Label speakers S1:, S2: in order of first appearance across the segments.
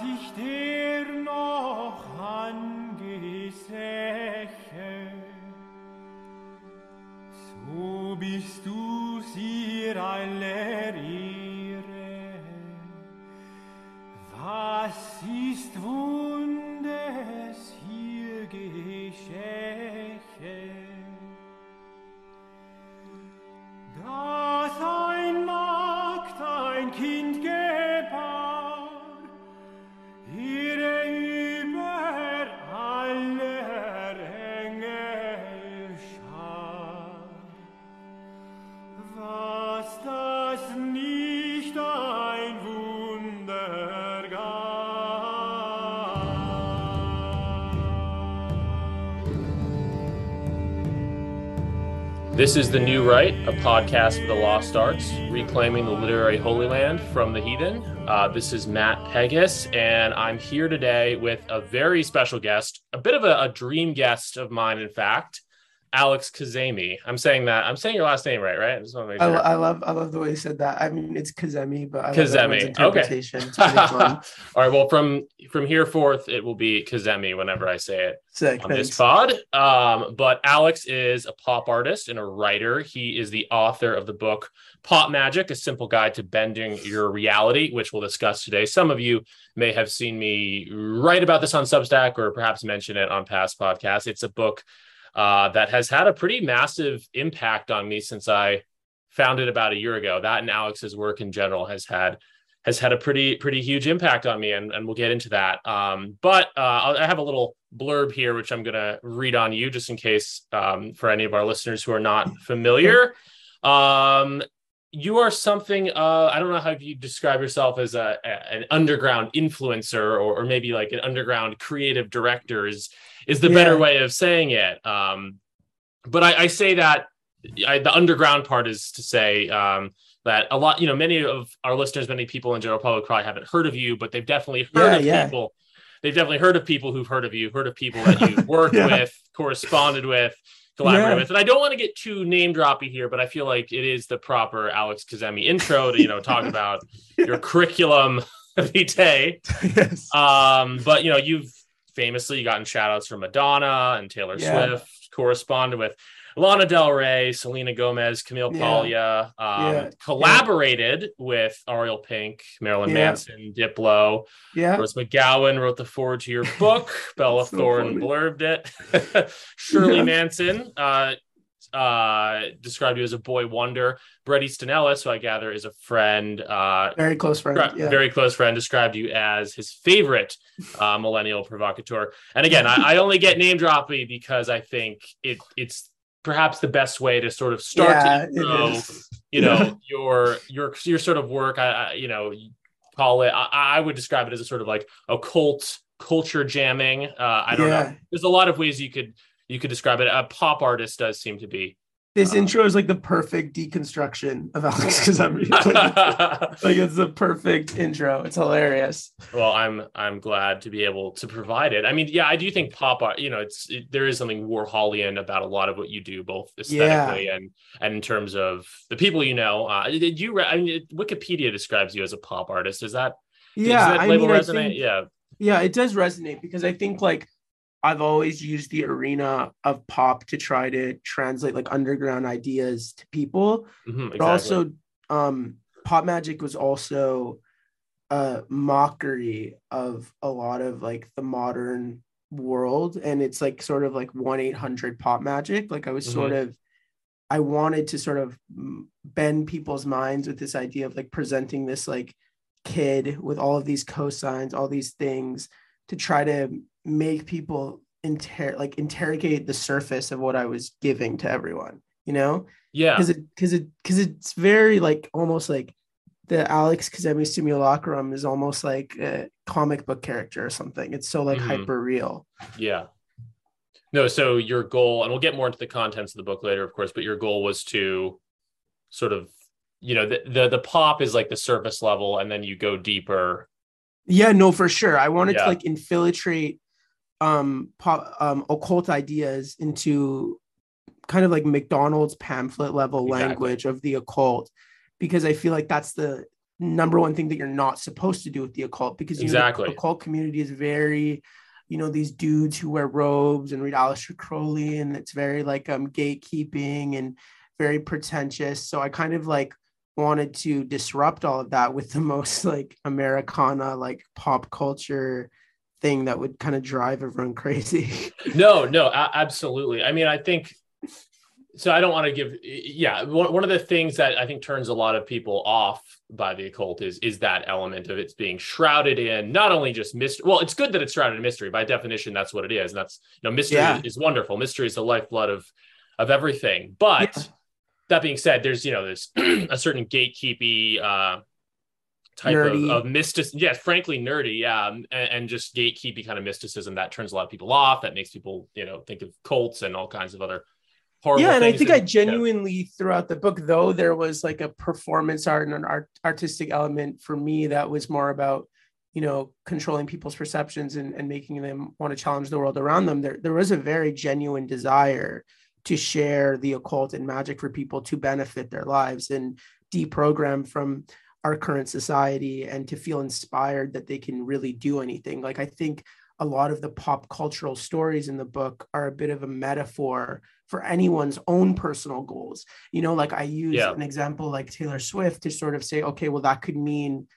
S1: sich dich
S2: This is The New Right, a podcast for the lost arts, reclaiming the literary holy land from the heathen. Uh, this is Matt Pegas, and I'm here today with a very special guest, a bit of a, a dream guest of mine, in fact, Alex Kazemi. I'm saying that. I'm saying your last name right, right? I just want to make sure.
S3: lo- I love I love the way you said that. I mean, it's Kazemi, but I
S2: Kazemi, okay. All right. Well, from from here forth, it will be Kazemi whenever I say it.
S3: Sick.
S2: on this pod. Um, but Alex is a pop artist and a writer. He is the author of the book Pop Magick, a simple guide to bending your reality, which we'll discuss today. Some of you may have seen me write about this on Substack or perhaps mention it on past podcasts. It's a book uh, that has had a pretty massive impact on me since I found it about a year ago. That and Alex's work in general has had has had a pretty pretty huge impact on me, and, and we'll get into that. Um, but uh, I'll, have a little blurb here, which I'm going to read on you, just in case um, for any of our listeners who are not familiar. Um, you are something. Uh, I don't know how you describe yourself as a, a- an underground influencer, or, or maybe like an underground creative director is is the better way of saying it. Um, but I, I say that I, the underground part is to say um, that a lot, you know, many of our listeners, many people in general public probably haven't heard of you, but they've definitely heard
S3: Yeah,
S2: of
S3: yeah.
S2: people. They've definitely heard of people who've heard of you, heard of people that you've worked
S3: Yeah.
S2: with, corresponded with, collaborated with. And I don't want to get too name droppy here, but I feel like it is the proper Alex Kazemi intro to, you know, talk about your curriculum vitae.
S3: yes.
S2: Um, but you know, you've famously gotten shout outs from Madonna and Taylor. Swift, corresponded with Lana Del Rey, Selena Gomez, Camille
S3: Yeah.
S2: Paglia, um,
S3: Yeah.
S2: collaborated with Ariel Pink, Marilyn
S3: Yeah.
S2: Manson, Diplo.
S3: yeah.
S2: Rose McGowan wrote the foreword to your book. Bella
S3: So
S2: Thorne
S3: funny.
S2: blurbed it. Shirley
S3: Yeah.
S2: Manson uh, uh, described you as a boy wonder. Bret Easton Ellis, who I gather is a friend, uh,
S3: Very close friend. Yeah.
S2: very close friend described you as his favorite uh, millennial provocateur. And again, I, I only get name dropping because I think it it's perhaps the best way to sort of start
S3: yeah,
S2: to you know, your your your sort of work. I, I you know call it. I, I would describe it as a sort of like occult culture jamming. Uh, I don't
S3: Yeah.
S2: know. There's a lot of ways you could you could describe it. A pop artist does seem to be.
S3: This
S2: Uh,
S3: intro is like the perfect deconstruction of Alex Kazemi. like it's the perfect intro. It's hilarious.
S2: Well, I'm I'm glad to be able to provide it. I mean, yeah, I do think pop art. You know, it's it, there is something Warholian about a lot of what you do, both aesthetically and and in terms of the people you know. Uh, did you? I mean, Wikipedia describes you as a pop artist. Is that?
S3: Yeah,
S2: does that
S3: I
S2: label
S3: mean, I
S2: resonate?
S3: think-
S2: yeah.
S3: Yeah, it does resonate because I think like I've always used the arena of pop to try to translate like underground ideas to people.
S2: Mhm,
S3: But also um pop magick was also a mockery of a lot of like the modern world. And it's like sort of like 1-800 pop magick. Like i was sort of i wanted to sort of bend people's minds with this idea of like presenting this like kid with all of these cosigns all these things to try to make people inter like interrogate the surface of what i was giving to everyone you know
S2: yeah.
S3: because it because it because it's very like almost like the Alex Kazemi simulacrum is almost like a comic book character or something. It's so like
S2: Mhm.
S3: hyper real.
S2: Yeah. No, so your goal, and we'll get more into the contents of the book later, of course, but your goal was to sort of, you know, the the, the pop is like the surface level, and then you go deeper.
S3: Yeah, no, for sure. I wanted
S2: Yeah.
S3: to like infiltrate um pop um occult ideas into kind of like McDonald's pamphlet level
S2: Exactly.
S3: language of the occult because I feel like that's the number one thing that you're not supposed to do with the occult because you
S2: Exactly.
S3: know, the occult community is very you know these dudes who wear robes and read Aleister Crowley and it's very like um gatekeeping and very pretentious so I kind of like wanted to disrupt all of that with the most like Americana like pop culture thing that would kind of drive everyone crazy.
S2: no no absolutely i mean i think so i don't want to give yeah one, one of the things that i think turns a lot of people off by the occult is is that element of it's being shrouded in not only just mystery well it's good that it's shrouded in mystery by definition that's what it is and that's you know mystery
S3: Yeah.
S2: is, is wonderful mystery is the lifeblood of of everything but
S3: Yeah.
S2: that being said there's you know there's a certain gatekeepy uh type
S3: Nerdy.
S2: of, of mysticism yes frankly nerdy yeah um, and, and just gatekeepy kind of mysticism that turns a lot of people off that makes people you know think of cults and all kinds of other horrible
S3: yeah and i think
S2: that-
S3: i genuinely throughout the book though there was like a performance art and an art, artistic element for me that was more about you know controlling people's perceptions and, and making them want to challenge the world around them there, there was a very genuine desire to share the occult and magic for people to benefit their lives and deprogram from our current society and to feel inspired that they can really do anything like i think a lot of the pop cultural stories in the book are a bit of a metaphor for anyone's own personal goals. You know, like I use
S2: Yeah.
S3: an example like Taylor Swift to sort of say, okay, well, that could mean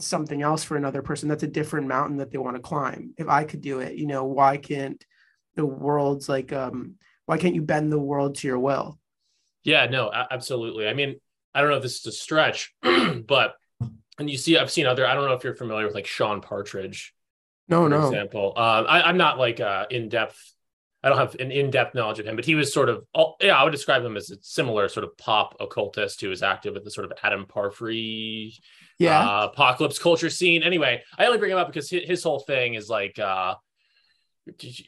S3: something else for another person. That's a different mountain that they want to climb. If I could do it, you know, why can't the world's like, um, why can't you bend the world to your will?
S2: Yeah, no, absolutely. I mean, I don't know if this is a stretch, but and you see, I've seen other. I don't know if you're familiar with like Shaun Partridge,
S3: No,
S2: for
S3: no.
S2: example. Um, I, I'm not like uh, in depth. I don't have an in depth knowledge of him, but he was sort of. Oh, yeah, I would describe him as a similar sort of pop occultist who was active with the sort of Adam Parfrey
S3: Yeah.
S2: uh, apocalypse culture scene. Anyway, I only bring him up because his, his whole thing is like uh,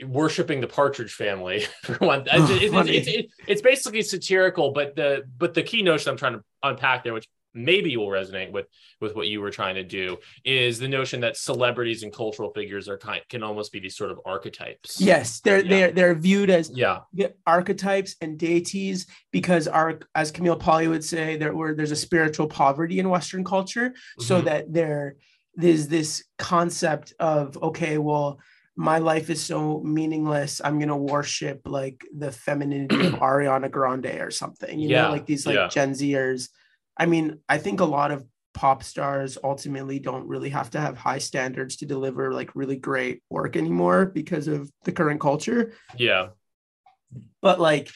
S2: worshiping the Partridge family. For one, it's, it's, it's, it's, it's, basically satirical, but the but the key notion I'm trying to unpack there, which maybe will resonate with with what you were trying to do, is the notion that celebrities and cultural figures are kind can almost be these sort of archetypes.
S3: yes, they're
S2: Yeah.
S3: they're they're viewed as
S2: Yeah.
S3: archetypes and deities because our as Camille Paglia would say there were there's a spiritual poverty in Western culture so
S2: Mhm.
S3: that there there's this concept of okay well my life is so meaningless i'm gonna worship like the femininity of ariana grande or something you
S2: Yeah,
S3: know like these like
S2: yeah.
S3: gen zers i mean i think a lot of pop stars ultimately don't really have to have high standards to deliver like really great work anymore because of the current culture
S2: Yeah.
S3: but like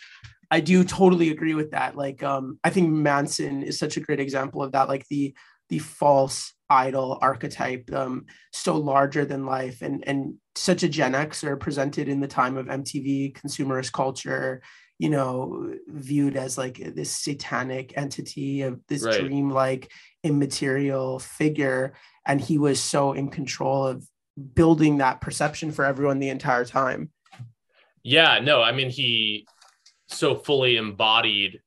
S3: i do totally agree with that like um i think manson is such a great example of that like the the false idol archetype um so larger than life. And and such a gen xer presented in the time of mtv consumerist culture you know viewed as like this satanic entity of this
S2: Right.
S3: dream-like immaterial figure. And he was so in control of building that perception for everyone the entire time.
S2: Yeah, no, I mean he so fully embodied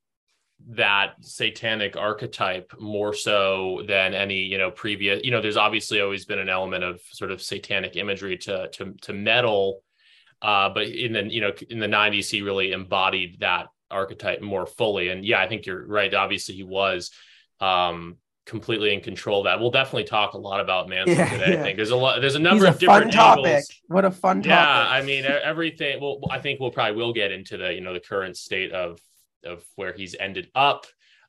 S2: that satanic archetype more so than any, you know, previous, you know, there's obviously always been an element of sort of satanic imagery to to to metal. Uh, but in the you know in the 90s he really embodied that archetype more fully. And yeah, I think you're right. Obviously he was um completely in control of that. We'll definitely talk a lot about Manson
S3: Yeah,
S2: today.
S3: yeah.
S2: I think there's a lot there's a
S3: He's
S2: number
S3: a
S2: of different
S3: fun topic.
S2: angles
S3: What a fun topic.
S2: yeah i mean everything well i think we'll probably will get into the you know the current state of of where he's ended up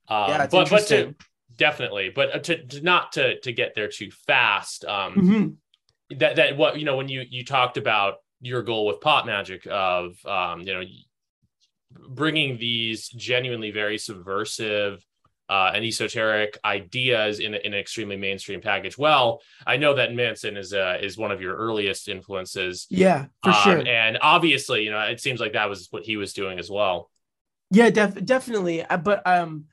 S2: um
S3: Yeah,
S2: but but to definitely but uh, to, to not to to get there too fast um
S3: Mhm.
S2: that that what you know when you you talked about your goal with pop magick of um you know bringing these genuinely very subversive uh, and esoteric ideas in, in an extremely mainstream package. Well, I know that Manson is uh, is one of your earliest influences,
S3: Yeah, for
S2: um,
S3: sure.
S2: And obviously, you know, it seems like that was what he was doing as well.
S3: Yeah, def- definitely. Uh, But um,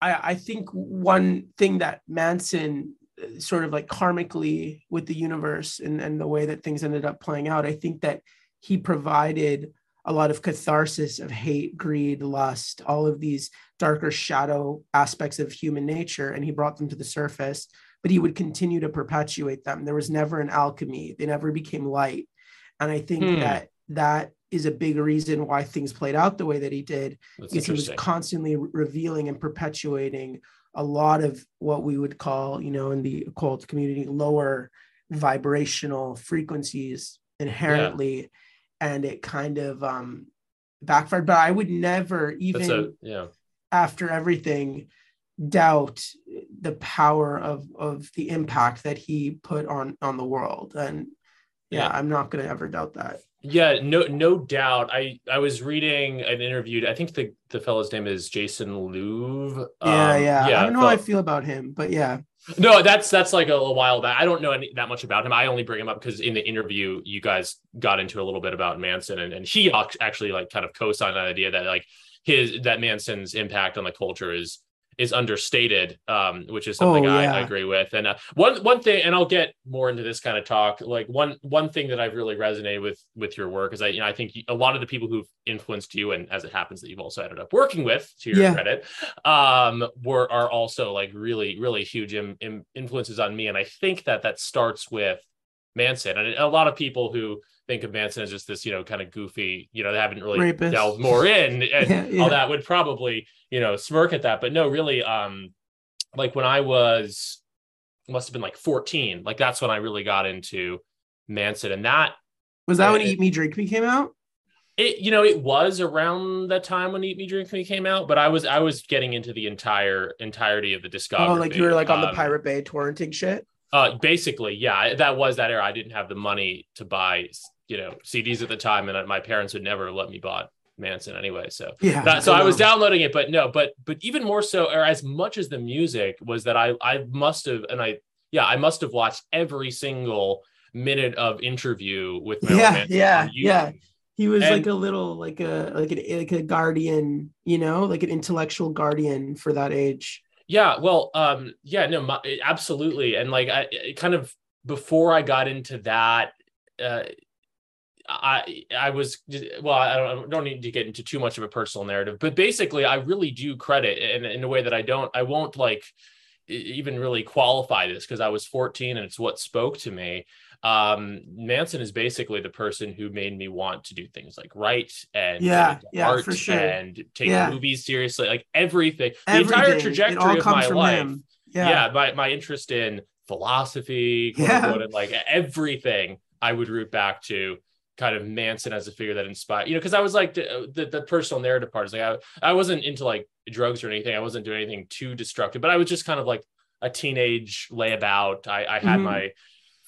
S3: I I think one thing that Manson uh, sort of like karmically with the universe and and the way that things ended up playing out, I think that he provided a lot of catharsis of hate, greed, lust, all of these darker shadow aspects of human nature, and he brought them to the surface. But he would continue to perpetuate them. There was never an alchemy; they never became light. And I think
S2: Hmm.
S3: that that is a big reason why things played out the way that he did
S2: That's
S3: because he was constantly revealing and perpetuating a lot of what we would call, you know, in the occult community, lower vibrational frequencies inherently, and it kind of um, backfired. But I would never, even
S2: a, yeah.
S3: after everything, doubt the power of of the impact that he put on on the world. And yeah,
S2: Yeah.
S3: I'm not going to ever doubt that.
S2: Yeah, no, no doubt. I I was reading an interview. I think the the fellow's name is Jason Louv.
S3: Yeah,
S2: Um,
S3: yeah. I don't know how I feel about him, but yeah.
S2: No, that's that's like a, a while back. I don't know any, that much about him. I only bring him up because in the interview, you guys got into a little bit about Manson, and, and he actually like kind of co-signed that idea that like his that Manson's impact on the culture is is understated, um, which is something
S3: Oh,
S2: I. I agree with. And uh, one one thing, and I'll get more into this kind of talk. Like one one thing that I've really resonated with with your work is I you know I think a lot of the people who've influenced you, and as it happens that you've also ended up working with, to your
S3: Yeah.
S2: credit, um, were are also like really really huge Im, im- influences on me. And I think that that starts with Manson, and a lot of people who think of Manson as just this, you know, kind of goofy, you know, they haven't really
S3: Rapist.
S2: delved more in, and
S3: Yeah, yeah.
S2: all that would probably, you know, smirk at that. But no, really, um, like when I was must have been like 14, like that's when I really got into Manson, and that
S3: Was that when
S2: Uh,
S3: Eat Me Drink Me came out?
S2: it you know it was around the time when eat me drink me came out but i was i was getting into the entire entirety of the discography
S3: Oh, like you were like on the
S2: Um,
S3: Pirate Bay torrenting shit.
S2: uh basically yeah that was that era i didn't have the money to buy you know cds at the time and my parents would never let me buy manson anyway so
S3: Yeah.
S2: that, so I was downloading it, but no, but but even more so, or as much as the music was that I I must have and I yeah I must have watched every single minute of interview with Marilyn
S3: Yeah,
S2: Manson
S3: yeah, yeah. He was
S2: And-
S3: like a little like a like a like a guardian, you know, like an intellectual guardian for that age.
S2: Yeah, well, um, yeah, no, my, absolutely, and like I it kind of before I got into that, uh, I I was well, I don't, I don't need to get into too much of a personal narrative, but basically, I really do credit in in a way that I don't, I won't like even really qualify this because I was 14 and it's what spoke to me. Um, Manson is basically the person who made me want to do things like write and
S3: Yeah, yeah,
S2: art
S3: for sure.
S2: and take
S3: Yeah.
S2: movies seriously, like everything, the entire
S3: Everything.
S2: trajectory of my life yeah,
S3: Yeah.
S2: my, my interest in philosophy quote
S3: Yeah.
S2: unquote, and like everything i would root back to kind of manson as a figure that inspired you know because i was like the, the the personal narrative part is like I, I wasn't into like drugs or anything i wasn't doing anything too destructive but i was just kind of like a teenage layabout i i had
S3: Mhm.
S2: my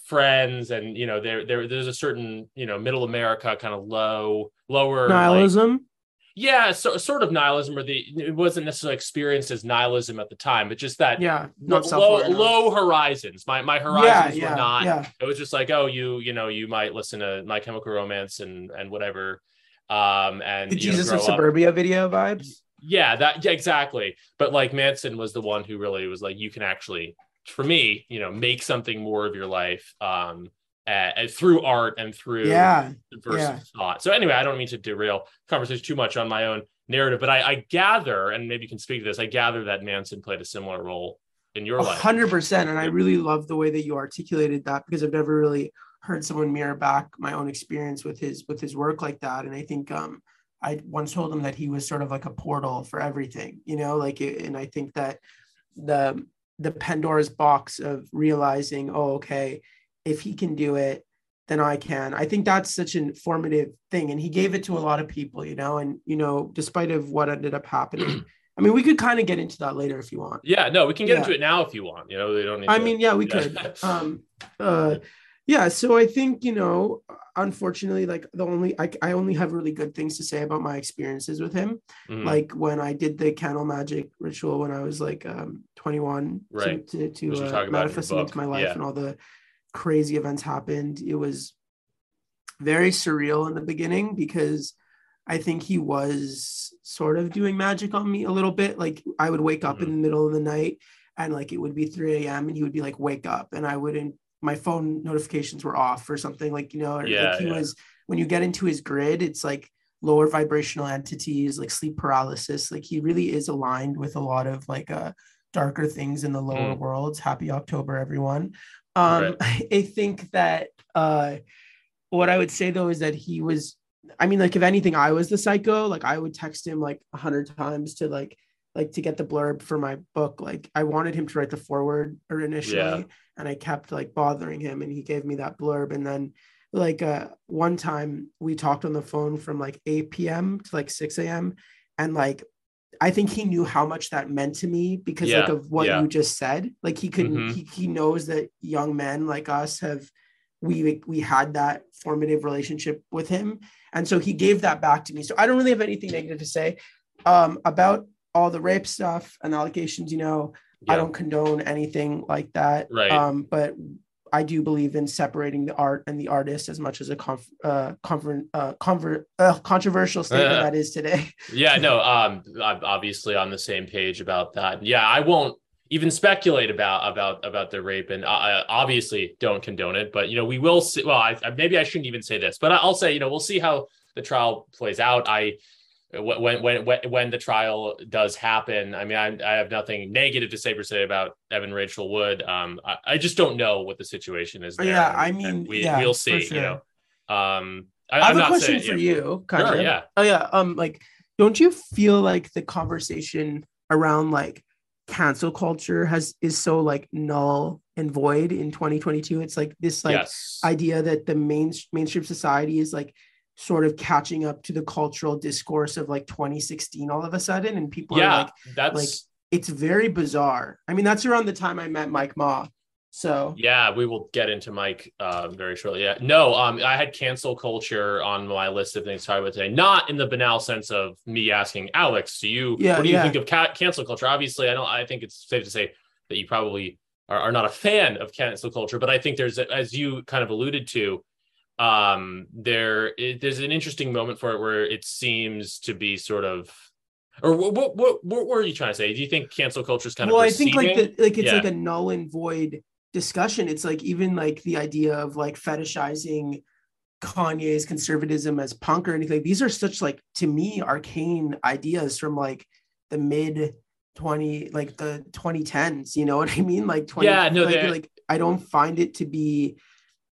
S2: friends and you know there there there's a certain you know middle america kind of low lower like,
S3: Nihilism.
S2: Yeah so, sort of nihilism or the it wasn't necessarily experienced as nihilism at the time but just that
S3: yeah.
S2: low, low horizons. My my horizons
S3: yeah,
S2: were not.
S3: yeah.
S2: It was just like, oh, you you know, you might listen to My Chemical Romance and and whatever. Um and
S3: The
S2: know,
S3: Jesus
S2: grow
S3: of
S2: up.
S3: Suburbia video vibes.
S2: Yeah, that yeah, exactly. But like Manson was the one who really was like, you can actually, for me, you know, make something more of your life. Um uh, through art and through
S3: Yeah.
S2: diverse
S3: yeah.
S2: thought. So anyway, I don't mean to derail conversation too much on my own narrative, but I, I gather, and maybe you can speak to this. I gather that Manson played a similar role in your
S3: A
S2: life.
S3: hundred percent. And I really love the way that you articulated that because I've never really heard someone mirror back my own experience with his with his work like that. And I think um I once told him that he was sort of like a portal for everything, you know, like and I think that the the Pandora's box of realizing, oh, okay, if he can do it, then I can. I think that's such an formative thing. And he gave it to a lot of people, you know, and you know, despite of what ended up happening. I mean, we could kind of get into that later if you want.
S2: Yeah, no, we can get
S3: Yeah.
S2: into it now if you want. You know, they don't need
S3: I
S2: to-
S3: mean, yeah, we
S2: Yeah.
S3: could. Um, uh, yeah. So I think you know, unfortunately, like the only I, I only have really good things to say about my experiences with him.
S2: Mhm.
S3: Like when I did the candle magic ritual when I was like um 21 to-
S2: Right.
S3: to to,
S2: you
S3: uh,
S2: talk about in your
S3: manifest into my life
S2: Yeah.
S3: and all the crazy events happened. It was very surreal in the beginning because I think he was sort of doing magic on me a little bit. Like I would wake up
S2: Mm-hmm.
S3: in the middle of the night and like it would be 3 a.m. and he would be like, wake up. And I wouldn't, my phone notifications were off or something like, you know, or
S2: Yeah,
S3: like he
S2: yeah.
S3: was, when you get into his grid, it's like lower vibrational entities, like sleep paralysis. Like he really is aligned with a lot of like uh, darker things in the lower
S2: Mm.
S3: worlds. Happy October, everyone. Um, I think that uh, what I would say though is that he was I mean, like if anything, I was the psycho. Like I would text him like a hundred times to like like to get the blurb for my book like i wanted him to write the foreword or initially
S2: Yeah.
S3: and i kept like bothering him and he gave me that blurb and then like uh one time we talked on the phone from like 8 p.m to like 6 a.m and like i think he knew how much that meant to me because like of what
S2: yeah.
S3: you just said. Like he could
S2: Mhm.
S3: he, he knows that young men like us have we we had that formative relationship with him. And so he gave that back to me. So i don't really have anything negative to say um about all the rape stuff and allegations you know. I don't condone anything like that.
S2: Right.
S3: um but i do believe in separating the art and the artist as much as a conf- uh, conver- uh, conver- uh, controversial statement that is today
S2: Yeah, no, um, I'm obviously on the same page about that. Yeah, I won't even speculate about about about the rape, and I I obviously don't condone it. But you know, we will see. Well, I, I- maybe I shouldn't even say this, but I'll say, you know, we'll see how the trial plays out. I when when when when the trial does happen, I mean, I, I have nothing negative to say per se about Evan Rachel Wood. Um, I, I just don't know what the situation is. There.
S3: Yeah,
S2: and-
S3: I mean,
S2: we
S3: yeah,
S2: we'll see. You know, um, I,
S3: i have
S2: I'm
S3: a
S2: not
S3: question
S2: saying,
S3: for you kind
S2: Sure,
S3: of
S2: yeah.
S3: oh yeah um like don't you feel like the conversation around like cancel culture has is so like null and void in 2022 it's like this like
S2: yes.
S3: idea that the main mainstream society is like sort of catching up to the cultural discourse of like 2016 all of a sudden and people are
S2: yeah,
S3: like
S2: that's
S3: like, it's very bizarre i mean that's around the time i met mike ma so
S2: Yeah, we will get into Mike uh, very shortly. Yeah, no, um, I had cancel culture on my list of things to talk about today. Not in the banal sense of me asking Alex, do you
S3: Yeah,
S2: what do you
S3: yeah.
S2: think of ca- cancel culture? Obviously, I don't. I think it's safe to say that you probably are, are not a fan of cancel culture, but I think there's, as you kind of alluded to, um, there it, there's an interesting moment for it where it seems to be sort of. Or what, what what what were you trying to say? Do you think cancel culture is kind
S3: well
S2: of well?
S3: i think like the like it's
S2: Yeah.
S3: like a null and void discussion it's like even like the idea of like fetishizing kanye's conservatism as punk or anything these are such like to me arcane ideas from like the mid 20 like the 2010s you know what i mean like 20
S2: Yeah, no,
S3: like, like i don't find it to be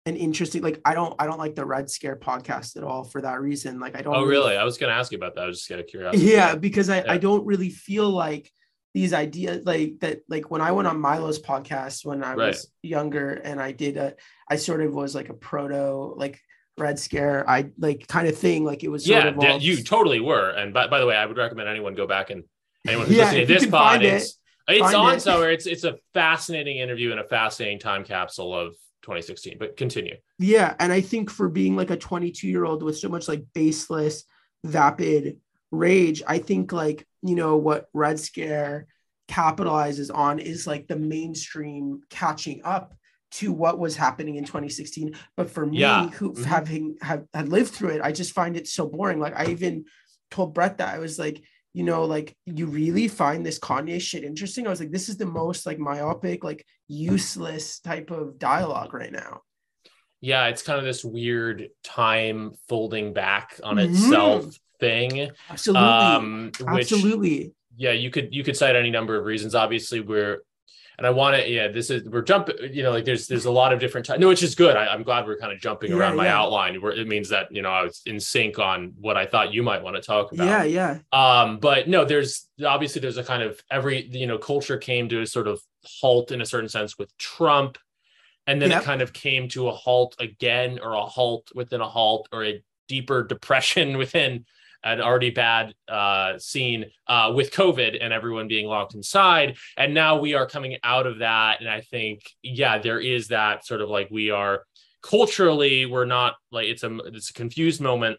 S3: an interesting like i don't i don't like the red scare podcast at all for that reason like i don't
S2: Oh, really? I was going to ask you about that. I was just out of curiosity.
S3: yeah because i
S2: Yeah.
S3: i don't really feel like these ideas like that like when i went on milo's podcast when i
S2: Right.
S3: was younger and i did a i sort of was like a proto like red scare i like kind of thing like it was sort
S2: yeah,
S3: all-
S2: you totally were. And by, by the way, I would recommend anyone go back and anyone who's
S3: Yeah,
S2: listening to this pod,
S3: it,
S2: it's it's on
S3: it.
S2: somewhere. It's it's a fascinating interview and a fascinating time capsule of 2016. But continue.
S3: yeah and i think for being like a 22 year old with so much like baseless vapid rage i think like you know what red scare capitalizes on is like the mainstream catching up to what was happening in 2016 but for me
S2: Yeah.
S3: who
S2: Mhm.
S3: having have had lived through it i just find it so boring like i even told bret that i was like you know like you really find this kanye shit interesting i was like this is the most like myopic like useless type of dialogue right now
S2: Yeah, it's kind of this weird time folding back on
S3: Mhm.
S2: itself thing.
S3: absolutely
S2: Um, which
S3: absolutely
S2: yeah, you could you could cite any number of reasons. Obviously, we're and I want to yeah, this is we're jumping. You know, like there's there's a lot of different types. No, which is good. I, I'm glad we're kind of jumping
S3: Yeah,
S2: around my
S3: yeah.
S2: outline. Where it means that you know I was in sync on what I thought you might want to talk about.
S3: yeah yeah
S2: Um, but no, there's obviously there's a kind of every you know culture came to a sort of halt in a certain sense with Trump, and then
S3: Yep.
S2: it kind of came to a halt again, or a halt within a halt, or a deeper depression within an already bad uh, scene uh, with COVID and everyone being locked inside. And now we are coming out of that, and I think yeah, there is that sort of like we are culturally we're not like it's a it's a confused moment,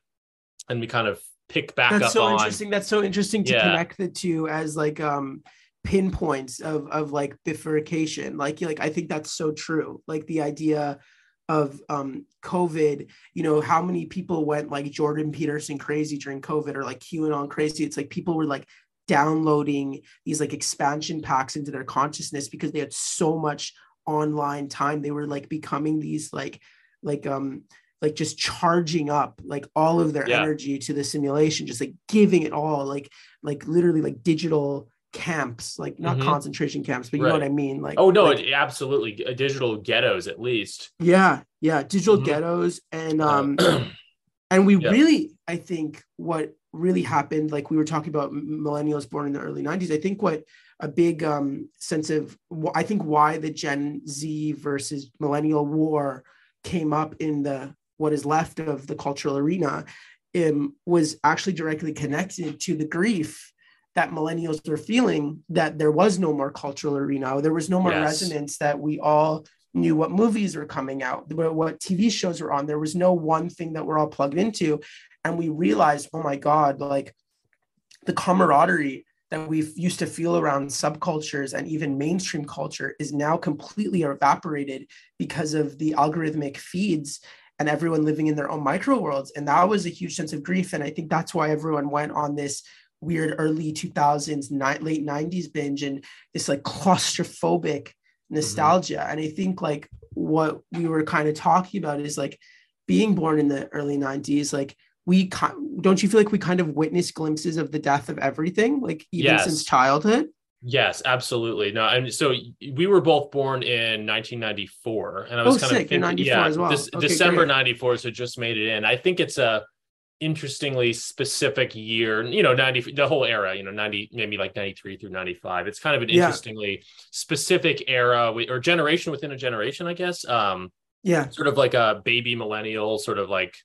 S2: and we kind of pick back
S3: that's
S2: up
S3: so
S2: on
S3: interesting. That's so interesting to
S2: Yeah.
S3: connect the two as like um pinpoints of of like bifurcation. Like like i think that's so true. Like the idea of um covid you know how many people went like jordan peterson crazy during covid or like qanon crazy it's like people were like downloading these like expansion packs into their consciousness because they had so much online time they were like becoming these like like um like just charging up like all of their
S2: Yeah.
S3: energy to the simulation just like giving it all like like literally like digital camps like not
S2: Mhm.
S3: concentration camps but you know what i mean like
S2: Oh no,
S3: like,
S2: it, absolutely, uh, digital ghettos at least.
S3: yeah yeah digital
S2: Mhm.
S3: ghettos and
S2: Uh,
S3: um and we
S2: Yeah.
S3: really i think what really happened like we were talking about millennials born in the early 90s i think what a big um, sense of i think why the gen z versus millennial war came up in the what is left of the cultural arena um, was actually directly connected to the grief that millennials were feeling that there was no more cultural arena there was no more yes. resonance that we all knew what movies were coming out what tv shows were on there was no one thing that we're all plugged into and we realized oh my god like the camaraderie that we used to feel around subcultures and even mainstream culture is now completely evaporated because of the algorithmic feeds and everyone living in their own micro worlds. And that was a huge sense of grief. And I think that's why everyone went on this weird early 2000s, ni- late 90s binge and this like claustrophobic mm-hmm. nostalgia. Mm-hmm. And I think like what we were kind of talking about is like being born in the early 90s, like we don't you feel like we kind of witnessed glimpses of the death of everything, like even yes. since childhood?
S2: Yes, absolutely. No, and so we were both born in 1994, and I was oh, kind sick. of thinking, yeah, well. this, okay, December great. 94, so just made it in. I think it's a interestingly specific year, you know, 90, the whole era, you know, 90, maybe like 93 through 95. It's kind of an interestingly yeah. specific era or generation within a generation, I guess. Um,
S3: yeah,
S2: sort of like a baby millennial, sort of like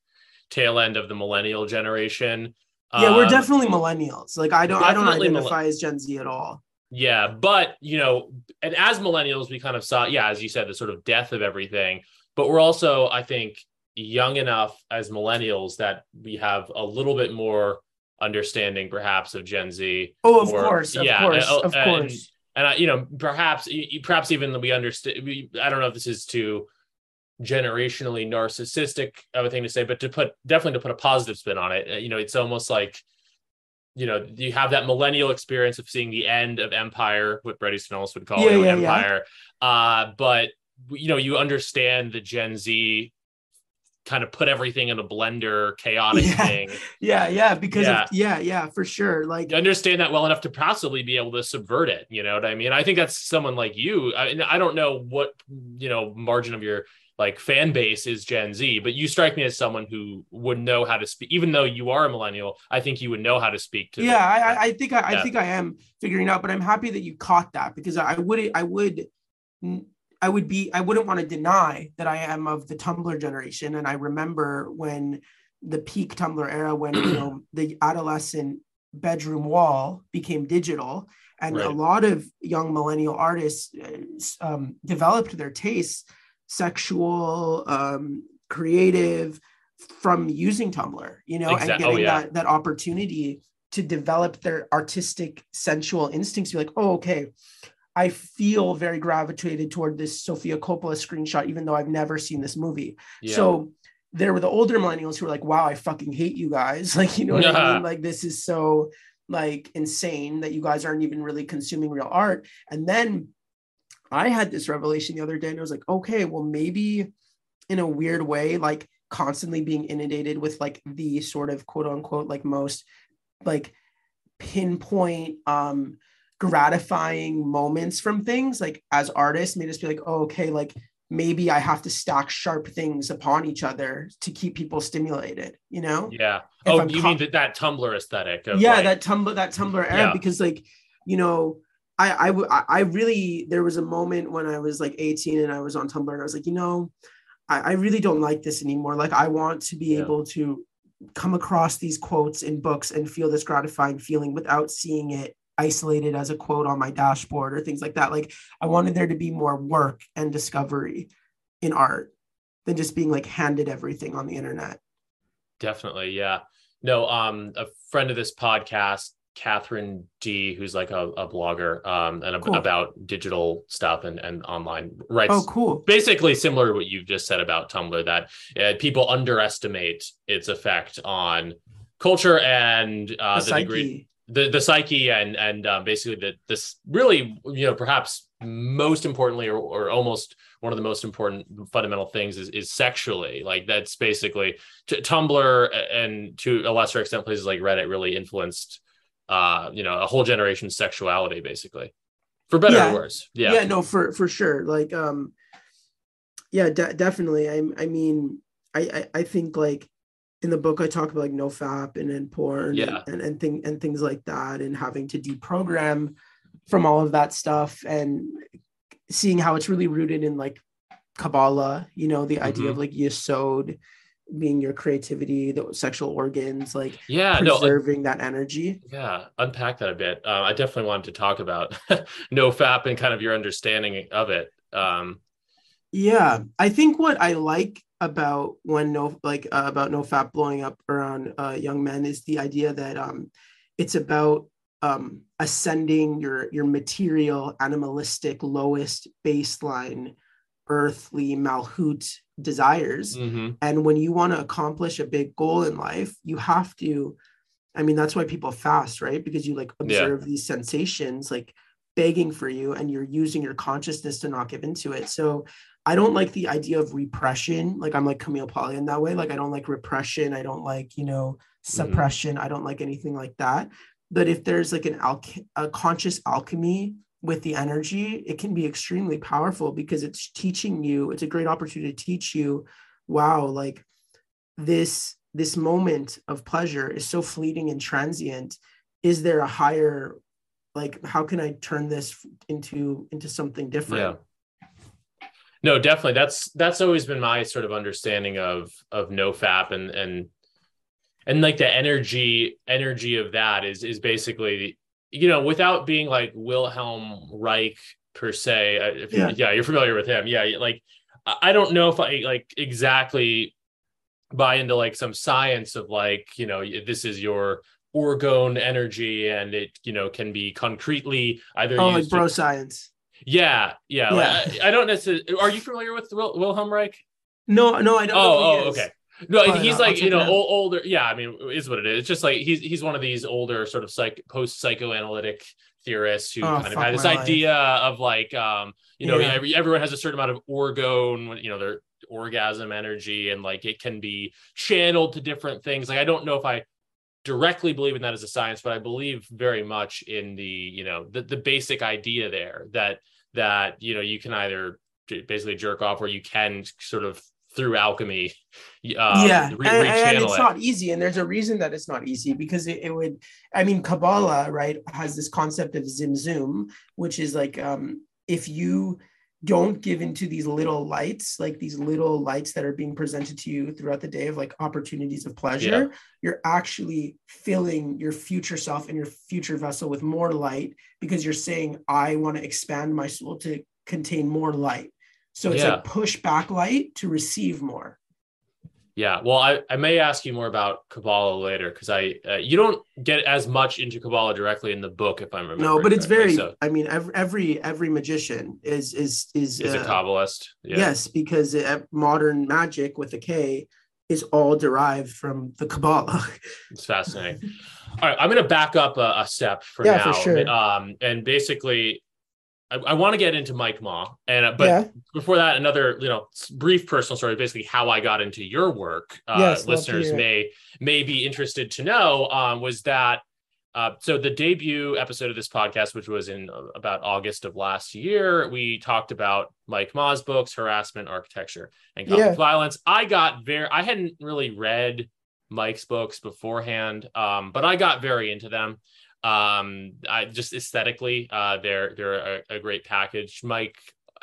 S2: tail end of the millennial generation.
S3: Yeah, we're um, definitely millennials. Like I don't I don't identify as Gen Z at all.
S2: Yeah, but you know, and as millennials, we kind of saw, yeah, as you said, the sort of death of everything. But we're also, I think, young enough as millennials that we have a little bit more understanding, perhaps, of Gen
S3: Z. Oh, of or, course, of yeah, course, and, of
S2: and,
S3: course.
S2: And I, you know, perhaps, perhaps even we understand. we, I don't know if this is too generationally narcissistic of a thing to say, but to put definitely to put a positive spin on it, you know, it's almost like you know, you have that millennial experience of seeing the end of Empire, what Bret Easton Ellis would call yeah, it, yeah, Empire. Yeah. Uh, but you know, you understand the Gen Z kind of put everything in a blender, chaotic
S3: yeah.
S2: thing.
S3: Yeah, yeah, because yeah. Of, yeah, yeah, for sure. Like
S2: you understand that well enough to possibly be able to subvert it. You know what I mean? I think that's someone like you. I, I don't know what you know margin of your like fan base is Gen Z, but you strike me as someone who would know how to speak, even though you are a millennial. I think you would know how to speak to.
S3: Yeah, I, I, think I, yeah. I, think I am figuring out, but I'm happy that you caught that because I would, I would, I would be, I wouldn't want to deny that I am of the Tumblr generation, and I remember when the peak Tumblr era, when you know the adolescent bedroom wall became digital, and right. a lot of young millennial artists uh, um, developed their tastes sexual, um, creative from using Tumblr, you know, exactly. and oh, getting oh, yeah. that that opportunity to develop their artistic sensual instincts. Be like, oh, okay, I feel very gravitated toward this Sofia Coppola screenshot, even though I've never seen this movie. Yeah. So there were the older millennials who were like, wow, I fucking hate you guys. Like, you know what I mean? Like, this is so like insane that you guys aren't even really consuming real art. And then I had this revelation the other day and I was like, okay, well, maybe in a weird way, like constantly being inundated with like the sort of quote unquote, like most like pinpoint, um, gratifying moments from things like as artists made us be like, oh, okay, like maybe I have to stack sharp things upon each other to keep people stimulated, you know?
S2: Yeah. If oh, I'm you com- mean that, that Tumblr aesthetic?
S3: yeah, like, that Tumblr, that Tumblr era, yeah. because like, you know, I, I, I really, there was a moment when I was like 18 and I was on Tumblr and I was like, you know, I, I really don't like this anymore. Like, I want to be yeah. able to come across these quotes in books and feel this gratifying feeling without seeing it isolated as a quote on my dashboard or things like that. Like, I wanted there to be more work and discovery in art than just being like handed everything on the internet.
S2: Definitely. Yeah. No, um, a friend of this podcast, Catherine D, who's like a, a blogger um, and cool. about digital stuff and, and online writes.
S3: Oh, cool.
S2: Basically, similar to what you've just said about Tumblr, that uh, people underestimate its effect on culture and uh, the, the degree, the the psyche, and and um, basically the this really you know perhaps most importantly or, or almost one of the most important fundamental things is, is sexually. Like that's basically t- tumblr and to a lesser extent places like reddit really influenced uh you know a whole generation's sexuality basically. For better yeah. or worse. Yeah.
S3: Yeah no for for sure. Like um yeah de- definitely. I i mean I, I i think like in the book I talk about like no fap and then porn
S2: Yeah.
S3: and, and, and thing and things like that and having to deprogram from all of that stuff and seeing how it's really rooted in like Kabbalah, you know, the idea
S2: Mhm.
S3: of like Yesod being your creativity, the sexual organs, like
S2: Yeah, no, uh,
S3: preserving that energy.
S2: yeah, unpack that a bit. Uh, I definitely wanted to talk about no fap and kind of your understanding of it. Um,
S3: Yeah, I think what I like about when no like uh, about no fap blowing up around uh, young men is the idea that um, it's about um, ascending your your material, animalistic, lowest baseline, earthly Malkuth desires.
S2: mhm.
S3: And when you want to accomplish a big goal in life, you have to. I mean, that's why people fast, right? Because you like
S2: Yeah.
S3: observe these sensations like begging for you, and you're using your consciousness to not give into it. So I don't like mm-hmm. the idea of repression. Like I'm like Camille Paglia in that way. Like I don't like repression. I don't like, you know, mm-hmm. suppression. I don't like anything like that. But if there's like an alch- a conscious alchemy with the energy, it can be extremely powerful because it's teaching you, it's a great opportunity to teach you, wow, like this this moment of pleasure is so fleeting and transient. Is there a higher like how can I turn this into into something different?
S2: Yeah. No, definitely. That's that's always been my sort of understanding of of no fap and and and like the energy energy of that is is basically you know without being like Wilhelm Reich per se. If
S3: Yeah.
S2: yeah, you're familiar with him. Yeah, like I don't know if I like exactly buy into like some science of like you know this is your orgone energy and it you know can be concretely either
S3: Oh, like
S2: used to-
S3: bro science.
S2: Yeah, yeah. like, I, I don't necessarily. Are you familiar with Wil, Wilhelm Reich?
S3: No, no, I don't. know
S2: Oh, oh, okay. No, he's like you know old, older. Yeah, I mean, is what it is. It's just like he's he's one of these older sort of psych post psychoanalytic theorists who
S3: Oh,
S2: kind of had this
S3: life.
S2: idea of like um you know
S3: Yeah.
S2: every, everyone has a certain amount of orgone you know their orgasm energy and like it can be channeled to different things. Like I don't know if I directly believe in that as a science, but I believe very much in the you know the the basic idea there that that you know you can either basically jerk off or you can sort of through alchemy um,
S3: yeah,
S2: re-
S3: and, and it's
S2: it.
S3: not easy, and there's a reason that it's not easy because it, it would. I mean, Kabbalah, right, has this concept of tzimtzum, which is like um, if you don't give into these little lights, like these little lights that are being presented to you throughout the day of like opportunities of pleasure, you're actually filling your future self and your future vessel with more light because you're saying, I want to expand my soul to contain more light. So it's
S2: Yeah.
S3: like push back light to receive more.
S2: Yeah, well, I, I may ask you more about Kabbalah later because I uh, you don't get as much into Kabbalah directly in the book if I'm remembering.
S3: No, but it's very.
S2: so
S3: I mean, every every every magician is is is,
S2: is a
S3: uh,
S2: Kabbalist. Yeah.
S3: Yes, because uh, modern magic with a K is all derived from the Kabbalah.
S2: It's fascinating. All right, I'm going to back up a, a step for
S3: Yeah,
S2: now.
S3: for sure.
S2: Um, and basically, I, I want to get into Mike Ma, and uh, but
S3: yeah.
S2: before that, another you know brief personal story, basically how I got into your work. Uh,
S3: Yes,
S2: listeners may may be interested to know um, was that. Uh, so the debut episode of this podcast, which was in uh, about August of last year, we talked about Mike Ma's books, harassment, architecture, and conflict
S3: Yeah.
S2: violence. I got very, I hadn't really read Mike's books beforehand, um, but I got very into them. Um, I just aesthetically, uh, they're they're a, a great package. Mike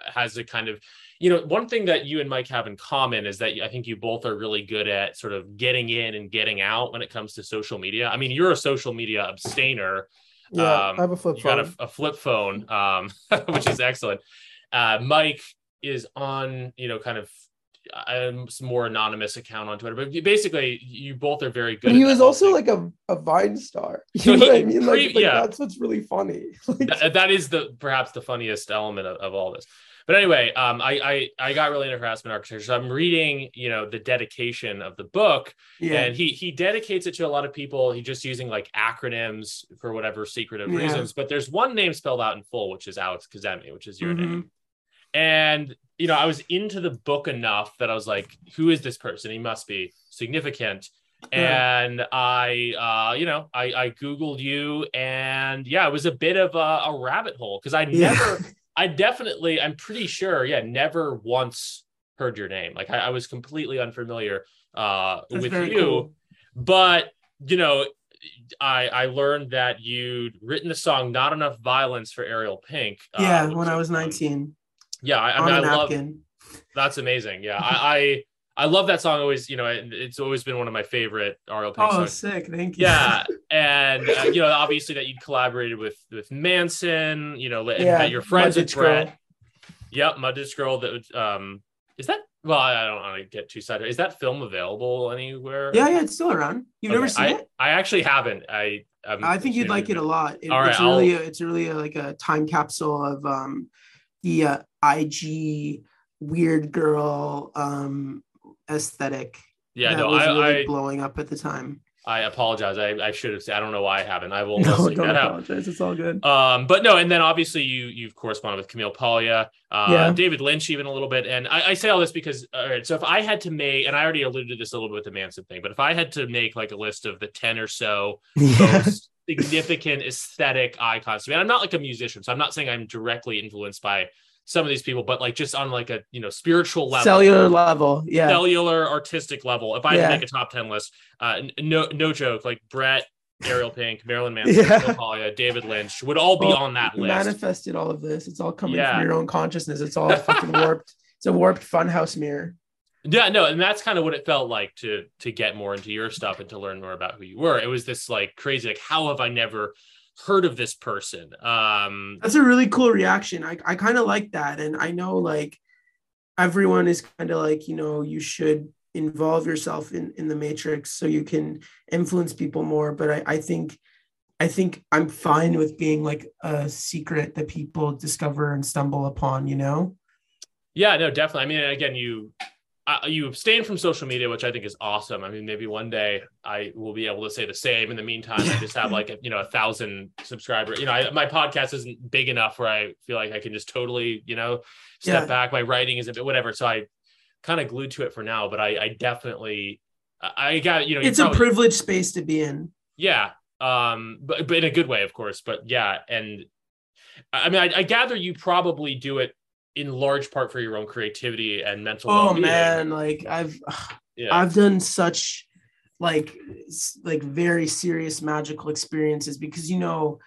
S2: has a kind of, you know, one thing that you and Mike have in common is that I think you both are really good at sort of getting in and getting out when it comes to social media. I mean, you're a social media abstainer.
S3: Yeah,
S2: Um,
S3: I have a flip
S2: You
S3: phone.
S2: got a, a flip phone, um, which is excellent. Uh, Mike is on, you know, kind of some more anonymous account on Twitter, but basically, you both are very good.
S3: he was also
S2: thing.
S3: like a, a Vine star. You
S2: So
S3: know what I mean? Like,
S2: pre-
S3: like,
S2: yeah.
S3: that's what's really funny. Like,
S2: Th- that is the perhaps the funniest element of, of all this. But anyway, um, I, I I got really into harassment architecture. So I'm reading, you know, the dedication of the book,
S3: yeah,
S2: and he he dedicates it to a lot of people. He just using like acronyms for whatever secretive
S3: Yeah.
S2: reasons. But there's one name spelled out in full, which is Alex Kazemi, which is your
S3: Mhm.
S2: name. And you know, I was into the book enough that I was like, who is this person? He must be significant. And I, uh, you know, I, I Googled you and yeah, it was a bit of a, a rabbit hole because I
S3: Yeah.
S2: never, I definitely, I'm pretty sure, yeah, never once heard your name. Like I, I was completely unfamiliar uh,
S3: That's
S2: with you.
S3: cool.
S2: But you know, I I learned that you'd written the song "Not Enough Violence" for Ariel Pink. uh,
S3: Yeah, when I was
S2: um,
S3: 19
S2: Yeah, I, I mean, I love that's amazing. Yeah, I, I I love that song. Always, you know, it's always been one of my favorite Ariel Pink
S3: Oh,
S2: songs.
S3: sick! Thank you.
S2: Yeah, and uh, you know, obviously that you'd collaborated with with Manson. You know, and
S3: Yeah,
S2: that you're friends
S3: Mud
S2: with Bret.
S3: Girl.
S2: Yep, Mud Ditch Girl. That um, is that? Well, I don't want to get too sidetracked. Is that film available anywhere?
S3: yeah, yeah, it's still around. You've never seen
S2: I,
S3: it?
S2: I actually haven't. I um,
S3: I think you'd like it a lot. It-
S2: All right,
S3: it's
S2: I'll-
S3: really, a, it's really a, like a time capsule of um, the uh, IG weird girl um, aesthetic.
S2: Yeah,
S3: that
S2: no,
S3: was
S2: I,
S3: really
S2: I
S3: blowing up at the time.
S2: I apologize. I, I should have said. I don't know why I haven't. I will
S3: No, don't
S2: that out.
S3: apologize. It's all good.
S2: Um, but no, and then obviously you you've corresponded with Camille Paglia, uh,
S3: Yeah.
S2: David Lynch even a little bit, and I, I say all this because all right. So if I had to make, and I already alluded to this a little bit with the Manson thing, but if I had to make like a list of the ten or so
S3: Yeah.
S2: most significant aesthetic icons, I mean, I'm not like a musician, so I'm not saying I'm directly influenced by some of these people, but like just on like a you know spiritual level,
S3: Cellular level. Yeah.
S2: cellular artistic level. If I
S3: Yeah.
S2: make a top 10 list, uh, no, no joke, like Bret, Ariel Pink, Marilyn Manson,
S3: Yeah.
S2: David Lynch would all be
S3: Well,
S2: on that list.
S3: manifested all of this. It's all coming
S2: Yeah.
S3: from your own consciousness. It's all fucking warped. It's a warped funhouse mirror.
S2: Yeah, no, and that's kind of what it felt like to to get more into your stuff and to learn more about who you were. It was this like crazy, like how have I never heard of this person? Um,
S3: That's a really cool reaction. I, I kind of like that. And I know like everyone is kind of like, you know, you should involve yourself in, in the matrix so you can influence people more. But I, I think I think I'm fine with being like a secret that people discover and stumble upon, you know?
S2: Yeah, no, definitely. I mean, again, you uh, you abstain from social media, which I think is awesome. I mean, maybe one day I will be able to say the same. In the meantime, I just have like a, you know a thousand subscribers. You know, I, my podcast isn't big enough where I feel like I can just totally you know step
S3: Yeah.
S2: back. My writing isn't whatever, so I kind of glued to it for now. But I, I definitely I got you know you
S3: It's a privileged space to be in.
S2: yeah um but, but in a good way of course but yeah and i I mean I, I gather you probably do it in large part for your own creativity and mental
S3: Oh
S2: well-being.
S3: man, like I've
S2: yeah.
S3: I've done such like like very serious magical experiences because you know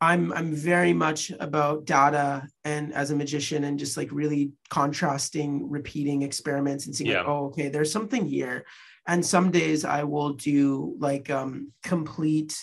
S3: I'm I'm very much about data and as a magician and just like really contrasting repeating experiments and seeing like oh okay there's something here. And some days I will do like um complete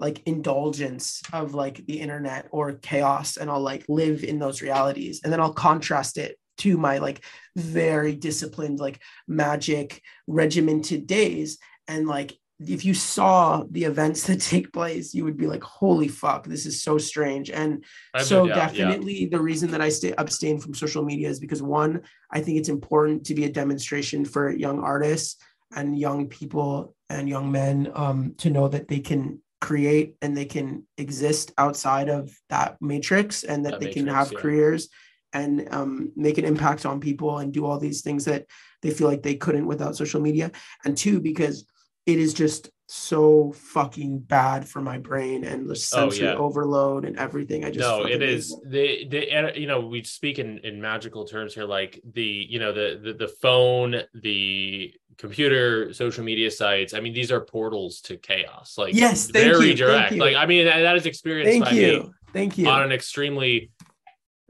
S3: like indulgence of like the internet or chaos and I'll like live in those realities and then I'll contrast it to my like very disciplined like magic regimented days and like if you saw the events that take place you would be like holy fuck this is so strange and
S2: I
S3: so
S2: yeah.
S3: definitely the reason that i stay abstain from social media is because one i think it's important to be a demonstration for young artists and young people and young men um, to know that they can create and they can exist outside of that matrix and that
S2: That
S3: they can have
S2: yeah.
S3: careers and um, make an impact on people and do all these things that they feel like they couldn't without social media and two because it is just so fucking bad for my brain and the oh, sensory
S2: Oh, yeah.
S3: overload and everything. I just
S2: no it is. the the and, you know we speak in in magical terms here like the you know the the, the phone the computer social media sites. I mean these are portals to chaos like
S3: Yes,
S2: very
S3: you,
S2: direct. like i mean that is experienced
S3: thank
S2: by me
S3: you thank you.
S2: on an extremely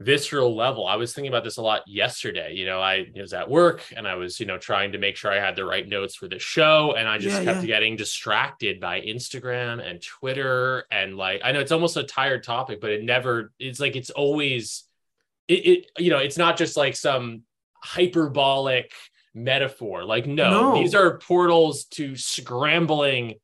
S2: visceral level. I was thinking about this a lot yesterday. You know, I was at work and I was, you know, trying to make sure I had the right notes for the show. And I just
S3: Yeah,
S2: kept
S3: yeah.
S2: getting distracted by Instagram and Twitter. And like, I know it's almost a tired topic, but it never, it's like, it's always, it, it you know, it's not just like some hyperbolic metaphor. Like, no,
S3: No.
S2: these are portals to scrambling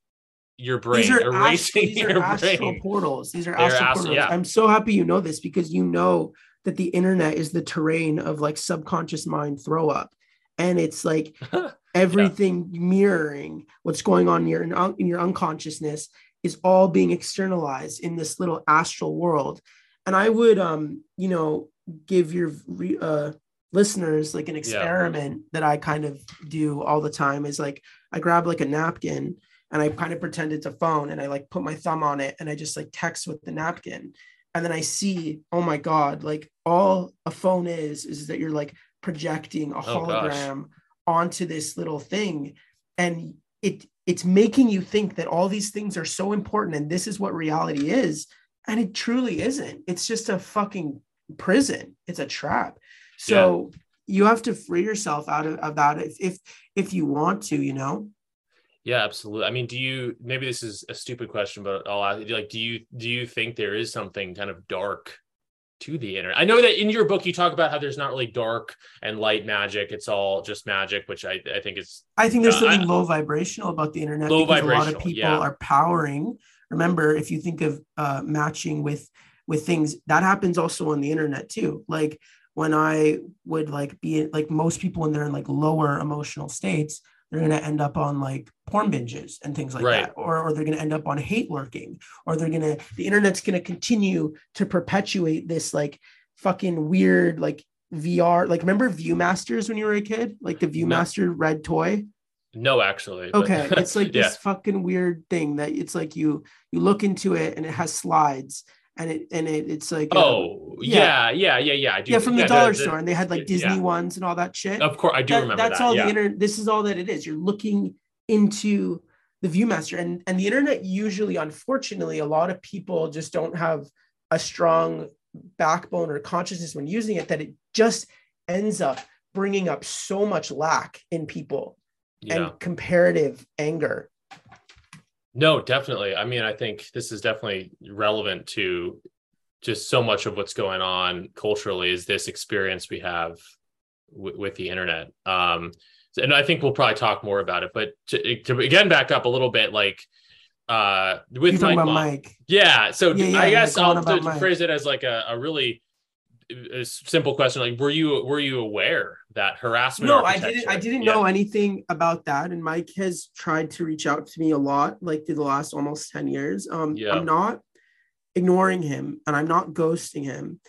S2: your brain,
S3: these are, astral,
S2: erasing
S3: these are
S2: your
S3: astral
S2: brain.
S3: portals. These are
S2: They're
S3: astral
S2: astral-
S3: portals.
S2: yeah.
S3: I'm so happy you know this because you know that the internet is the terrain of like subconscious mind throw up. And it's like everything mirroring what's going on in your in your unconsciousness is all being externalized in this little astral world. And I would um, you know, give your uh listeners like an experiment that I kind of do all the time is like I grab like a napkin and I kind of pretend it's a phone and I like put my thumb on it and I just like text with the napkin. And then I see, oh my God, like all a phone is, is that you're like projecting a
S2: Oh,
S3: hologram onto this little thing. and it it's making you think that all these things are so important and this is what reality is. And it truly isn't. It's just a fucking prison. It's a trap. So you have to free yourself out of, of that if, if if you want to you know
S2: Yeah, absolutely. I mean, do you maybe this is a stupid question, but I'll ask like do you do you think there is something kind of dark to the internet? I know that in your book you talk about how there's not really dark and light magic. It's all just magic, which I, I think is
S3: I think there's
S2: Uh,
S3: something
S2: I-
S3: low vibrational about the internet
S2: Low
S3: because a lot of people
S2: yeah.
S3: are powering. Remember, if you think of uh, matching with with things, that happens also on the internet too. Like when I would like be like most people when they're in like lower emotional states, they're gonna end up on like porn binges and things like
S2: Right.
S3: that, or or they're gonna end up on hate lurking, or they're gonna the internet's gonna continue to perpetuate this like fucking weird like VR. Like remember ViewMasters when you were a kid, like the ViewMaster red toy.
S2: no actually. but-
S3: Okay, it's like
S2: yeah.
S3: this fucking weird thing that it's like you you look into it and it has slides and it and it it's like uh,
S2: Oh yeah, yeah, yeah, yeah. I do.
S3: yeah from the
S2: yeah,
S3: dollar store and they had like
S2: yeah.
S3: Disney ones and all that shit.
S2: Of course, I do
S3: That-
S2: remember
S3: that's
S2: that.
S3: all
S2: yeah.
S3: the internet. This is all that it is. You're looking into the ViewMaster and and the internet usually, unfortunately, a lot of people just don't have a strong backbone or consciousness when using it that it just ends up bringing up so much lack in people
S2: yeah.
S3: and comparative anger.
S2: No, definitely. I mean, I think this is definitely relevant to just so much of what's going on culturally is this experience we have w- with the internet. Um, and I think we'll probably talk more about it, but to, to again back up a little bit, like uh, with Mike
S3: Mike.
S2: Yeah. So
S3: Yeah, yeah,
S2: I guess I'll phrase it as like a, a really uh, simple question. Like, were you were you aware that harassment?
S3: No, I didn't. I didn't
S2: Yeah.
S3: know anything about that. And Mike has tried to reach out to me a lot, like through the last almost ten years. Um,
S2: Yeah.
S3: I'm not ignoring him, and I'm not ghosting him.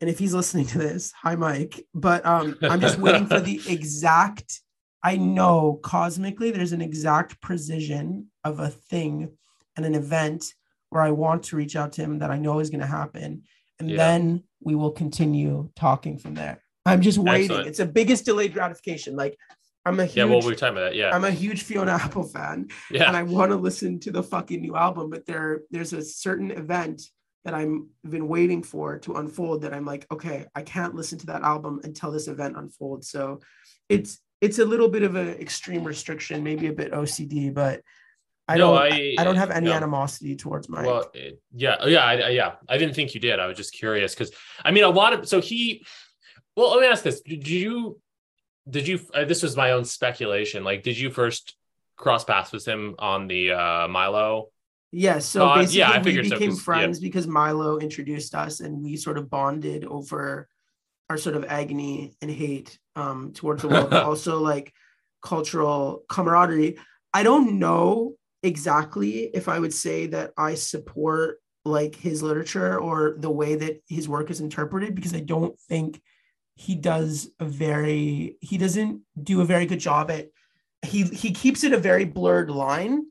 S3: And if he's listening to this, hi Mike. But um, I'm just waiting for the exact. I know cosmically, there's an exact precision of a thing and an event where I want to reach out to him that I know is going to happen, and
S2: Yeah.
S3: then we will continue talking from there. I'm just waiting.
S2: Excellent.
S3: It's the biggest delayed gratification. Like I'm a huge,
S2: Yeah. Well, we were talking about that. Yeah.
S3: I'm a huge Fiona Apple fan,
S2: yeah.
S3: and I want to listen to the fucking new album. But there, there's a certain event that I'm been waiting for to unfold. That I'm like, okay, I can't listen to that album until this event unfolds. So, it's it's a little bit of an extreme restriction, maybe a bit OCD, but I
S2: No,
S3: don't.
S2: I-
S3: I, don't have any
S2: no.
S3: animosity towards Mike.
S2: Well, it- yeah, yeah, I, I- yeah. I didn't think you did. I was just curious because I mean, a lot of so he. Well, let me ask this: Did you, did you? Uh, this was my own speculation. Like, did you first cross paths with him on the uh Milo?
S3: Yeah, so
S2: Uh, yeah,
S3: basically
S2: I
S3: we
S2: became so,
S3: became
S2: 'cause- yeah.
S3: friends because Milo introduced us and we sort of bonded over our sort of agony and hate um towards the world, but also like cultural camaraderie. I don't know exactly if I would say that I support like his literature or the way that his work is interpreted because I don't think he does a very he doesn't do a very good job at he he keeps it a very blurred line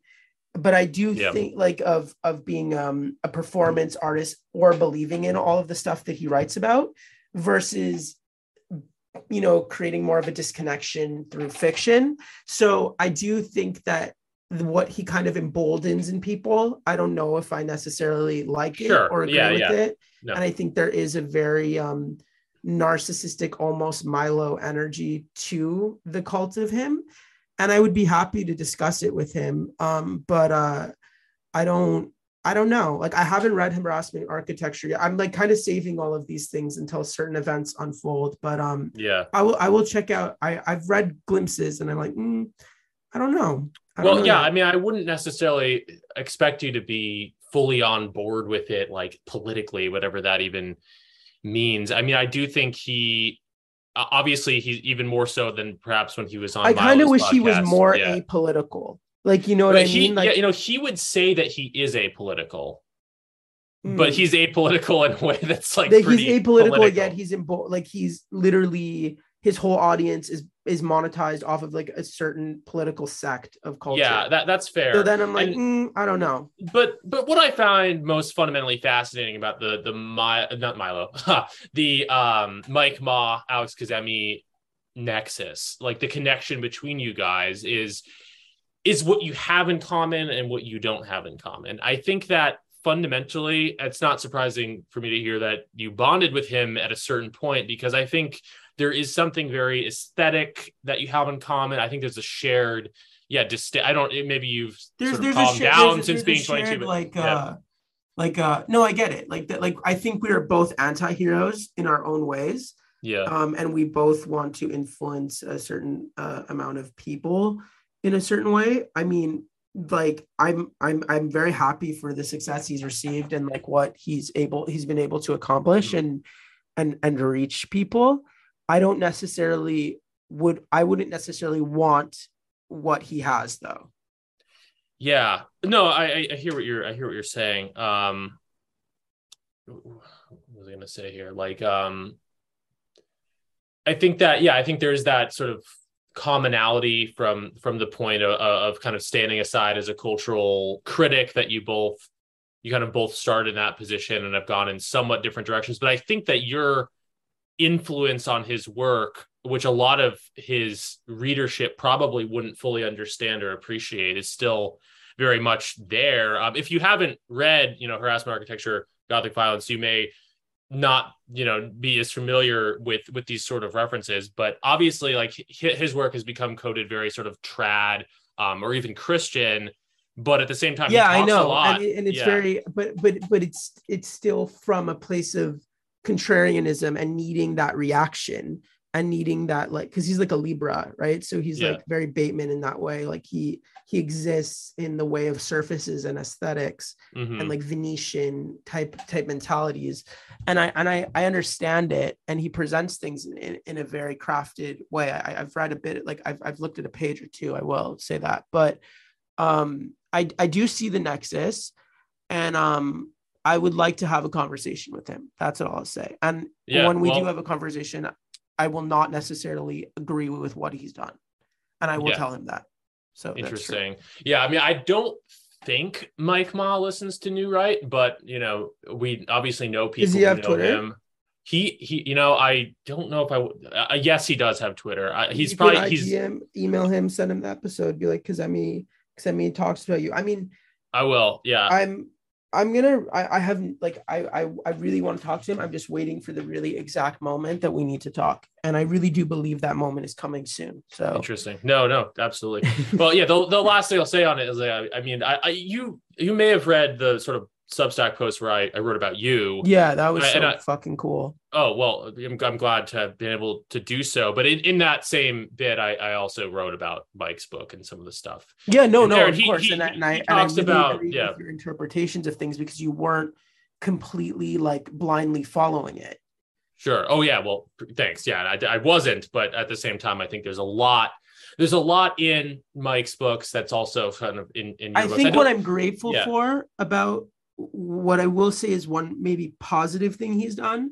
S3: but I do
S2: Yeah.
S3: think like of of being um, a performance artist or believing in all of the stuff that he writes about versus you know creating more of a disconnection through fiction. So I do think that what he kind of emboldens in people, I don't know if I necessarily like
S2: Sure.
S3: it or agree
S2: Yeah,
S3: with
S2: yeah.
S3: it.
S2: No.
S3: And I think there is a very um, narcissistic, almost Milo energy to the cult of him and I would be happy to discuss it with him. Um, but uh, I don't, I don't know. Like I haven't read harassment architecture yet. I'm like kind of saving all of these things until certain events unfold. But um,
S2: Yeah.
S3: I will, I will check out. I I've read glimpses, and I'm like, mm, I don't know. I
S2: Well, yeah. I mean, I wouldn't necessarily expect you to be fully on board with it, like politically, whatever that even means. I mean, I do think he. Obviously, he's even more so than perhaps when he was on.
S3: I kind of wish he was more
S2: Yeah.
S3: apolitical. Like you know what
S2: But
S3: I
S2: he,
S3: mean? Like,
S2: yeah, you know, he would say that he is apolitical,
S3: mm.
S2: but he's apolitical in a way that's like
S3: that he's apolitical
S2: political.
S3: yet he's in like he's literally his whole audience is is monetized off of like a certain political sect of culture.
S2: Yeah, that that's fair.
S3: so then I'm like,
S2: And-
S3: mm, I don't know.
S2: but but what I find most fundamentally fascinating about the the My not Milo the um Mike Ma Alex Kazemi nexus, like the connection between you guys, is is what you have in common and what you don't have in common. I think that fundamentally, it's not surprising for me to hear that you bonded with him at a certain point because I think there is something very aesthetic that you have in common. I think there's a shared, yeah, just I don't. Maybe you've
S3: there's
S2: sort of
S3: there's
S2: calmed down
S3: there's
S2: since being 22. But
S3: like
S2: yeah.
S3: uh like uh no i get it like that like i think we are both anti-heroes in our own ways
S2: yeah,
S3: um and we both want to influence a certain uh, amount of people in a certain way i mean like i'm i'm i'm very happy for the success he's received and like what he's able he's been able to accomplish
S2: Mhm.
S3: and and and reach people i don't necessarily would i wouldn't necessarily want what he has though
S2: yeah. No, I I- hear what you're I hear what you're saying. Um, what was I gonna say here? Like, um, I think that yeah, I think there's that sort of commonality from from the point of, of kind of standing aside as a cultural critic that you both you kind of both started in that position and have gone in somewhat different directions but i think that your influence on his work which a lot of his readership probably wouldn't fully understand or appreciate is still very much there um, if you haven't read you know harassment architecture gothic violence you may not you know be as familiar with with these sort of references but obviously like his work has become coded very sort of trad um or even christian but at the same time
S3: yeah i know and, and it's
S2: Yeah.
S3: very but but but it's it's still from a place of contrarianism and needing that reaction and needing that like because he's like a libra right? So he's
S2: Yeah.
S3: like very bateman in that way. Like he he exists in the way of surfaces and aesthetics
S2: Mhm.
S3: and like venetian type type mentalities. And i and i i understand it and he presents things in, in a very crafted way. I, i've read a bit like I've, I've looked at a page or two i will say that. But um i i do see the nexus and um i would like to have a conversation with him. That's all i'll say. And
S2: Yeah,
S3: when we do have a conversation i will not necessarily agree with what he's done. And i will
S2: Yeah.
S3: tell him that. So that's
S2: interesting. Yeah i mean i don't think mike ma listens to new right but you know we obviously know people Does
S3: he
S2: who
S3: have
S2: know
S3: Twitter?
S2: him. He he you know i don't know if i w- uh, yes he does have twitter. I, he's
S3: You can
S2: probably he's
S3: IGM, email him, send him the episode, be like, Kazemi, Kazemi talks about you. I mean,
S2: i will yeah.
S3: I'm I'm gonna I, I haven't like I, I I really want to talk to him. I'm just waiting for the really exact moment that we need to talk. And I really do believe that moment is coming soon. So
S2: Interesting. No, no, absolutely. well, yeah. The, the last thing I'll say on it is, uh, I mean, I, I you you may have read the sort of Substack post where I, I wrote about you.
S3: yeah, that was
S2: I-
S3: so
S2: I-
S3: fucking cool.
S2: Oh well, I'm, I'm glad to have been able to do so. But in, in that same bit, I, I also wrote about Mike's book and some of the stuff.
S3: Yeah, no,
S2: And
S3: no,
S2: there,
S3: of
S2: he-
S3: course.
S2: he-
S3: and I, I, and I
S2: talks
S3: really
S2: about-
S3: agree
S2: yeah.
S3: with your interpretations of things because you weren't completely like blindly following it.
S2: Sure. Oh yeah. Well, thanks. Yeah, I, I wasn't, but at the same time, I think there's a lot. There's a lot in Mike's books that's also kind of in in your
S3: I
S2: books.
S3: think
S2: don't-
S3: what I'm grateful
S2: yeah.
S3: for about what I will say is one maybe positive thing he's done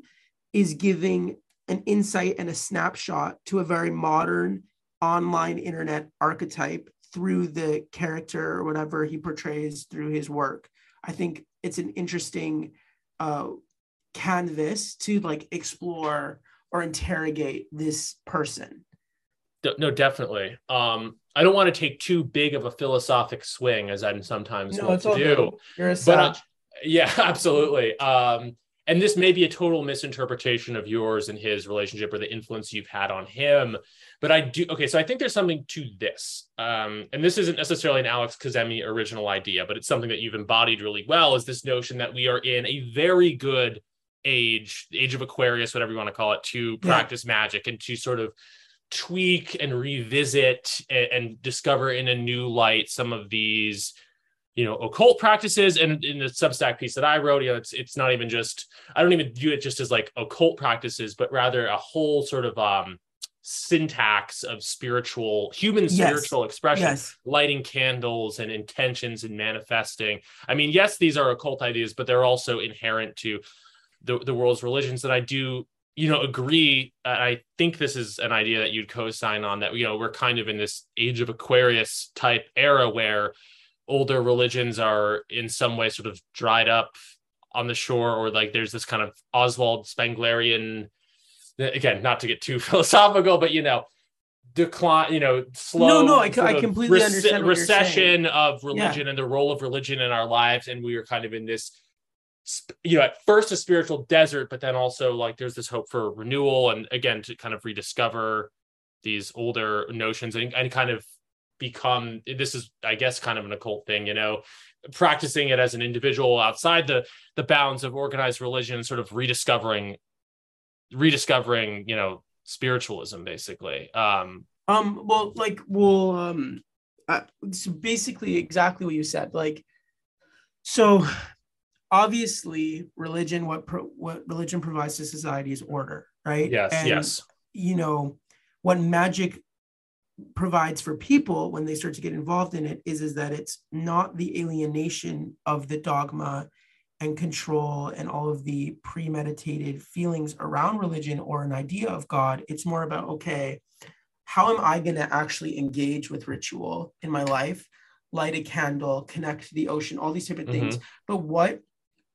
S3: is giving an insight and a snapshot to a very modern online internet archetype through the character or whatever he portrays through his work. I think it's an interesting uh, canvas to like explore or interrogate this person.
S2: No, definitely. Um, I don't want to take too big of a philosophic swing as I'm sometimes
S3: No,
S2: wont to do.
S3: good. You're a
S2: But, uh,
S3: sage.
S2: Yeah, absolutely. Um, and this may be a total misinterpretation of yours and his relationship or the influence you've had on him. But I do okay, so I think there's something to this. Um, and this isn't necessarily an Alex Kazemi original idea, but it's something that you've embodied really well is this notion that we are in a very good age, age of Aquarius, whatever you want to call it, to
S3: Yeah.
S2: practice magic and to sort of tweak and revisit and, and discover in a new light some of these you know occult practices and in the substack piece that i wrote you know it's it's not even just i don't even view it just as like occult practices but rather a whole sort of um syntax of spiritual human
S3: Yes.
S2: spiritual expression
S3: Yes.
S2: lighting candles and intentions and manifesting i mean yes these are occult ideas but they're also inherent to the, the world's religions that i do you know agree uh, i think this is an idea that you'd co-sign on that you know we're kind of in this age of aquarius type era where older religions are in some way sort of dried up on the shore or like there's this kind of oswald spenglerian again not to get too philosophical but you know decline, you know, slow.
S3: No, no, I I completely understand
S2: recession of religion and the role of religion in our lives, and we are kind of in this, you know, at first a spiritual desert, but then also like there's this hope for renewal and again to kind of rediscover these older notions and, and kind of become. This is, I guess, kind of an occult thing, you know, practicing it as an individual outside the the bounds of organized religion, sort of rediscovering, rediscovering, you know spiritualism basically um
S3: Um, well, like, well, um, uh, so basically exactly what you said. Like, so obviously, religion, what pro- what religion provides to society is order, right?
S2: yes
S3: And,
S2: yes
S3: You know, what magic provides for people when they start to get involved in it is is that it's not the alienation of the dogma and control and all of the premeditated feelings around religion or an idea of God. It's more about, okay, how am I going to actually engage with ritual in my life? Light a candle, connect to the ocean, all these different things. Mm-hmm. But what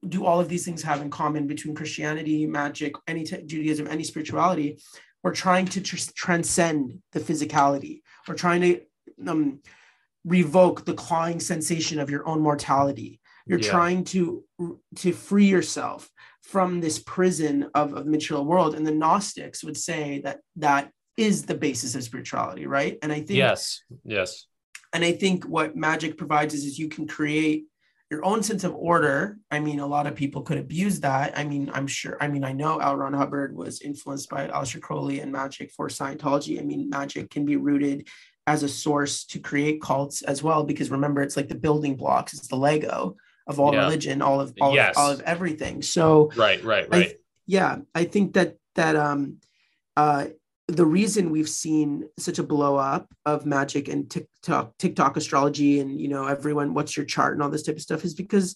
S3: do all of these things have in common between Christianity, magic, any t- Judaism, any spirituality? We're trying to tr- transcend the physicality. We're trying to um, revoke the clawing sensation of your own mortality. You're
S2: Yeah.
S3: trying to to free yourself from this prison of, of material world. And the Gnostics would say that that is the basis of spirituality, right? And I think
S2: yes yes
S3: and I think what magic provides is, is you can create your own sense of order. I mean, a lot of people could abuse that. I mean, I'm sure, I mean, I know L. Ron Hubbard was influenced by Aleister Crowley and magic for Scientology. I mean, magic can be rooted as a source to create cults as well, because remember, it's like the building blocks, it's the Lego of all
S2: Yeah.
S3: religion, all of all,
S2: Yes.
S3: of all of everything. So
S2: right right
S3: I-
S2: right
S3: yeah, I think that that um uh the reason we've seen such a blow up of magic and TikTok TikTok astrology and you know everyone what's your chart and all this type of stuff is because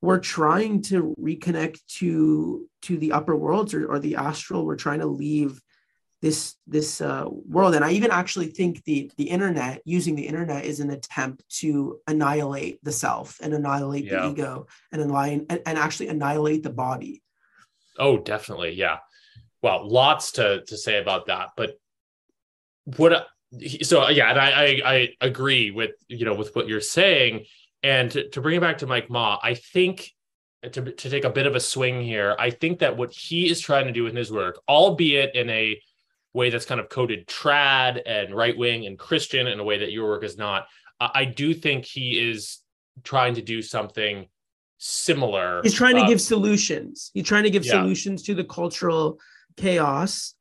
S3: we're trying to reconnect to to the upper worlds or, or the astral we're trying to leave this this uh, world and i even actually think the the internet using the internet is an attempt to annihilate the self and annihilate
S2: Yeah.
S3: the ego and annihilate and, and actually annihilate the body
S2: Oh, definitely. Yeah. Well, lots to to say about that, but what? So yeah, and I I, I agree with you know with what you're saying, and to, to bring it back to Mike Ma, I think to to take a bit of a swing here, I think that what he is trying to do in his work, albeit in a way that's kind of coded trad and right wing and Christian in a way that your work is not, I, I do think he is trying to do something similar.
S3: He's trying to
S2: uh,
S3: give solutions. He's trying to give
S2: Yeah.
S3: solutions to the cultural chaos,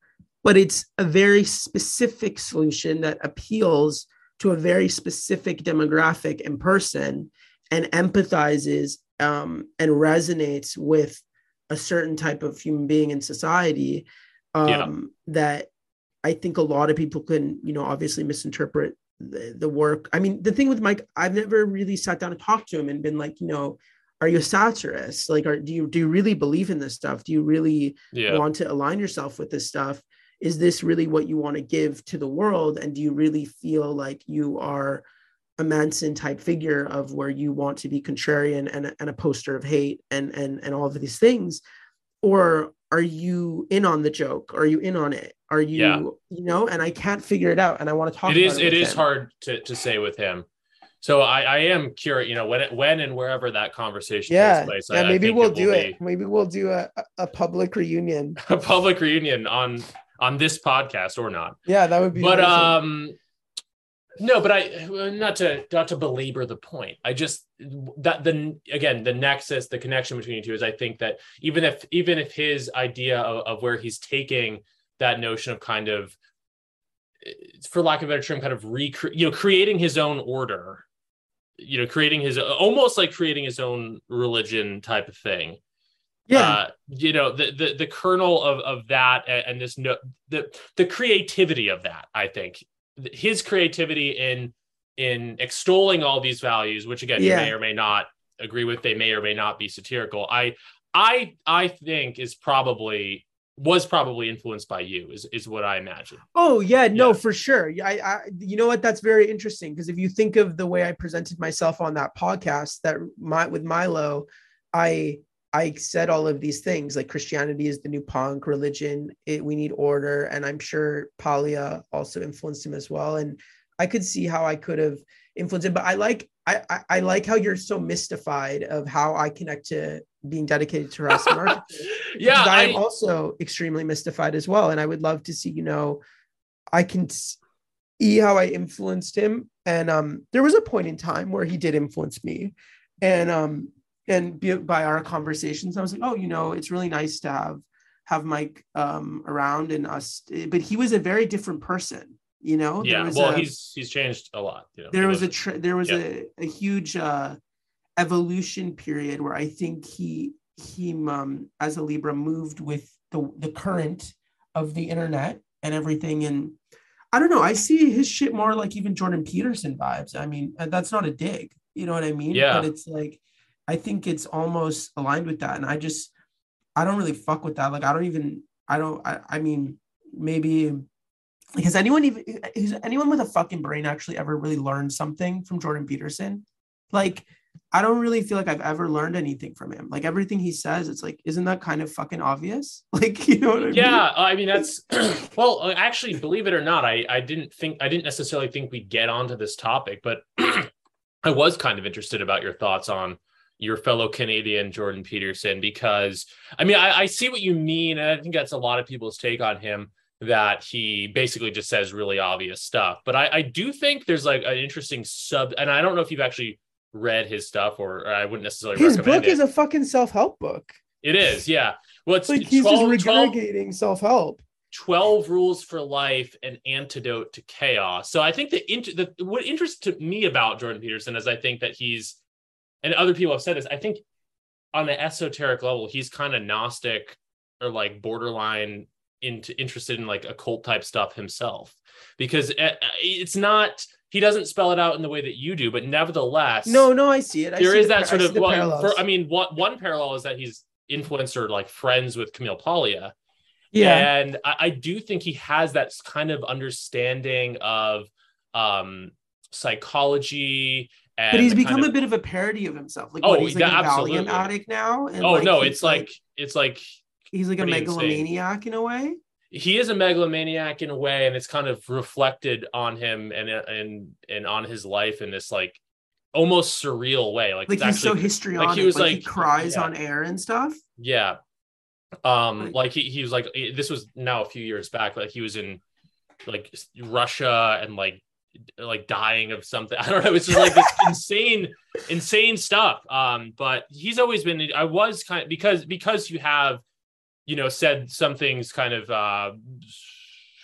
S3: but it's a very specific solution that appeals to a very specific demographic and person and empathizes um, and resonates with a certain type of human being in society um,
S2: Yeah.
S3: that I think a lot of people can, you know, obviously misinterpret the, the work. I mean, the thing with Mike, I've never really sat down and talked to him and been like, you know, are you a satirist? Like, are do you do you really believe in this stuff? Do you really
S2: yeah.
S3: want to align yourself with this stuff? Is this really what you want to give to the world? And do you really feel like you are a Manson type figure of where you want to be contrarian and, and a poster of hate and and and all of these things? Or are you in on the joke? Are you in on it? Are you,
S2: Yeah.
S3: you know, and I can't figure it out. And I want to talk
S2: it
S3: about
S2: is
S3: it
S2: it is
S3: him.
S2: hard to, to say with him so i i am curious you know when it, when and wherever that conversation
S3: Yeah.
S2: takes place
S3: Yeah,
S2: I, I
S3: maybe
S2: think
S3: we'll do
S2: be
S3: it. Maybe we'll do a, a public reunion.
S2: a public reunion on on this podcast or not
S3: Yeah, that would be
S2: but
S3: amazing.
S2: um no but i not to not to belabor the point i just that the again the nexus the connection between the two is i think that even if even if his idea of, of where he's taking that notion of kind of for lack of a better term kind of recre- you know creating his own order you know creating his almost like creating his own religion type of thing
S3: yeah.
S2: uh, you know the, the the kernel of of that and, and this no the the creativity of that i think his creativity in in extolling all these values which again
S3: Yeah.
S2: you may or may not agree with they may or may not be satirical i i i think is probably was probably influenced by you is is what i imagine
S3: Oh yeah, no,
S2: Yeah.
S3: for sure. Yeah, I, I, you know what? That's very interesting because if you think of the way I presented myself on that podcast, that my with Milo, I I said all of these things like Christianity is the new punk religion. It, we need order, and I'm sure Paglia also influenced him as well. And I could see how I could have influenced him, but I like I, I, I like how you're so mystified of how I connect to being dedicated to architecture.
S2: yeah,
S3: I'm
S2: I-
S3: also extremely mystified as well, and I would love to see you know, I can see how I influenced him, and um, there was a point in time where he did influence me, and um, and by our conversations, I was like, oh, you know, it's really nice to have have Mike um around and us, but he was a very different person, you know.
S2: Yeah. Well,
S3: a-
S2: he's he's changed a lot. You know,
S3: there
S2: He
S3: was a
S2: wasn't-
S3: there was
S2: Yeah.
S3: a, a huge uh evolution period where i think he he um as a libra moved with the the current of the internet and everything. And i don't know i see his shit more like even jordan peterson vibes. I mean that's not a dig you know what i mean?
S2: Yeah.
S3: but it's like i think it's almost aligned with that. And i just i don't really fuck with that. Like i don't even i don't i, I mean maybe like has anyone even has anyone with a fucking brain actually ever really learned something from Jordan Peterson? Like, I don't really feel like I've ever learned anything from him. Like everything he says, it's like, isn't that kind of fucking obvious? Like, you know what I mean?
S2: yeah i mean that's well uh, actually believe it or not i i didn't think i didn't necessarily think we'd get onto this topic but i was kind of interested about your thoughts on your fellow canadian jordan peterson because i mean I, I see what you mean and i think that's a lot of people's take on him that he basically just says really obvious stuff but i i do think there's like an interesting sub and i don't know if you've actually read his stuff or, or i wouldn't necessarily
S3: His book
S2: it
S3: is a fucking self-help book.
S2: it is yeah well it's
S3: Like he's
S2: 12
S3: just regurgitating self-help.
S2: 12 rules for life an antidote to chaos so i think the, int- the what interests to me about jordan peterson is i think that he's and other people have said this i think on an esoteric level he's kind of gnostic or like borderline into interested in like occult type stuff himself because uh, it's not he doesn't spell it out in the way that you do but nevertheless
S3: No, no, I see it. I
S2: there is
S3: the
S2: that sort of well, for, i mean one, one parallel is that he's influencer like friends with camille paglia
S3: yeah.
S2: and I, I do think he has that kind of understanding of um psychology and
S3: But he's become
S2: kind
S3: a bit of a parody of himself. Like,
S2: oh
S3: what, he's like
S2: yeah,
S3: a
S2: absolutely
S3: addict now. And
S2: oh
S3: like,
S2: no it's like, it's like
S3: he's like a
S2: pretty insane.
S3: megalomaniac in a way.
S2: He is a megalomaniac in a way and it's kind of reflected on him and and and on his life in this like almost surreal way like,
S3: Like he's so
S2: actually-
S3: histrionic.
S2: he was
S3: like, he cries
S2: yeah.
S3: on air and stuff.
S2: Yeah. Um,
S3: Like-
S2: like he, he was like this was now a few years back, like he was in like Russia and like like dying of something. I don't know. It's just like this insane, insane stuff. Um, but he's always been I was kind of because because you have, you know, said some things kind of uh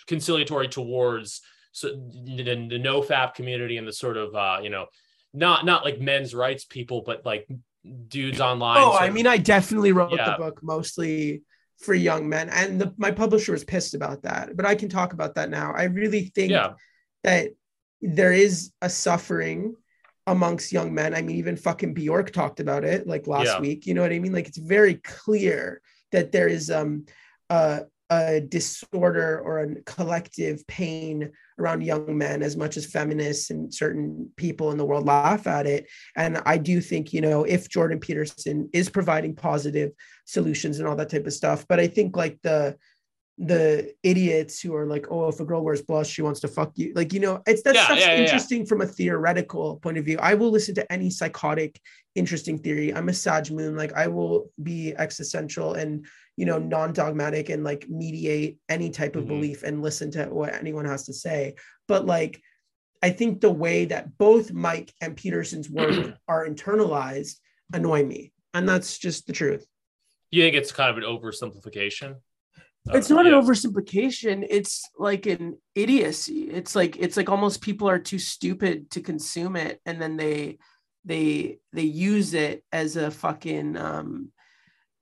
S2: conciliatory towards so the, the no fap community and the sort of uh, you know, not not like men's rights people, but like dudes online.
S3: Oh, I
S2: of-
S3: mean, I definitely wrote
S2: Yeah.
S3: the book mostly for young men, and the, my publisher was pissed about that. But I can talk about that now. I really think
S2: yeah.
S3: that there is a suffering amongst young men. I mean, even fucking Bjork talked about it like last
S2: Yeah.
S3: week. You know what I mean? Like it's very clear that there is um a, a disorder or a collective pain around young men as much as feminists and certain people in the world laugh at it. And I do think, you know, if Jordan Peterson is providing positive solutions and all that type of stuff, but I think like the the idiots who are like, oh, if a girl wears blush, she wants to fuck you. Like, you know, it's that's
S2: Yeah,
S3: stuff's
S2: yeah, yeah, yeah.
S3: interesting from a theoretical point of view. I will listen to any psychotic, interesting theory. I'm a Sag Moon. Like, I will be existential and you know non-dogmatic and like mediate any type of
S2: Mhm.
S3: belief and listen to what anyone has to say. But like, I think the way that both Mike and Peterson's work are internalized annoy me, and that's just the truth.
S2: You think it's kind of an oversimplification?
S3: It's
S2: Uh,
S3: not
S2: yeah.
S3: an oversimplification it's like an idiocy it's like it's like almost people are too stupid to consume it and then they they they use it as a fucking um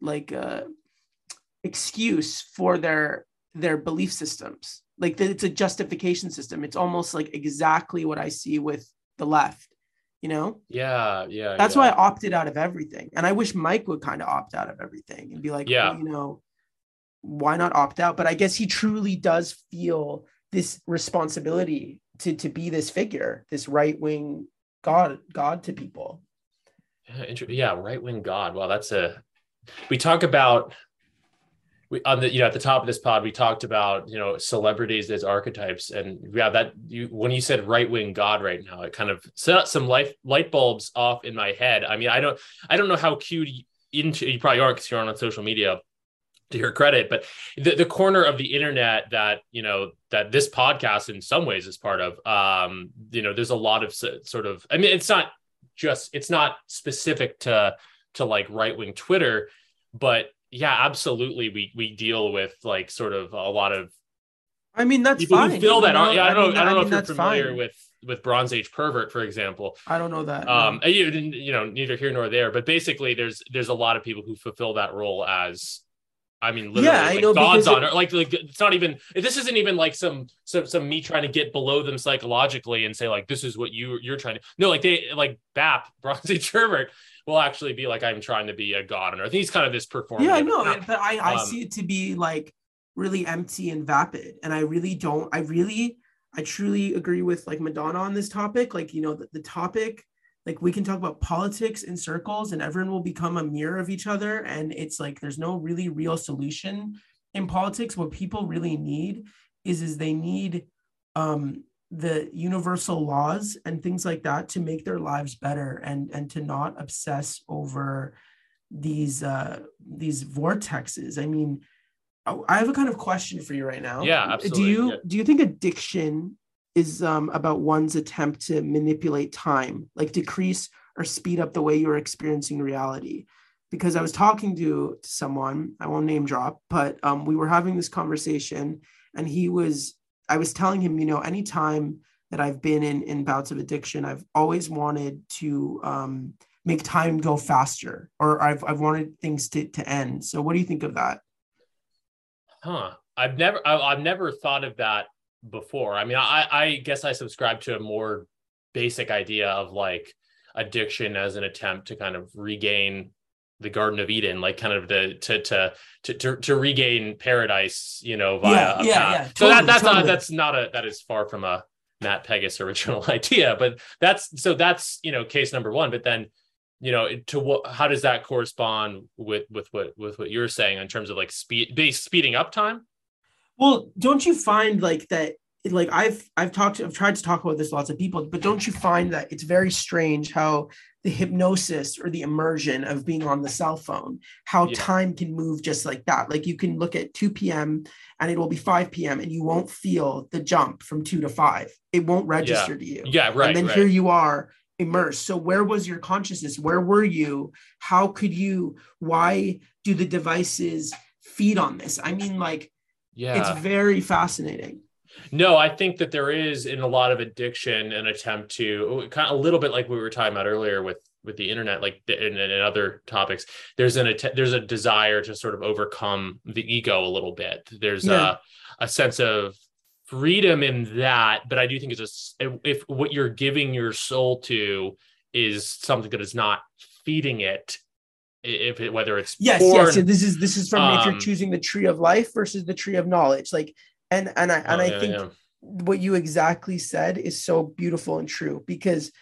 S3: like a excuse for their their belief systems like it's a justification system it's almost like exactly what i see with the left you know
S2: Yeah, yeah.
S3: that's
S2: yeah.
S3: why I opted out of everything. And I wish Mike would kind of opt out of everything and be like,
S2: Yeah.
S3: well, you know, why not opt out? But I guess he truly does feel this responsibility to to be this figure, this right wing god god to people.
S2: Yeah, right wing God. Wow, that's a we talk about we on the you know at the top of this pod we talked about you know celebrities as archetypes and yeah that you when you said right wing god right now it kind of set some light light bulbs off in my head i mean i don't i don't know how cute into you probably aren't because you're on social media to your credit but the, the corner of the internet that you know that this podcast in some ways is part of um you know there's a lot of sort of i mean it's not just it's not specific to to like right wing twitter but yeah, absolutely. We we deal with like sort of a lot of.
S3: I mean, that's
S2: people
S3: fine.
S2: who feel that. Yeah, I don't. I, mean, I don't know mean, if you're familiar
S3: fine.
S2: with with Bronze Age pervert, for example.
S3: I don't know that.
S2: Um, no. you, you know, neither here nor there. But basically, there's there's a lot of people who fulfill that role as I mean, literally, yeah, like I know God's honor. It, like, like it's not even. This isn't even like some some some me trying to get below them psychologically and say like this is what you you're trying to. No, like they like BAP Bronze Age Pervert will actually be like I'm trying to be a god, I think he's kind of this performer.
S3: Yeah, I know, but I I um, see it to be like really empty and vapid, and I really don't. I really, I truly agree with like Madonna on this topic. Like you know, the, the topic. Like we can talk about politics in circles, and everyone will become a mirror of each other, and it's like there's no really real solution in politics. What people really need is is they need um the universal laws and things like that to make their lives better and and to not obsess over these uh these vortexes i mean i have a kind of question for you right now
S2: yeah absolutely.
S3: do you
S2: yeah.
S3: do you think addiction is um about one's attempt to manipulate time like decrease or speed up the way you're experiencing reality because i was talking to, someone i won't name drop but um we were having this conversation and he was I was telling him, you know, anytime that I've been in in bouts of addiction, I've always wanted to um, make time go faster, or I've I've wanted things to to end. So, what do you think of that?
S2: Huh? I've never I, have never thought of that before. I mean, I I guess I subscribe to a more basic idea of like addiction as an attempt to kind of regain the Garden of Eden, like kind of the to to to to, to regain paradise, you know, via
S3: yeah, yeah, yeah,
S2: totally, so that that's totally. not that's not a that is far from a Matt Pegas original idea, but that's so that's you know case number one. But then you know to what how does that correspond with with what with what you're saying in terms of like speed base speeding up time?
S3: Well, don't you find like that like I've I've talked I've tried to talk about this lots of people, but don't you find that it's very strange how the hypnosis or the immersion of being on the cell phone, how yeah. time can move just like that. Like you can look at 2 p.m. and it will be 5 p.m. and you won't feel the jump from 2 to 5. It won't register
S2: yeah.
S3: to you.
S2: Yeah, right.
S3: And then
S2: right.
S3: here you are immersed. So where was your consciousness? Where were you? How could you why do the devices feed on this? I mean like yeah. It's very fascinating.
S2: No, I think that there is in a lot of addiction an attempt to oh, kind of a little bit like we were talking about earlier with with the internet, like and, and other topics. There's an there's a desire to sort of overcome the ego a little bit. There's yeah. a a sense of freedom in that, but I do think it's a if what you're giving your soul to is something that is not feeding it if it, whether it's
S3: yes porn, yes this is this is from um, if you're um, choosing the tree of life versus the tree of knowledge like and and I and oh, I yeah, think yeah. what you exactly said is so beautiful and true because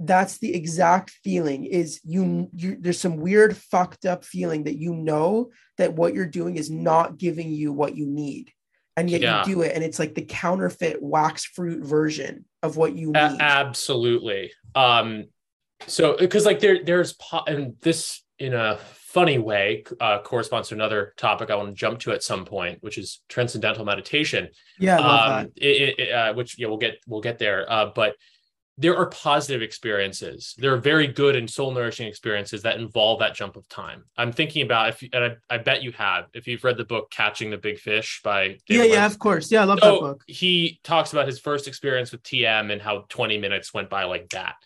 S3: that's the exact feeling is you, you there's some weird fucked up feeling that you know that what you're doing is not giving you what you need and yet yeah. you do it and it's like the counterfeit wax fruit version of what you need
S2: absolutely um so because like there there's po- and this in a funny way uh, corresponds to another topic I want to jump to at some point, which is transcendental meditation.
S3: Yeah, um,
S2: it, it, uh, which yeah, we'll get we'll get there. Uh, but there are positive experiences. There are very good and soul nourishing experiences that involve that jump of time. I'm thinking about if, and I, I bet you have, if you've read the book Catching the Big Fish by
S3: David yeah, Lynch. yeah, of course, yeah, I love so that book.
S2: He talks about his first experience with TM and how 20 minutes went by like that.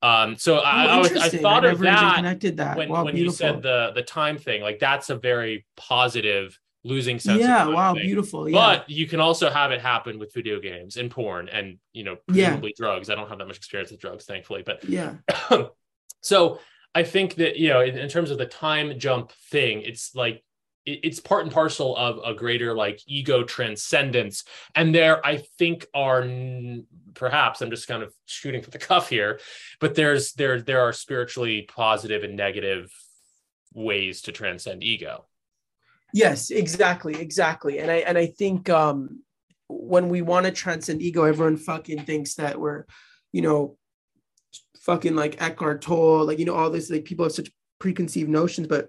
S2: Um, so oh, I, I, was, I thought I of that,
S3: connected that
S2: when,
S3: wow,
S2: when you said the the time thing. Like that's a very positive losing sense.
S3: Yeah, wow, thing. beautiful. Yeah.
S2: But you can also have it happen with video games and porn and you know presumably yeah. drugs. I don't have that much experience with drugs, thankfully, but
S3: yeah.
S2: so I think that you know, in, in terms of the time jump thing, it's like it's part and parcel of a greater like ego transcendence and there i think are perhaps i'm just kind of shooting for the cuff here but there's there there are spiritually positive and negative ways to transcend ego.
S3: Yes, exactly, exactly. And I and I think um when we want to transcend ego, everyone fucking thinks that we're, you know, fucking like Eckhart Tolle, like you know, all this like people have such preconceived notions, but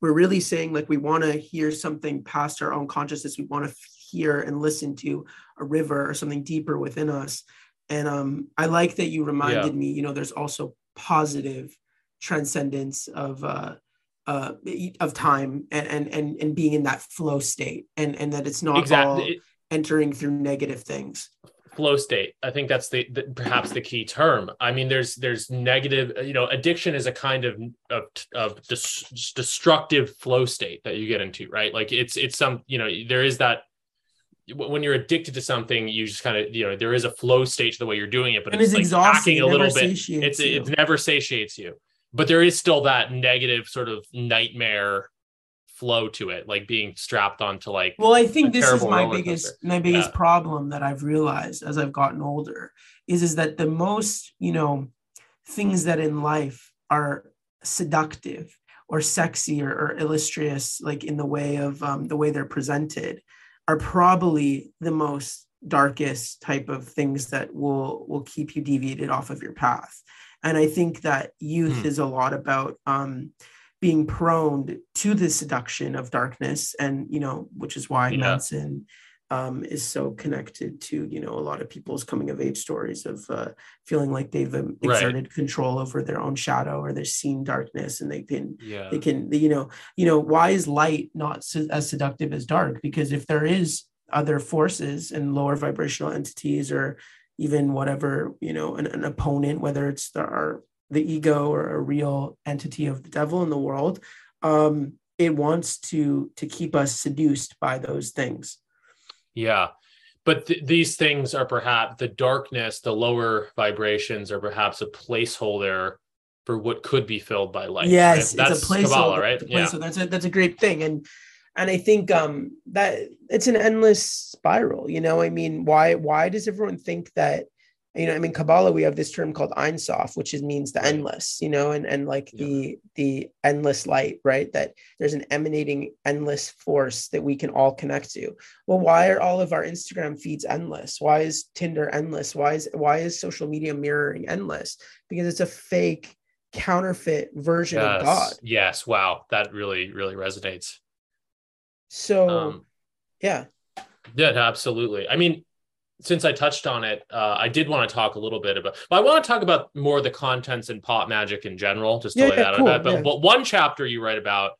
S3: we're really saying like we want to hear something past our own consciousness. We want to hear and listen to a river or something deeper within us. And um, I like that you reminded yeah. me, you know, there's also positive transcendence of uh, uh, of time and, and and and being in that flow state, and and that it's not exactly. all entering through negative things
S2: flow state. I think that's the, the, perhaps the key term. I mean there's there's negative you know addiction is a kind of of, of dis- destructive flow state that you get into right? Like it's it's some you know there is that when you're addicted to something you just kind of you know there is a flow state to the way you're doing it but
S3: and it's,
S2: it's
S3: like exhausting.
S2: a little bit. it's you. it never satiates you. But there is still that negative sort of nightmare flow to it, like being strapped onto like.
S3: Well, I think this is my biggest coaster. my biggest yeah. problem that I've realized as I've gotten older is is that the most you know things that in life are seductive or sexy or, or illustrious, like in the way of um, the way they're presented, are probably the most darkest type of things that will will keep you deviated off of your path. And I think that youth mm. is a lot about um, being prone to the seduction of darkness and you know which is why yeah. manson um, is so connected to you know a lot of people's coming of age stories of uh, feeling like they've um, exerted right. control over their own shadow or they've seen darkness and they can yeah. they can you know you know why is light not so, as seductive as dark because if there is other forces and lower vibrational entities or even whatever you know an, an opponent whether it's the, our the ego or a real entity of the devil in the world um it wants to to keep us seduced by those things.
S2: Yeah. But th- these things are perhaps the darkness the lower vibrations are perhaps a placeholder for what could be filled by light
S3: yes right? that's it's a placeholder Kabbalah, right? yeah. That's a that's a great thing. And and i think um that it's an endless spiral you know? I mean why why does everyone think that you know i mean kabbalah we have this term called ein sof which is means the endless you know and and like yeah. the the endless light right? That there's an emanating endless force that we can all connect to. Well why are all of our instagram feeds endless? Why is tinder endless? Why is why is social media mirroring endless? Because it's a fake counterfeit version
S2: yes.
S3: of god.
S2: Yes. Wow. That really really resonates.
S3: So um, yeah.
S2: yeah absolutely. I mean since I touched on it, uh, I did want to talk a little bit about, but I want to talk about more the contents in pop magick in general, just to yeah, lay that cool, out. But, yeah. but one chapter you write about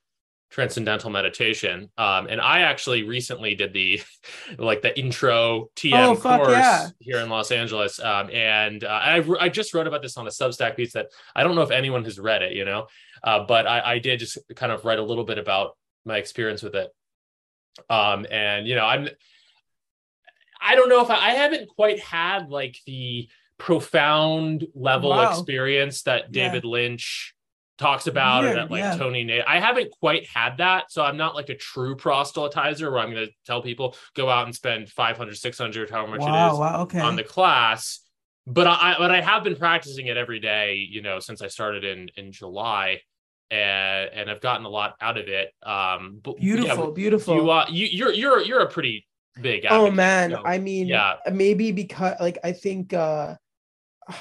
S2: transcendental meditation, um, and I actually recently did the like the intro TM oh, course yeah. here in Los Angeles, um, and uh, I I just wrote about this on a Substack piece that I don't know if anyone has read it, you know, uh, but I, I did just kind of write a little bit about my experience with it, um, and you know I'm I don't know if I, I haven't quite had like the profound level wow. experience that David yeah. Lynch talks about Weird, or that like yeah. Tony Nader. I haven't quite had that. So I'm not like a true proselytizer where I'm going to tell people go out and spend 500, 600, however much wow, it is
S3: wow, okay.
S2: on the class. But I, but I have been practicing it every day, you know, since I started in, in July and, and I've gotten a lot out of it. Um,
S3: but beautiful, yeah, beautiful.
S2: You, uh, you, you're, you're, you're a pretty big.
S3: oh man, know? I mean, yeah, maybe because like I think uh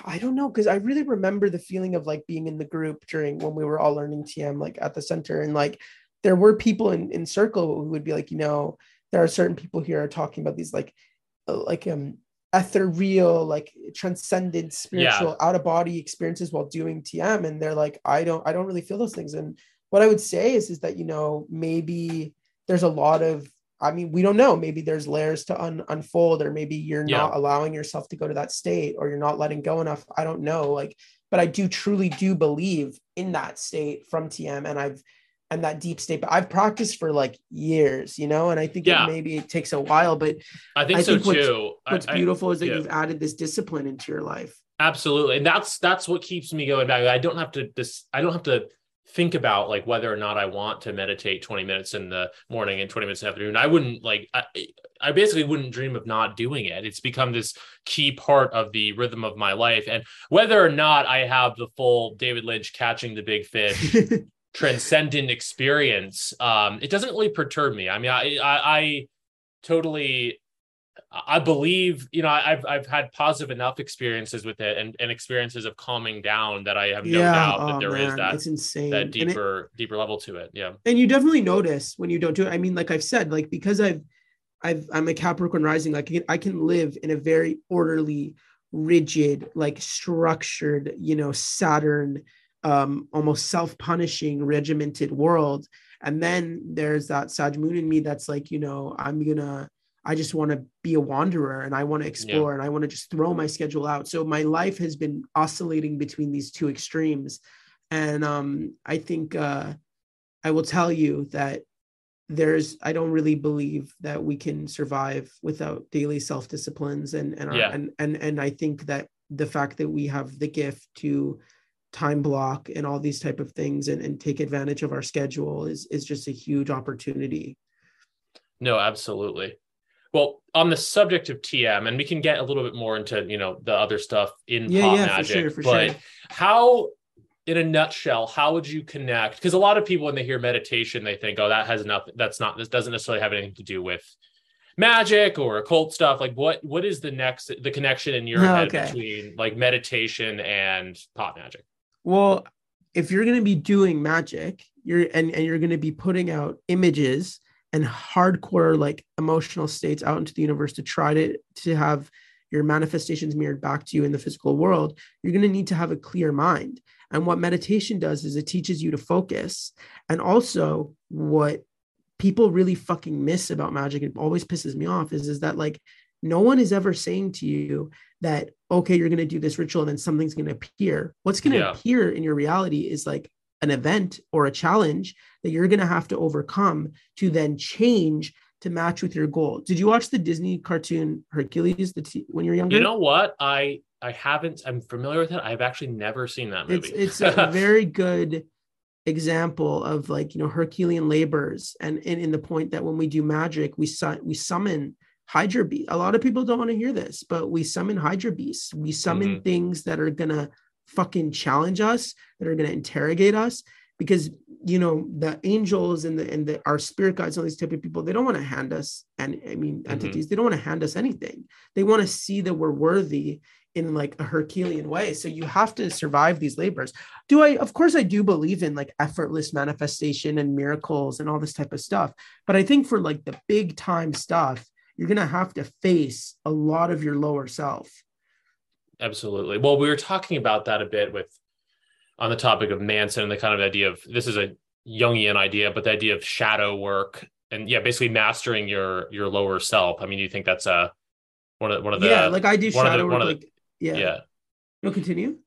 S3: I don't know because I really remember the feeling of like being in the group during when we were all learning TM like at the center and like there were people in in circle who would be like you know there are certain people here are talking about these like uh, like um ethereal like transcendent spiritual yeah. out of body experiences while doing TM and they're like I don't I don't really feel those things and what I would say is is that you know maybe there's a lot of I mean, we don't know. Maybe there's layers to un- unfold, or maybe you're yeah. not allowing yourself to go to that state, or you're not letting go enough. I don't know. Like, but I do truly do believe in that state from TM, and I've and that deep state. But I've practiced for like years, you know, and I think yeah. maybe it takes a while, but
S2: I think, I think so
S3: what's,
S2: too.
S3: What's
S2: I,
S3: beautiful
S2: I,
S3: is that
S2: yeah.
S3: you've added this discipline into your life.
S2: Absolutely, and that's that's what keeps me going back. I don't have to this. I don't have to think about like whether or not I want to meditate 20 minutes in the morning and 20 minutes in the afternoon. I wouldn't like I, I basically wouldn't dream of not doing it. It's become this key part of the rhythm of my life. And whether or not I have the full David Lynch catching the big fish transcendent experience, um, it doesn't really perturb me. I mean, I, I, I totally, I believe, you know, I've, I've had positive enough experiences with it and, and experiences of calming down that I have no
S3: Yeah,
S2: doubt
S3: oh,
S2: that there is
S3: man,
S2: that,
S3: it's insane.
S2: that
S3: And it-
S2: deeper, deeper level to it. Yeah.
S3: and you definitely notice when you don't do it. I mean, like I've said, like because I've I've I'm a Capricorn rising, like I can, I can live in a very orderly, rigid, like structured, you know, Saturn, um, almost self-punishing, regimented world. And then there's that Sag moon in me that's like, you know, I'm gonna I just want to be a wanderer and I want to explore and I want to just throw my schedule out. So my life has been oscillating between these two extremes. And um, I think uh, I will tell you that there's I don't really believe that we can survive without daily self disciplines and and, our,
S2: Yeah.
S3: and and and I think that the fact that we have the gift to time block and all these type of things and, and take advantage of our schedule is is just a huge opportunity.
S2: No, absolutely. Well, on the subject of TM, and we can get a little bit more into you know the other stuff in
S3: Yeah,
S2: pop
S3: yeah, for sure, for
S2: but
S3: sure.
S2: how, in a nutshell, how would you connect? Because a lot of people when they hear meditation, they think, oh, that has nothing. That's not. This doesn't necessarily have anything to do with magic or occult stuff. Like, what what is the next the connection in your oh, head
S3: Okay.
S2: between like meditation and pop magick?
S3: Well, if you're going to be doing magic, you're and, and you're going to be putting out images and hardcore like emotional states out into the universe to try to to have your manifestations mirrored back to you in the physical world, you're going to need to have a clear mind. And what meditation does is it teaches you to focus. And also what people really fucking miss about magic, it always pisses me off, is, is that like no one is ever saying to you that, okay, you're going to do this ritual and then something's going to appear. What's going to
S2: Yeah.
S3: appear in your reality is like an event or a challenge that you're going to have to overcome to then change to match with your goal. Did you watch the Disney cartoon Hercules the t- when you're younger?
S2: You know what? I I haven't. I'm familiar with it. I've actually never seen that movie.
S3: it's it's a very good example of like you know Herculean labors and, and in the point that when we do magic we su- we summon Hydra beast. A lot of people don't want to hear this, but we summon Hydra beasts. We summon mm-hmm. things that are gonna fucking challenge us, that are gonna interrogate us, because you know the angels and the and the our spirit guides, all these type of people, they don't want to hand us and I mean
S2: Mhm.
S3: entities, they don't want to hand us anything. They want to see that we're worthy in like a Herculean way. So you have to survive these labors. Do I, of course, I do believe in like effortless manifestation and miracles and all this type of stuff. But I think for like the big time stuff, you're going to have to face a lot of your lower self.
S2: Absolutely. Well, we were talking about that a bit with on the topic of Manson and the kind of idea of this is a Jungian idea, but the idea of shadow work and yeah, basically mastering your your lower self. I mean, you think that's a one of one of the
S3: yeah, like I do
S2: the-
S3: shadow
S2: one
S3: work.
S2: the-
S3: Like, yeah.
S2: yeah.
S3: No, continue.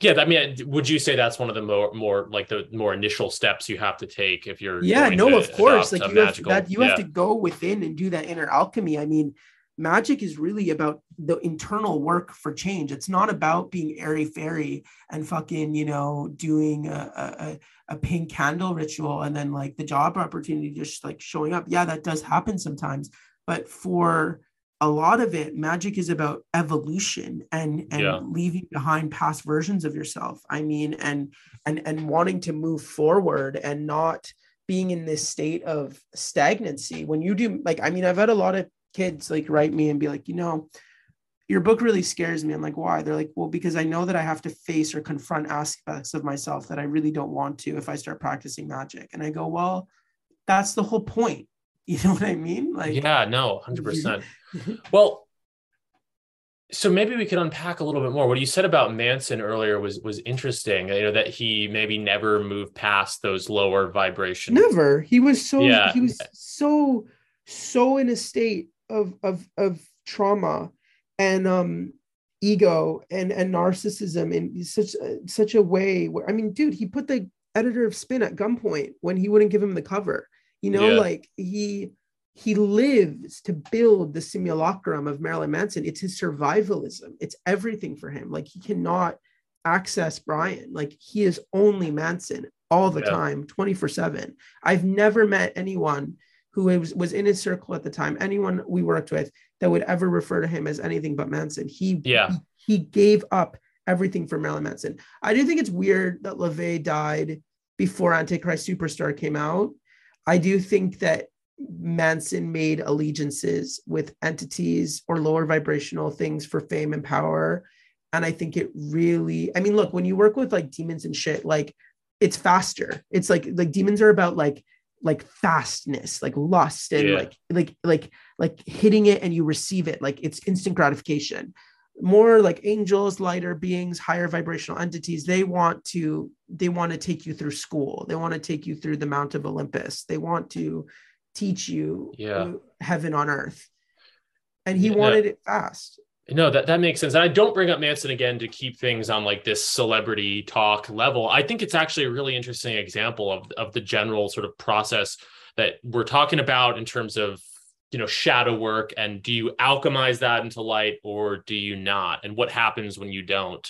S2: Yeah, I mean, would you say that's one of the more more like the more initial steps you have to take if you're
S3: yeah no
S2: to
S3: of course like you have, that you
S2: yeah.
S3: have to go within and do that inner alchemy i mean magic is really about the internal work for change. It's not about being airy fairy and fucking you know doing a, a, a- pink candle ritual and then like the job opportunity just like showing up. Yeah that does happen sometimes but for a lot of it magic is about evolution and and
S2: Yeah.
S3: leaving behind past versions of yourself. I mean and and and wanting to move forward and not being in this state of stagnancy. When you do like i mean i've had a lot of kids like write me and be like you know your book really scares me i'm like why they're like well because i know that i have to face or confront aspects of myself that i really don't want to if i start practicing magic and i go well that's the whole point you know what i mean like
S2: yeah, no, hundred percent. Well, so maybe we could unpack a little bit more. What you said about Manson earlier was was interesting. You know that he maybe never moved past those lower vibration.
S3: Never. He was so
S2: Yeah.
S3: he was so so in a state of of of trauma and um ego and and narcissism in such a, such a way where I mean, dude, he put the editor of Spin at gunpoint when he wouldn't give him the cover. You know,
S2: Yeah.
S3: like he he lives to build the simulacrum of Marilyn Manson. It's his survivalism. It's everything for him. Like he cannot access Brian. Like he is only Manson all the
S2: Yeah.
S3: time, 24 7. I've never met anyone who was, was in his circle at the time, anyone we worked with that would ever refer to him as anything but Manson. He,
S2: Yeah.
S3: he, he gave up everything for Marilyn Manson. I do think it's weird that LaVey died before Antichrist Superstar came out. I do think that Manson made allegiances with entities or lower vibrational things for fame and power. And I think it really, I mean, look, when you work with like demons and shit, like it's faster. It's like like demons are about like like fastness, like lust and
S2: Yeah.
S3: like like like like hitting it and you receive it. Like it's instant gratification. More like angels, lighter beings, higher vibrational entities, they want to they want to take you through school. They want to take you through the Mount of Olympus. They want to teach you
S2: Yeah.
S3: heaven on earth. And he
S2: Yeah.
S3: wanted it fast.
S2: No, that, that makes sense. And I don't bring up Manson again to keep things on like this celebrity talk level. I think it's actually a really interesting example of, of the general sort of process that we're talking about in terms of, you know, shadow work. And do you alchemize that into light or do you not? And what happens when you don't?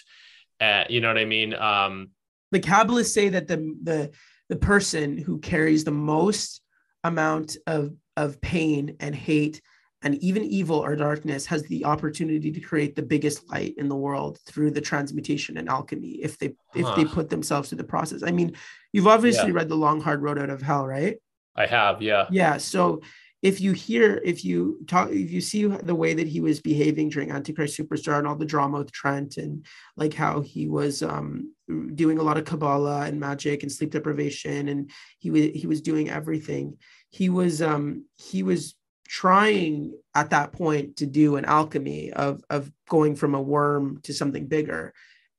S2: Uh, you know what I mean? Um,
S3: the Kabbalists say that the the the person who carries the most amount of of pain and hate and even evil or darkness has the opportunity to create the biggest light in the world through the transmutation and alchemy if they if they put themselves through the process. I mean, you've obviously read the long hard road out of hell, right?
S2: I have, yeah.
S3: Yeah. So if you hear, if you talk, if you see the way that he was behaving during Antichrist Superstar and all the drama with Trent and like how he was um, doing a lot of Kabbalah and magic and sleep deprivation and he was he was doing everything. He was um, he was trying at that point to do an alchemy of of going from a worm to something bigger.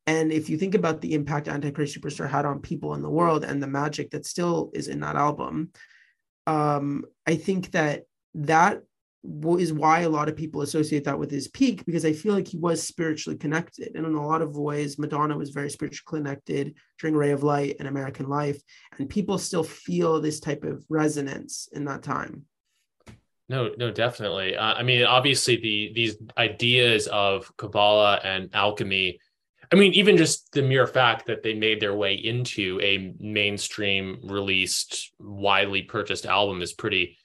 S3: And if you think about the impact Antichrist Superstar had on people in the world and the magic that still is in that album, um, I think that that is why a lot of people associate that with his peak because I feel like he was spiritually connected. And in a lot of ways, Madonna was very spiritually connected during Ray of Light and American Life. And people still feel this type of resonance in that time.
S2: No, no, definitely. Uh, I mean, obviously, the these ideas of Kabbalah and alchemy. I mean, even just the mere fact that they made their way into a mainstream released, widely purchased album is pretty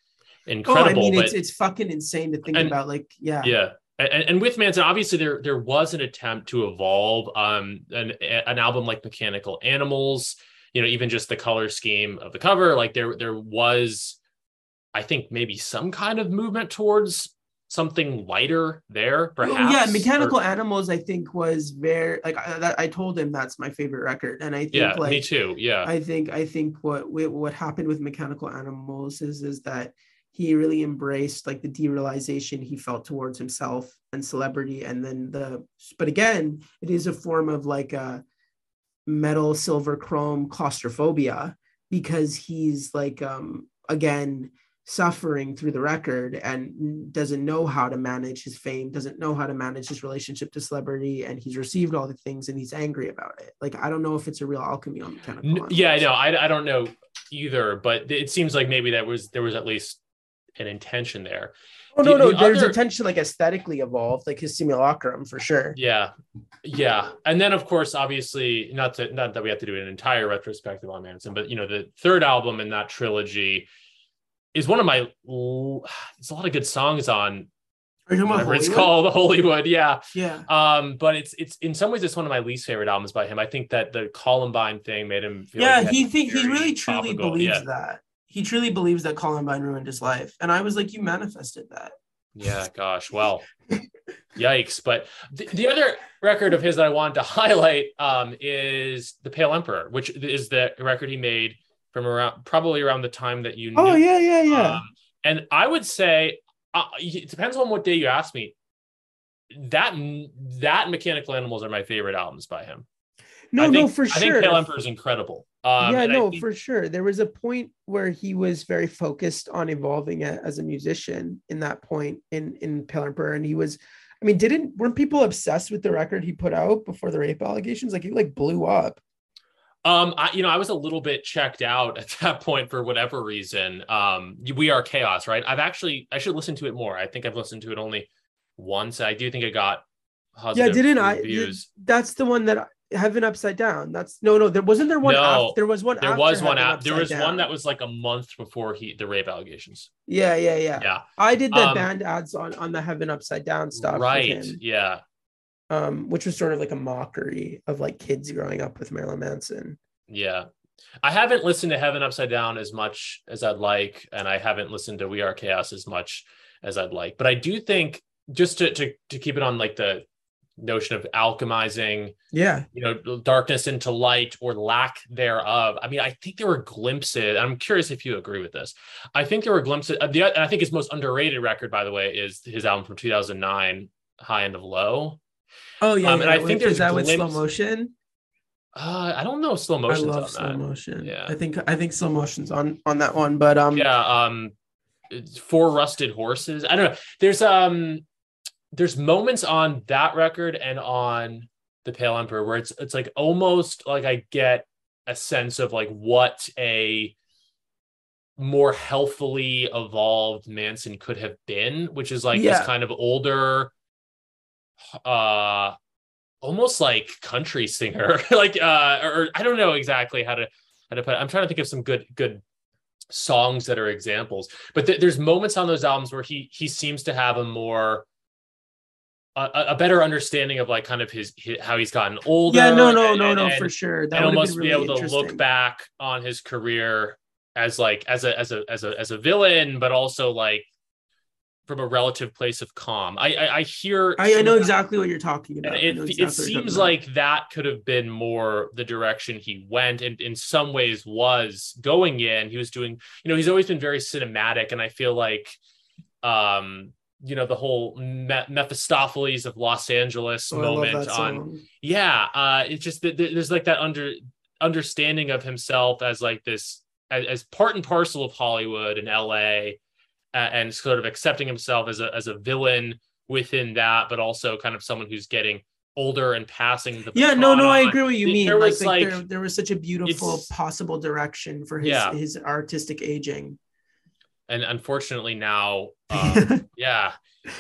S2: incredible.
S3: oh, I mean,
S2: but
S3: it's, it's fucking insane to think
S2: And-
S3: about. Like, yeah.
S2: yeah, and, and with Manson, obviously, there there was an attempt to evolve um an an album like Mechanical Animals. You know, even just the color scheme of the cover, like there there was, I think maybe some kind of movement towards something lighter there,
S3: Oh,
S2: perhaps.
S3: yeah, Mechanical
S2: Or-
S3: Animals, I think, was very like I, I told him that's my favorite record, and I think
S2: yeah,
S3: like
S2: me too. Yeah,
S3: I think I think what what happened with Mechanical Animals is is that he really embraced like the derealization he felt towards himself and celebrity, and then the but again, it is a form of like a metal, silver, chrome claustrophobia because he's like um again suffering through the record and doesn't know how to manage his fame doesn't know how to manage his relationship to celebrity and he's received all the things and he's angry about it like i don't know if it's a real alchemy on mechanical
S2: N-
S3: Animals.
S2: yeah, I know. I I don't know either, but it seems like maybe that was there was at least an intention there.
S3: oh no
S2: The-
S3: no
S2: the
S3: there's
S2: other-
S3: attention like aesthetically evolved like his simulacrum for sure
S2: Yeah, yeah, and then of course, obviously, not to not that we have to do an entire retrospective on Manson, but you know, the third album in that trilogy is one of my. There's a lot of good songs on whatever it's called, Hollywood. Yeah,
S3: yeah
S2: um, but it's it's in some ways it's one of my least favorite albums by him. I think that the Columbine thing made him. Feel
S3: yeah
S2: like
S3: he
S2: had
S3: think he really truly
S2: topical-
S3: believes
S2: Yeah,
S3: that he truly believes that columbine ruined his life and i was like you manifested that
S2: yeah, gosh, well, yikes! But the, the other record of his that I wanted to highlight um, is the Pale Emperor, which is the record he made from around probably around the time that you.
S3: oh
S2: knew.
S3: yeah yeah yeah
S2: Um, and I would say uh, it depends on what day you ask me. That that Mechanical Animals are my favorite albums by him.
S3: no
S2: I
S3: no for
S2: I
S3: sure I
S2: think Pale Emperor is incredible. Um,
S3: yeah no
S2: think-
S3: for sure there was a point where he was very focused on evolving as a musician in that point in in Pale Emperor and he was i mean didn't weren't people obsessed with the record he put out before the rape allegations like he like blew up
S2: Um, I, you know, I was a little bit checked out at that point for whatever reason. Um, we are chaos, right? I've actually, I should listen to it more. I think I've listened to it only once. I do think it got
S3: yeah didn't i
S2: reviews.
S3: that's the one that I- heaven upside down that's no no there wasn't there one
S2: No,
S3: after, there was one
S2: there was one app. There was
S3: Down.
S2: one that was like a month before he the rape allegations.
S3: yeah yeah yeah
S2: Yeah,
S3: i did the
S2: Um,
S3: band ads on on the heaven upside down stuff
S2: right. Yeah,
S3: um which was sort of like a mockery of like kids growing up with marilyn manson
S2: yeah. I haven't listened to Heaven Upside Down as much as I'd like, and I haven't listened to We Are Chaos as much as I'd like. But I do think just to to to keep it on like the notion of alchemizing
S3: Yeah.
S2: you know darkness into light or lack thereof i mean i think there were glimpses i'm curious if you agree with this i think there were glimpses uh, the, i think his most underrated record by the way is his album from 2009 high end of low
S3: Oh yeah.
S2: Um, and
S3: yeah.
S2: I think there's
S3: that with slow motion?
S2: uh i don't know if slow
S3: I love slow
S2: that
S3: motion.
S2: Yeah.
S3: I think I think slow motion's on on that one, but um
S2: yeah um four rusted horses i don't know there's um there's moments on that record and on the pale emperor where it's it's like almost like i get a sense of like what a more healthfully evolved manson could have been which is like
S3: Yeah.
S2: this kind of older uh almost like country singer like uh or, i don't know exactly how to how to put it. i'm trying to think of some good good songs that are examples but th- there's moments on those albums where he he seems to have a more a, a better understanding of like kind of his, his how he's gotten older
S3: yeah, no, no,
S2: and-
S3: no, no,
S2: and-
S3: for sure. That
S2: and almost
S3: have
S2: be able to look back on his career as like as a as a as a as a villain but also like from a relative place of calm. I i, I hear
S3: I, I know exactly what you're talking about.
S2: it, it
S3: exactly you're
S2: seems
S3: about.
S2: like that could have been more the direction he went and in some ways was going in. He was doing you know he's always been very cinematic and i feel like um you know the whole Me- mephistopheles of los angeles
S3: Oh,
S2: moment on yeah uh it's just that there's like that under understanding of himself as like this as, as part and parcel of hollywood and la and sort of accepting himself as a as a villain within that but also kind of someone who's getting older and passing the
S3: Yeah, no, no, I agree what you
S2: There
S3: mean.
S2: was,
S3: like, like,
S2: like-
S3: there, there was such a beautiful possible direction for his
S2: Yeah.
S3: his artistic aging.
S2: and unfortunately now um, yeah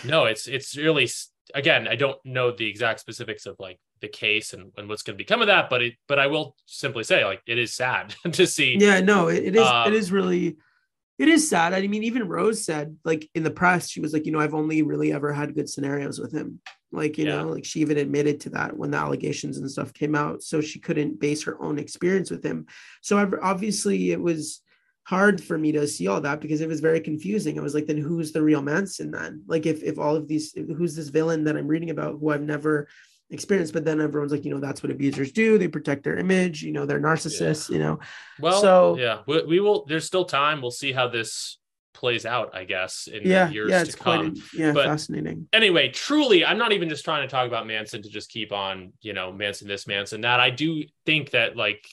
S2: no it's it's really again i don't know the exact specifics of like the case and, and what's going to become of that but it but i will simply say like it is sad to see
S3: yeah, no, it, it is
S2: Um,
S3: it is really it is sad. I mean, even Rose said, like in the press, she was like, you know, I've only really ever had good scenarios with him. Like, you
S2: Yeah.
S3: know, like she even admitted to that when the allegations and stuff came out. So she couldn't base her own experience with him. So I've- obviously it was hard for me to see all that because it was very confusing. I was like, then who's the real Manson then? Like if if all of these who's this villain that I'm reading about who I've never experienced, but then everyone's like, you know, that's what abusers do. They protect their image, you know, they're narcissists, you know.
S2: well
S3: so-
S2: yeah we, we will there's still time we'll see how this plays out i guess in
S3: yeah
S2: years
S3: yeah
S2: to
S3: it's quite
S2: come
S3: yeah
S2: But-
S3: fascinating
S2: anyway, truly, I'm not even just trying to talk about Manson to just keep on, you know, Manson this, Manson that. I do think that, like,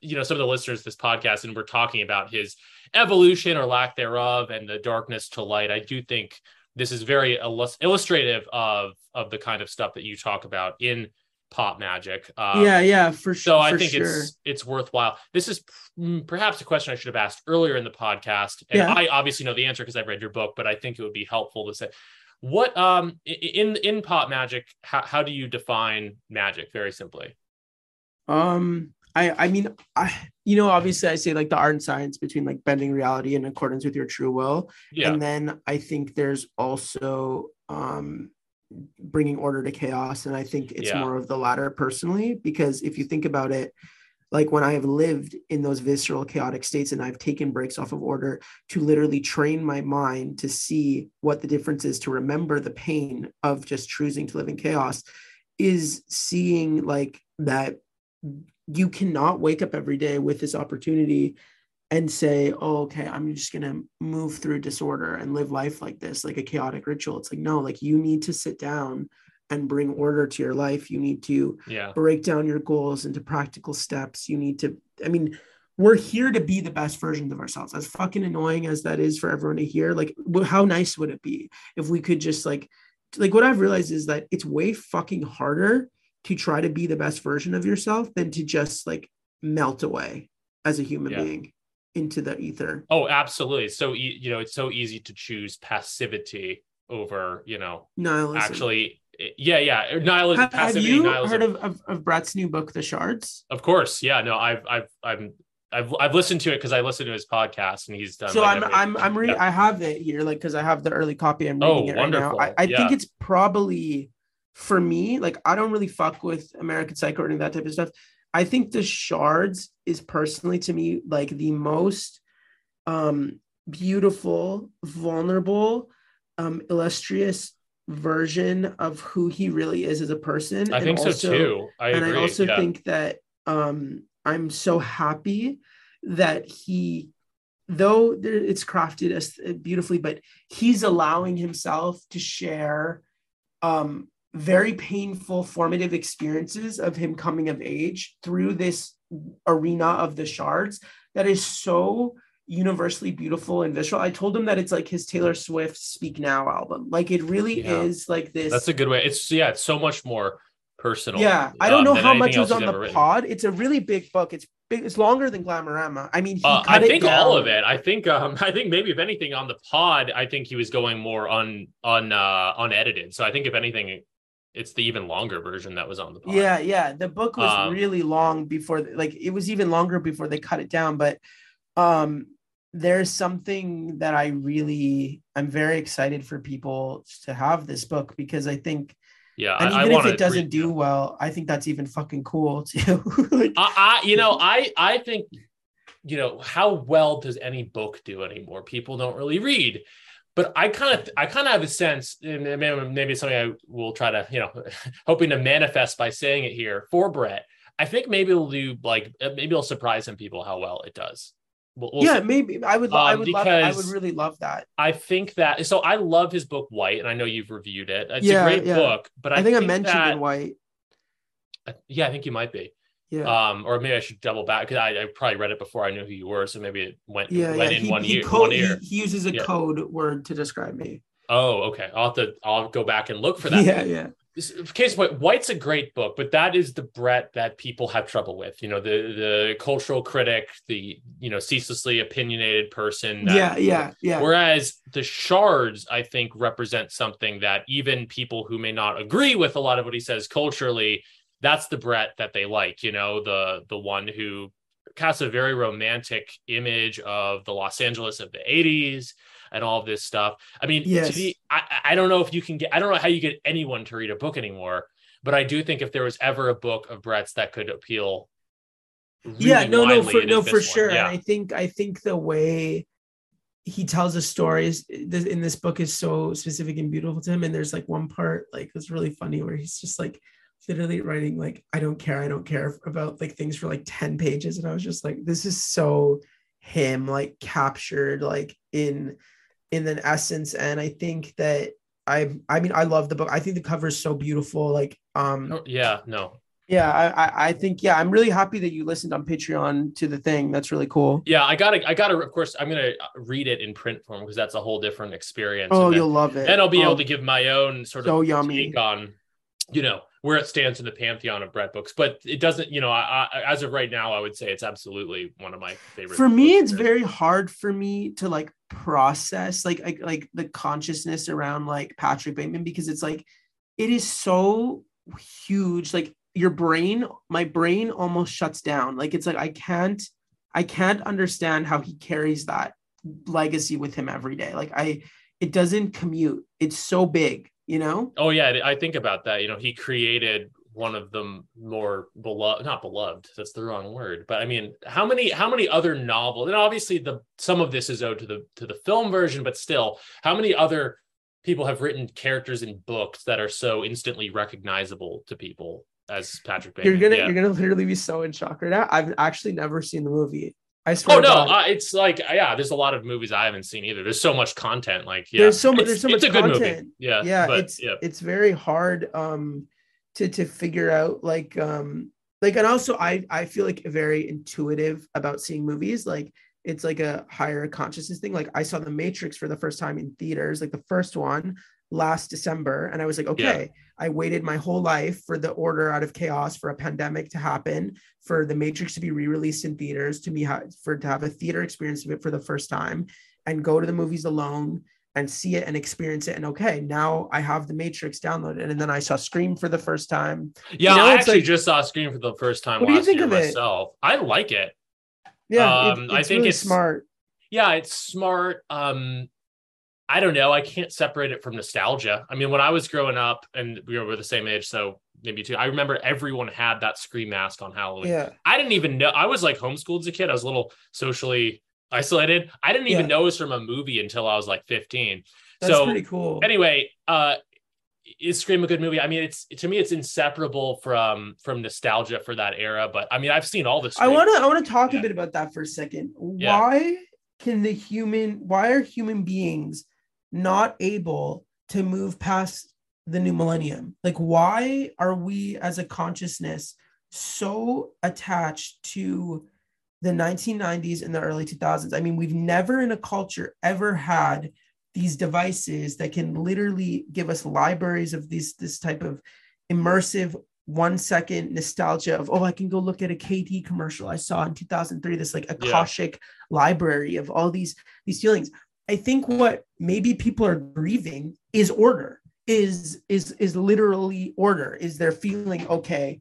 S2: you know, some of the listeners this podcast, and we're talking about his evolution or lack thereof and the darkness to light. I do think this is very illus- illustrative of of the kind of stuff that you talk about in pop magick. Um,
S3: yeah yeah for sure.
S2: so
S3: I
S2: think
S3: sure.
S2: it's it's worthwhile. This is mm, perhaps a question I should have asked earlier in the podcast, and
S3: Yeah.
S2: I obviously know the answer because I've read your book, but I think it would be helpful to say what um in in pop magick. How how do you define magic? Very simply.
S3: um i i mean i you know obviously i say like the art and science between like bending reality in accordance with your true will.
S2: Yeah,
S3: and then i think there's also um bringing order to chaos. And i think it's
S2: Yeah.
S3: more of the latter personally because if you think about it like when i have lived in those visceral chaotic states and i've taken breaks off of order to literally train my mind to see what the difference is to remember the pain of just choosing to live in chaos is seeing like that you cannot wake up every day with this opportunity and say, oh, okay, I'm just going to move through disorder and live life like this, like a chaotic ritual. It's like, no, like you need to sit down and bring order to your life. You need to
S2: yeah,
S3: break down your goals into practical steps. You need to, I mean, we're here to be the best versions of ourselves. As fucking annoying as that is for everyone to hear, like, how nice would it be if we could just like, like what I've realized is that it's way fucking harder to try to be the best version of yourself than to just like melt away as a human
S2: Yeah.
S3: being into the ether.
S2: Oh, absolutely. So e- you know, it's so easy to choose passivity over you know
S3: Nihilism.
S2: actually. Eh, yeah, yeah. Er, nihilism,
S3: have, have
S2: passivity,
S3: you
S2: nihilism.
S3: heard of, of, of Bret's new book, The Shards?
S2: Of course, yeah. No, I've I've I'm I've I've listened to it because I listened to his podcast and he's done.
S3: so
S2: like
S3: I'm
S2: every-
S3: I'm I'm reading.
S2: yeah.
S3: I have it here, like because I have the early copy. I'm
S2: Oh,
S3: reading it right now. I, I
S2: Yeah.
S3: think it's probably for me. Like I don't really fuck with American Psycho or any of that type of stuff. I think the shards is personally to me like the most um beautiful, vulnerable, um illustrious version of who he really is as a person.
S2: I
S3: And
S2: think
S3: also-
S2: so too. I
S3: and
S2: agree.
S3: I also
S2: yeah.
S3: think that um, I'm so happy that he, though there, it's crafted as beautifully, but he's allowing himself to share um, very painful formative experiences of him coming of age through this arena of the shards that is so universally beautiful and visual. I told him that it's like his Taylor Swift Speak Now album. Like it really
S2: Yeah.
S3: is like this.
S2: That's a good way. It's yeah, it's so much more personal.
S3: Yeah, I don't
S2: um,
S3: know how much was on the
S2: written.
S3: pod. It's a really big book. It's big. It's longer than Glamorama. I mean, he
S2: Uh, I think all of it. I think um I think maybe if anything on the pod, I think he was going more on on uh unedited. So I think if anything, it's the even longer version that was on the pod.
S3: Yeah, yeah. The book was
S2: Um,
S3: really long before, like, it was even longer before they cut it down. But um, there's something that I really, I'm very excited for people to have this book because I think,
S2: yeah.
S3: and
S2: I,
S3: even
S2: I
S3: if it doesn't do well, I think that's even fucking cool too. like,
S2: I, I you know I I think you know how well does any book do anymore? People don't really read, but I kind of I kind of have a sense, and maybe, maybe it's something I will try to you know hoping to manifest by saying it here for Bret. I think maybe it'll do like uh, maybe it'll surprise some people how well it does. We'll, we'll
S3: yeah,
S2: see.
S3: maybe I would, lo- I
S2: Um,
S3: would love, I would really love that.
S2: I think that so I love his book White, and I know you've reviewed it. It's
S3: Yeah,
S2: a great
S3: yeah.
S2: book, but I,
S3: I, think, I mentioned
S2: that,
S3: in White.
S2: Yeah, I think you might be.
S3: Yeah.
S2: Um, or maybe I should double back because I, I probably read it before I knew who you were, so maybe it went
S3: yeah, yeah.
S2: went in
S3: He,
S2: one
S3: he,
S2: ear.
S3: code,
S2: one
S3: he, he uses a
S2: Yeah.
S3: code word to describe me.
S2: Oh, okay. I'll have to. I'll go back and look for that.
S3: Yeah, yeah.
S2: Case in point, White's a great book, but that is the Bret that people have trouble with. You know, the the cultural critic, the you know ceaselessly opinionated person. that-
S3: Yeah, yeah, yeah.
S2: Whereas the shards, I think, represent something that even people who may not agree with a lot of what he says culturally, that's the Bret that they like. You know, the the one who casts a very romantic image of the Los Angeles of the '80s and all of this stuff. I mean,
S3: Yes.
S2: to me, I, I don't know if you can get, I don't know how you get anyone to read a book anymore, but I do think if there was ever a book of Bret's that could appeal.
S3: yeah
S2: really
S3: no no
S2: widely,
S3: for no for sure
S2: Yeah.
S3: and i think i think the way he tells the stories in this book is so specific and beautiful to him and there's like one part like it's really funny where he's just like literally writing like i don't care i don't care about like things for like 10 pages and i was just like this is so him like captured like in in an essence and i think that i i mean i love the book i think the cover is so beautiful like um
S2: Oh, yeah, no,
S3: yeah, I, I think yeah, I'm really happy that you listened on Patreon to the thing. That's really cool.
S2: Yeah, I gotta, I gotta. Of course, I'm gonna read it in print form because that's a whole different experience.
S3: Oh,
S2: then,
S3: you'll love it.
S2: then I'll be
S3: Oh,
S2: able to give my own sort
S3: so
S2: of
S3: yummy.
S2: take on, you know, where it stands in the pantheon of Bret books. But it doesn't, you know, I, I, as of right now, I would say it's absolutely one of my favorite.
S3: For me, it's very hard for me to like process like like like the consciousness around like Patrick Bateman because it's like it is so huge. Like your brain, my brain almost shuts down. Like it's like I can't I can't understand how he carries that legacy with him every day. Like I it doesn't commute. It's so big, you know?
S2: Oh yeah, I think about that. You know, he created one of the more beloved, not beloved. That's the wrong word. But I mean, how many how many other novels? And obviously, the some of this is owed to the to the film version, but still, how many other people have written characters in books that are so instantly recognizable to people as Patrick Bateman?
S3: You're gonna
S2: Yeah.
S3: you're gonna literally be so in shock right now. I've actually never seen the movie. I swear.
S2: Oh no, uh, it's like yeah. There's a lot of movies I haven't seen either. There's so much content. Like yeah,
S3: There's so mu-
S2: It's-
S3: there's so much.
S2: it's
S3: much
S2: a good movie.
S3: content.
S2: Yeah,
S3: yeah,
S2: but,
S3: it's
S2: yeah.
S3: it's very hard um to to figure out like um like and also I I feel like very intuitive about seeing movies like it's like a higher consciousness thing like I saw The Matrix for the first time in theaters like the first one last December and I was like okay I waited my whole life for the order out of chaos for a pandemic to happen for The Matrix to be re-released in theaters to me ha- for to have a theater experience of it for the first time and go to the movies alone and see it and experience it. And okay, now I have the Matrix downloaded. And then I saw Scream for the first time.
S2: Yeah,
S3: know,
S2: I actually
S3: like-
S2: just saw Scream for the first time
S3: What do you think of it?
S2: myself. I like it.
S3: Yeah, it-
S2: Um, I think
S3: really
S2: it's-
S3: smart.
S2: Yeah, it's smart. Um, I don't know. I can't separate it from nostalgia. I mean, when I was growing up, and we were the same age, so maybe two. I remember everyone had that scream mask on Halloween.
S3: Yeah.
S2: I didn't even know. I was like homeschooled as a kid. I was a little socially isolated. I didn't even
S3: Yeah.
S2: know it was from a movie until I was like 15.
S3: That's
S2: so
S3: pretty cool.
S2: anyway, uh, is Scream a good movie? I mean, it's to me, it's inseparable from from nostalgia for that era. But I mean, I've seen all the.
S3: I want to I want to talk
S2: Yeah.
S3: a bit about that for a second.
S2: Yeah.
S3: Why can the human why are human beings not able to move past the new millennium? Like why are we as a consciousness so attached to the 1990s and the early 2000s? I mean, we've never in a culture ever had these devices that can literally give us libraries of these this type of immersive one second nostalgia of oh i can go look at a kt commercial i saw in 2003 this like
S2: Yeah.
S3: akashic library of all these these feelings i think what maybe people are grieving is order is is is literally order is they're feeling okay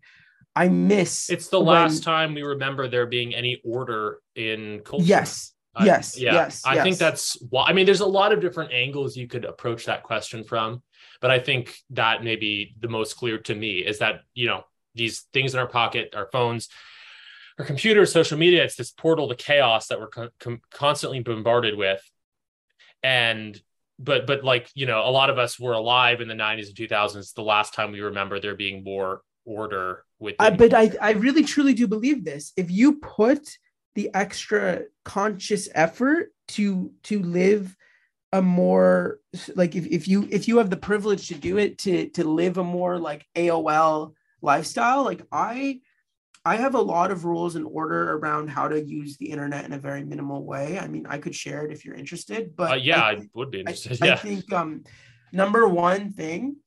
S3: i miss
S2: It's the
S3: when-
S2: last time we remember there being any order in culture.
S3: yes
S2: I-
S3: yes
S2: yeah,
S3: yes
S2: I think that's why. I mean, there's a lot of different angles you could approach that question from, but I think that may be the most clear to me is that you know these things in our pocket, our phones, our computers, social media. It's this portal to chaos that we're con- con- constantly bombarded with, and but but like you know, a lot of us were alive in the 90s and 2000s. The last time we remember there being more order with.
S3: I, but I, I really truly do believe this. If you put the extra conscious effort to to live a more like if, if you if you have the privilege to do it to to live a more like AOL lifestyle, like I I have a lot of rules and order around how to use the internet in a very minimal way. I mean, I could share it if you're interested, but
S2: uh, yeah,
S3: I
S2: I, would be interested.
S3: I
S2: yeah, I
S3: think um, number one thing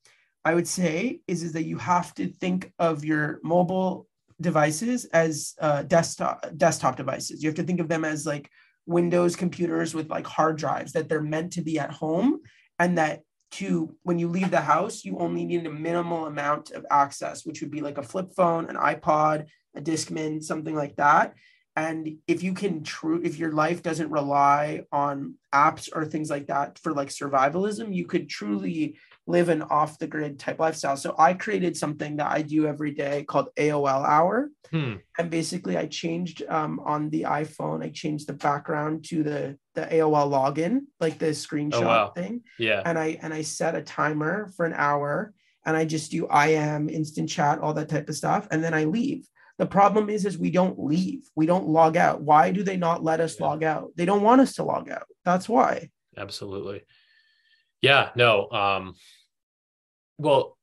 S3: I would say is, is that you have to think of your mobile devices as uh, desktop desktop devices. You have to think of them as like Windows computers with like hard drives that they're meant to be at home and that to when you leave the house you only need a minimal amount of access which would be like a flip phone an ipod a discman something like that and if you can true if your life doesn't rely on apps or things like that for like survivalism you could truly live an off the grid type lifestyle so i created something that i do every day called aol hour
S2: Hmm.
S3: and basically i changed um, on the iphone i changed the background to the the aol login like the screenshot
S2: Oh, wow.
S3: thing
S2: yeah.
S3: and i and i set a timer for an hour and i just do i am instant chat all that type of stuff and then i leave the problem is is we don't leave. We don't log out. Why do they not let us
S2: Yeah.
S3: log out? They don't want us to log out. That's why.
S2: Absolutely. Yeah no um well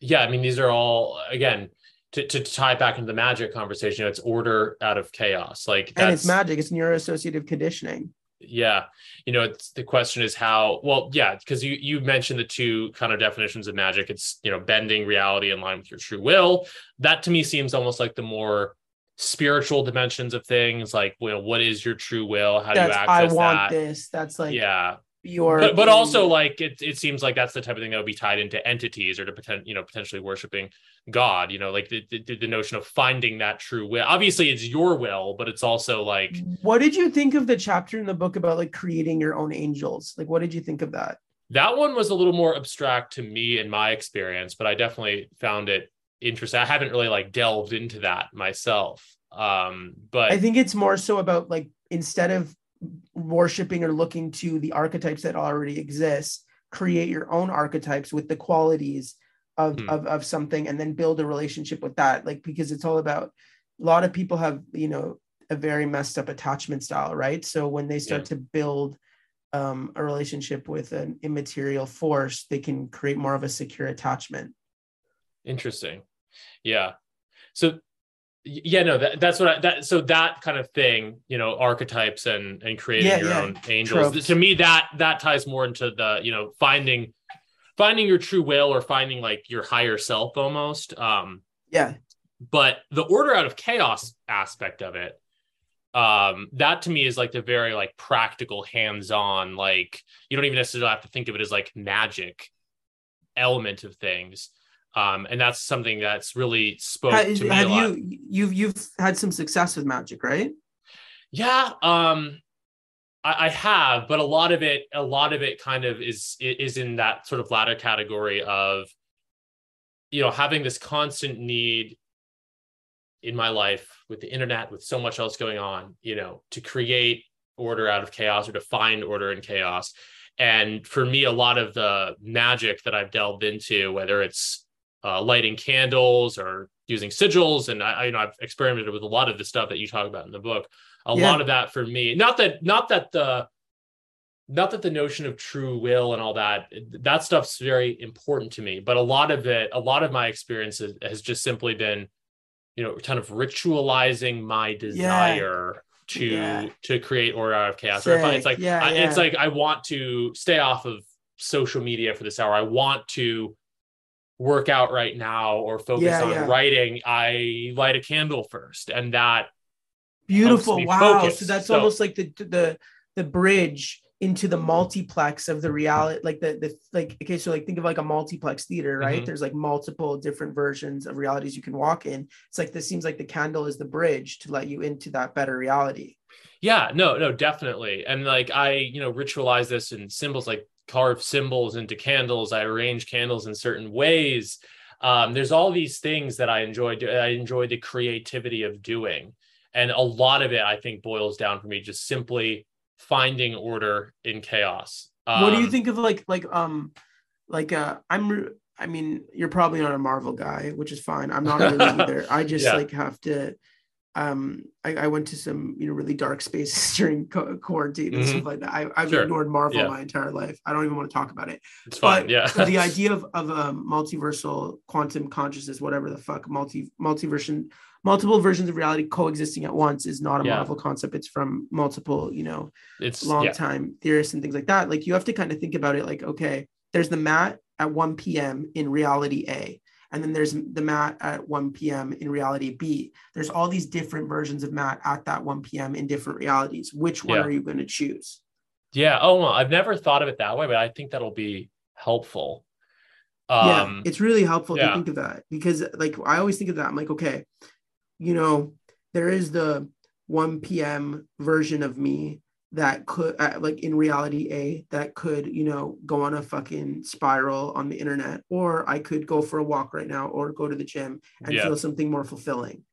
S2: yeah i mean these are all again to, to tie back into the magic conversation you know, it's order out of chaos. Like
S3: and it's magic. It's neuroassociative conditioning
S2: yeah. You know it's the question is how well yeah because you you mentioned the two kind of definitions of magic. It's you know bending reality in line with your true will. That to me seems almost like the more spiritual dimensions of things like you know what is your true will? How do you
S3: that's i want
S2: that?
S3: this. That's like
S2: yeah
S3: your
S2: but, but also like it, it seems like that's the type of thing that would be tied into entities or to pretend you know potentially worshiping god you know like the, the, the notion of finding that true will. Obviously it's your will but it's also like
S3: what did you think of the chapter in the book about like creating your own angels? Like what did you think of that?
S2: That one was a little more abstract to me in my experience but i definitely found it interesting. I haven't really like delved into that myself um but
S3: I think it's more so about like instead of worshiping or looking to the archetypes that already exist, create your own archetypes with the qualities of,
S2: Hmm.
S3: of, of something and then build a relationship with that. Like, because it's all about a lot of people have, you know, a very messed up attachment style, right? So when they start to build um, a relationship with an immaterial force, they can create more of a secure attachment.
S2: Interesting. Yeah. So yeah, no, that, that's what I, that, so that kind of thing, you know, archetypes and, and creating
S3: Yeah,
S2: your
S3: yeah.
S2: own angels
S3: Tropes.
S2: to me, that, that ties more into the, you know, finding, finding your true will or finding like your higher self almost. Um,
S3: Yeah.
S2: but the order out of chaos aspect of it, um, that to me is like the very like practical hands-on, like you don't even necessarily have to think of it as like magic element of things um, and that's something that's really spoke
S3: Ha-
S2: to me a
S3: have
S2: lot.
S3: you, you've, you've had some success with magic, right?
S2: Yeah, um, I, I have, but a lot of it, a lot of it, kind of is is in that sort of latter category of you know, having this constant need in my life with the internet, with so much else going on, you know, to create order out of chaos or to find order in chaos. And for me, a lot of the magic that I've delved into, whether it's uh, lighting candles or using sigils, and I, you know, I've experimented with a lot of the stuff that you talk about in the book. A
S3: Yeah.
S2: lot of that for me, not that, not that the, not that the notion of true will and all that, that stuff's very important to me. But a lot of it, a lot of my experience has, just simply been, you know, kind of ritualizing my desire to
S3: Yeah.
S2: to create order out of chaos. Or if I- it's like
S3: Yeah,
S2: I, it's like I want to stay off of social media for this hour. I want to work out right now or focus
S3: Yeah,
S2: on
S3: yeah.
S2: writing. I light a candle first, and that
S3: Beautiful. Wow.
S2: focus.
S3: So that's
S2: So-
S3: almost like the the the bridge into the multiplex of the reality like the the like okay so like think of like a multiplex theater right
S2: Mhm.
S3: there's like multiple different versions of realities you can walk in it's like this seems like the candle is the bridge to let you into that better reality
S2: Yeah, no, no, definitely. And like I, you know, ritualize this in symbols, like carve symbols into candles. I arrange candles in certain ways. Um, there's all these things that I enjoy. I enjoy the creativity of doing, and a lot of it, I think, boils down for me just simply finding order in chaos.
S3: what do you
S2: Um,
S3: think of like like um like uh i'm i mean you're probably not a marvel guy which is fine i'm not really either i just
S2: Yeah.
S3: like have to um I, I went to some you know really dark spaces during co- quarantine and
S2: Mhm.
S3: stuff like that I, i've
S2: Sure.
S3: ignored marvel
S2: Yeah.
S3: my entire life i don't even want to talk about it
S2: It's fine.
S3: but
S2: yeah.
S3: the idea of, of um, multiversal quantum consciousness whatever the fuck multi multiversion multiple versions of reality coexisting at once is not a
S2: Yeah.
S3: marvel concept it's from multiple you know
S2: it's
S3: long
S2: yeah.
S3: time theorists and things like that like you have to kind of think about it like okay there's the mat at 1 p.m in reality a and then there's the mat at 1 p.m in reality b there's all these different versions of mat at that 1 p.m in different realities which one
S2: Yeah.
S3: are you going to choose
S2: Yeah. Oh, well, I've never thought of it that way, but I think that'll be helpful.
S3: yeah
S2: Um,
S3: it's really helpful
S2: yeah.
S3: to think of that because like i always think of that i'm like okay you know there is the 1 p.m version of me that could uh, like in reality a that could you know go on a fucking spiral on the internet or i could go for a walk right now or go to the gym and
S2: Yeah.
S3: feel something more fulfilling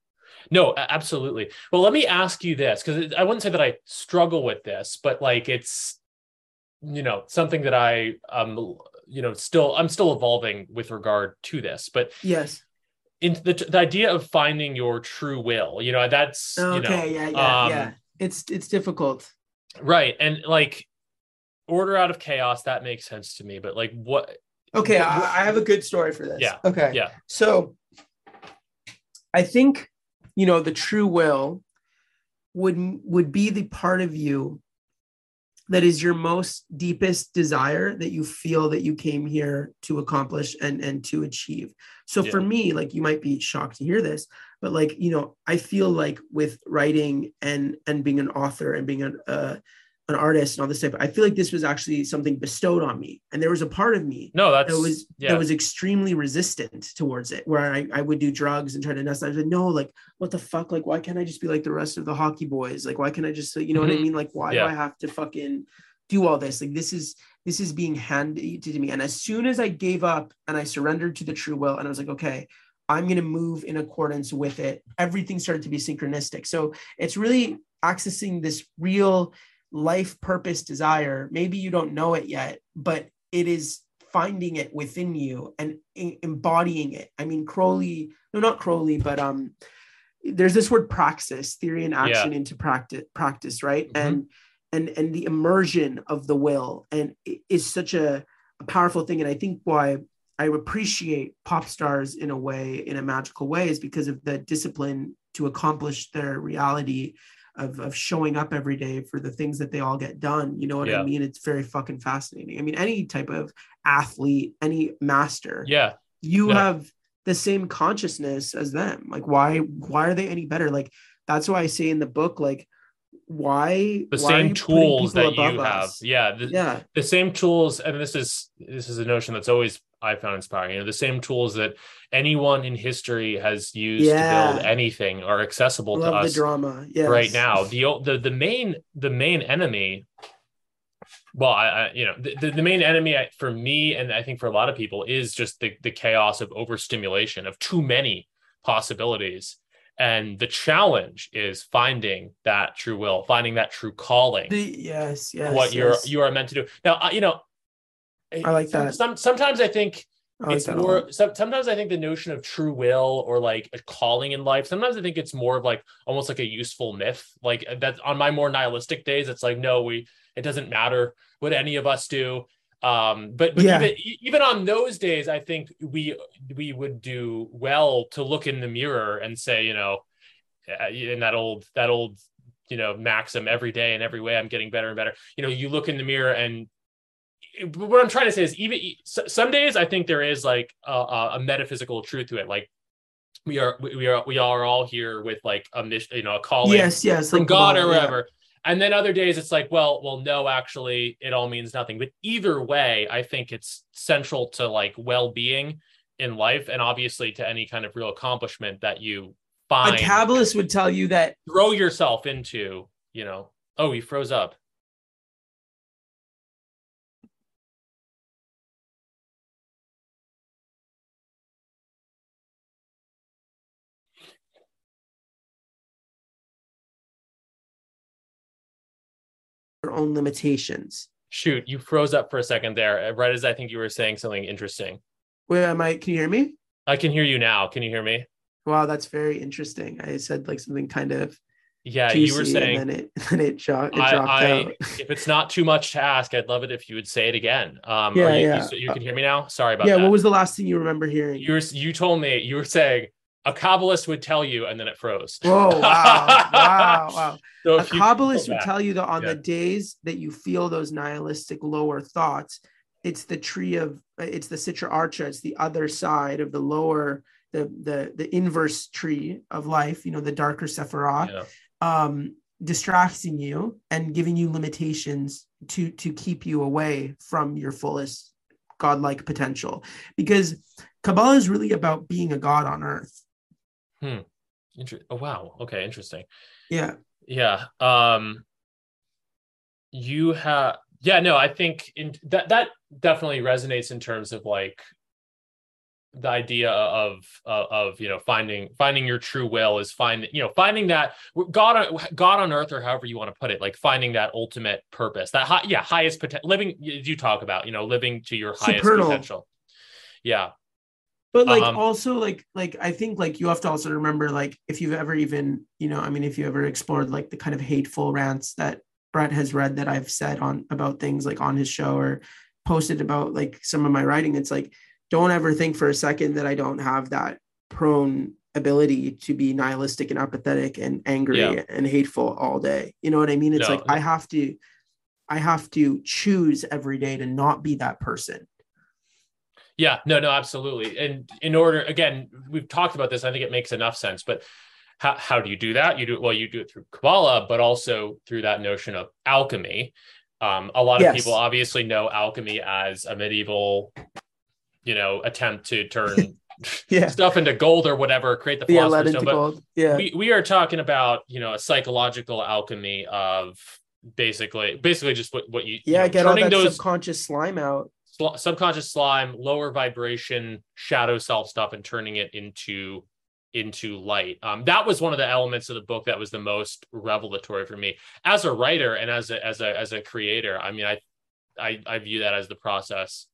S2: No, absolutely. Well, let me ask you this because I wouldn't say that I struggle with this, but like it's, you know, something that I, um, you know, still I'm still evolving with regard to this. But
S3: yes
S2: in the the idea of finding your true will, you know, that's you know,
S3: okay yeah yeah
S2: um,
S3: yeah it's it's difficult
S2: right, and like order out of chaos that makes sense to me. But like, what?
S3: okay
S2: wh-
S3: I, I have a good story for this
S2: Yeah,
S3: okay
S2: Yeah,
S3: So I think you know the true will would would be the part of you that is your most deepest desire that you feel that you came here to accomplish and and to achieve. So for me like you might be shocked to hear this but like you know I feel like with writing and and being an author and being an uh, an artist and all this type I feel like this was actually something bestowed on me. And there was a part of me
S2: no, that's
S3: that was
S2: yeah,
S3: that was extremely resistant towards it where I, I would do drugs and try to nest I said no like what the fuck? Like why can't I just be like the rest of the hockey boys? Like why can't I just you know what I
S2: Mhm.
S3: mean? Like why
S2: Yeah.
S3: do I have to fucking do all this? Like this is this is being handed to me. And as soon as I gave up and I surrendered to the true will and I was like okay I'm going to move in accordance with it. Everything started to be synchronistic. So it's really accessing this real life purpose desire. Maybe you don't know it yet but it is finding it within you and em- embodying it. I mean crowley no not crowley but um there's this word praxis theory and action into practice practice right?
S2: Mhm.
S3: and and and the immersion of the will. And it is such a, a powerful thing. And i think why i appreciate pop stars in a way in a magical way is because of the discipline to accomplish their reality of, of showing up every day for the things that they all get done. You know what
S2: Yeah.
S3: i mean? It's very fucking fascinating. I mean any type of athlete any master
S2: yeah,
S3: you have the same consciousness as them. Like why why are they any better? Like that's why i say in the book like why
S2: the
S3: why
S2: same tools that you
S3: above
S2: have. Yeah, the,
S3: yeah.
S2: the same tools and this is this is a notion that's always i found inspiring. You know the same tools that anyone in history has used
S3: Yeah.
S2: to build anything are accessible to
S3: love the
S2: us
S3: drama. Yeah
S2: right now. The the the main the main enemy well I, I you know the, the main enemy for me and i think for a lot of people is just the, the chaos of overstimulation of too many possibilities. And the challenge is finding that true will finding that true calling
S3: The, yes, yes.
S2: what you're you are meant to do. Now you know
S3: I like that.
S2: some sometimes i think
S3: I like
S2: it's more sometimes i think the notion of true will or like a calling in life sometimes i think it's more of like almost like a useful myth like that on my more nihilistic days it's like no we it doesn't matter what any of us do um but, but
S3: Yeah.
S2: even even on those days i think we we would do well to look in the mirror and say you know uh, in that old that old you know maxim every day and every way i'm getting better and better you know you look in the mirror and what i'm trying to say is even some days i think there is like a, a metaphysical truth to it like we are we are we are all here with like a mission you know a calling
S3: Yes, yes.
S2: from
S3: like
S2: god or
S3: yeah.
S2: whatever and then other days it's like well well no actually it all means nothing but either way i think it's central to like well-being in life and obviously to any kind of real accomplishment that you find.
S3: A Kabbalist would tell you that
S2: throw yourself into you know oh he froze up
S3: your own limitations.
S2: shoot you froze up for a second there uh, right as i think you were saying something interesting
S3: Wait, am I? Can you hear me?
S2: i can hear you now can you hear me
S3: Wow, that's very interesting. I said like something kind of
S2: yeah
S3: juicy,
S2: you were saying
S3: and then it then it, jo- it
S2: I,
S3: dropped
S2: I
S3: out.
S2: if it's not too much to ask, I'd love it if you would say it again. Um,
S3: Yeah,
S2: you,
S3: yeah.
S2: You, you can hear me now. Sorry about
S3: Yeah,
S2: that.
S3: Yeah, what was the last thing you remember hearing?
S2: you were you told me you were saying a Kabbalist would tell you, and then it froze.
S3: Whoa, wow, wow, wow.
S2: So
S3: A Kabbalist would tell you that on
S2: Yeah.
S3: the days that you feel those nihilistic lower thoughts, it's the tree of it's the Sitra Achra, it's the other side of the lower, the the the inverse tree of life, you know, the darker Sephiroth.
S2: Yeah.
S3: um, distracting you and giving you limitations to to keep you away from your fullest godlike potential because kabbalah is really about being a god on earth
S2: Inter- oh wow. Okay, interesting.
S3: yeah
S2: Yeah. Um you have yeah, no, I think in that that definitely resonates in terms of like the idea of of, of you know finding finding your true will is finding you know finding that god on god on earth or however you want to put it like finding that ultimate purpose that high, yeah highest potential living you talk about you know living to your highest
S3: Supernal.
S2: potential yeah
S3: but like
S2: Um,
S3: also like like i think like you have to also remember like if you've ever even you know i mean if you ever explored like the kind of hateful rants that bret has read that i've said on about things like on his show or posted about like some of my writing it's like don't ever think for a second that i don't have that prone ability to be nihilistic and apathetic and angry
S2: Yeah.
S3: and hateful all day you know what i mean it's
S2: No.
S3: like i have to i have to choose every day to not be that person
S2: Yeah, no, no, absolutely. And in order, again, we've talked about this. I think it makes enough sense. But how, how do you do that? You do well. You do it through Kabbalah, but also through that notion of alchemy. Um, a lot of people obviously know alchemy as a medieval, you know, attempt to turn
S3: yeah
S2: stuff into gold or whatever, create the
S3: yeah
S2: philosopher's
S3: led
S2: stone. But
S3: gold yeah
S2: we we are talking about you know a psychological alchemy of basically basically just what what you you
S3: yeah
S2: know,
S3: get all that
S2: those
S3: subconscious slime out
S2: sl- subconscious slime, lower vibration, shadow self stuff, and turning it into into light. Um, that was one of the elements of the book that was the most revelatory for me as a writer and as a as a as a creator. I mean, I I, I view that as the process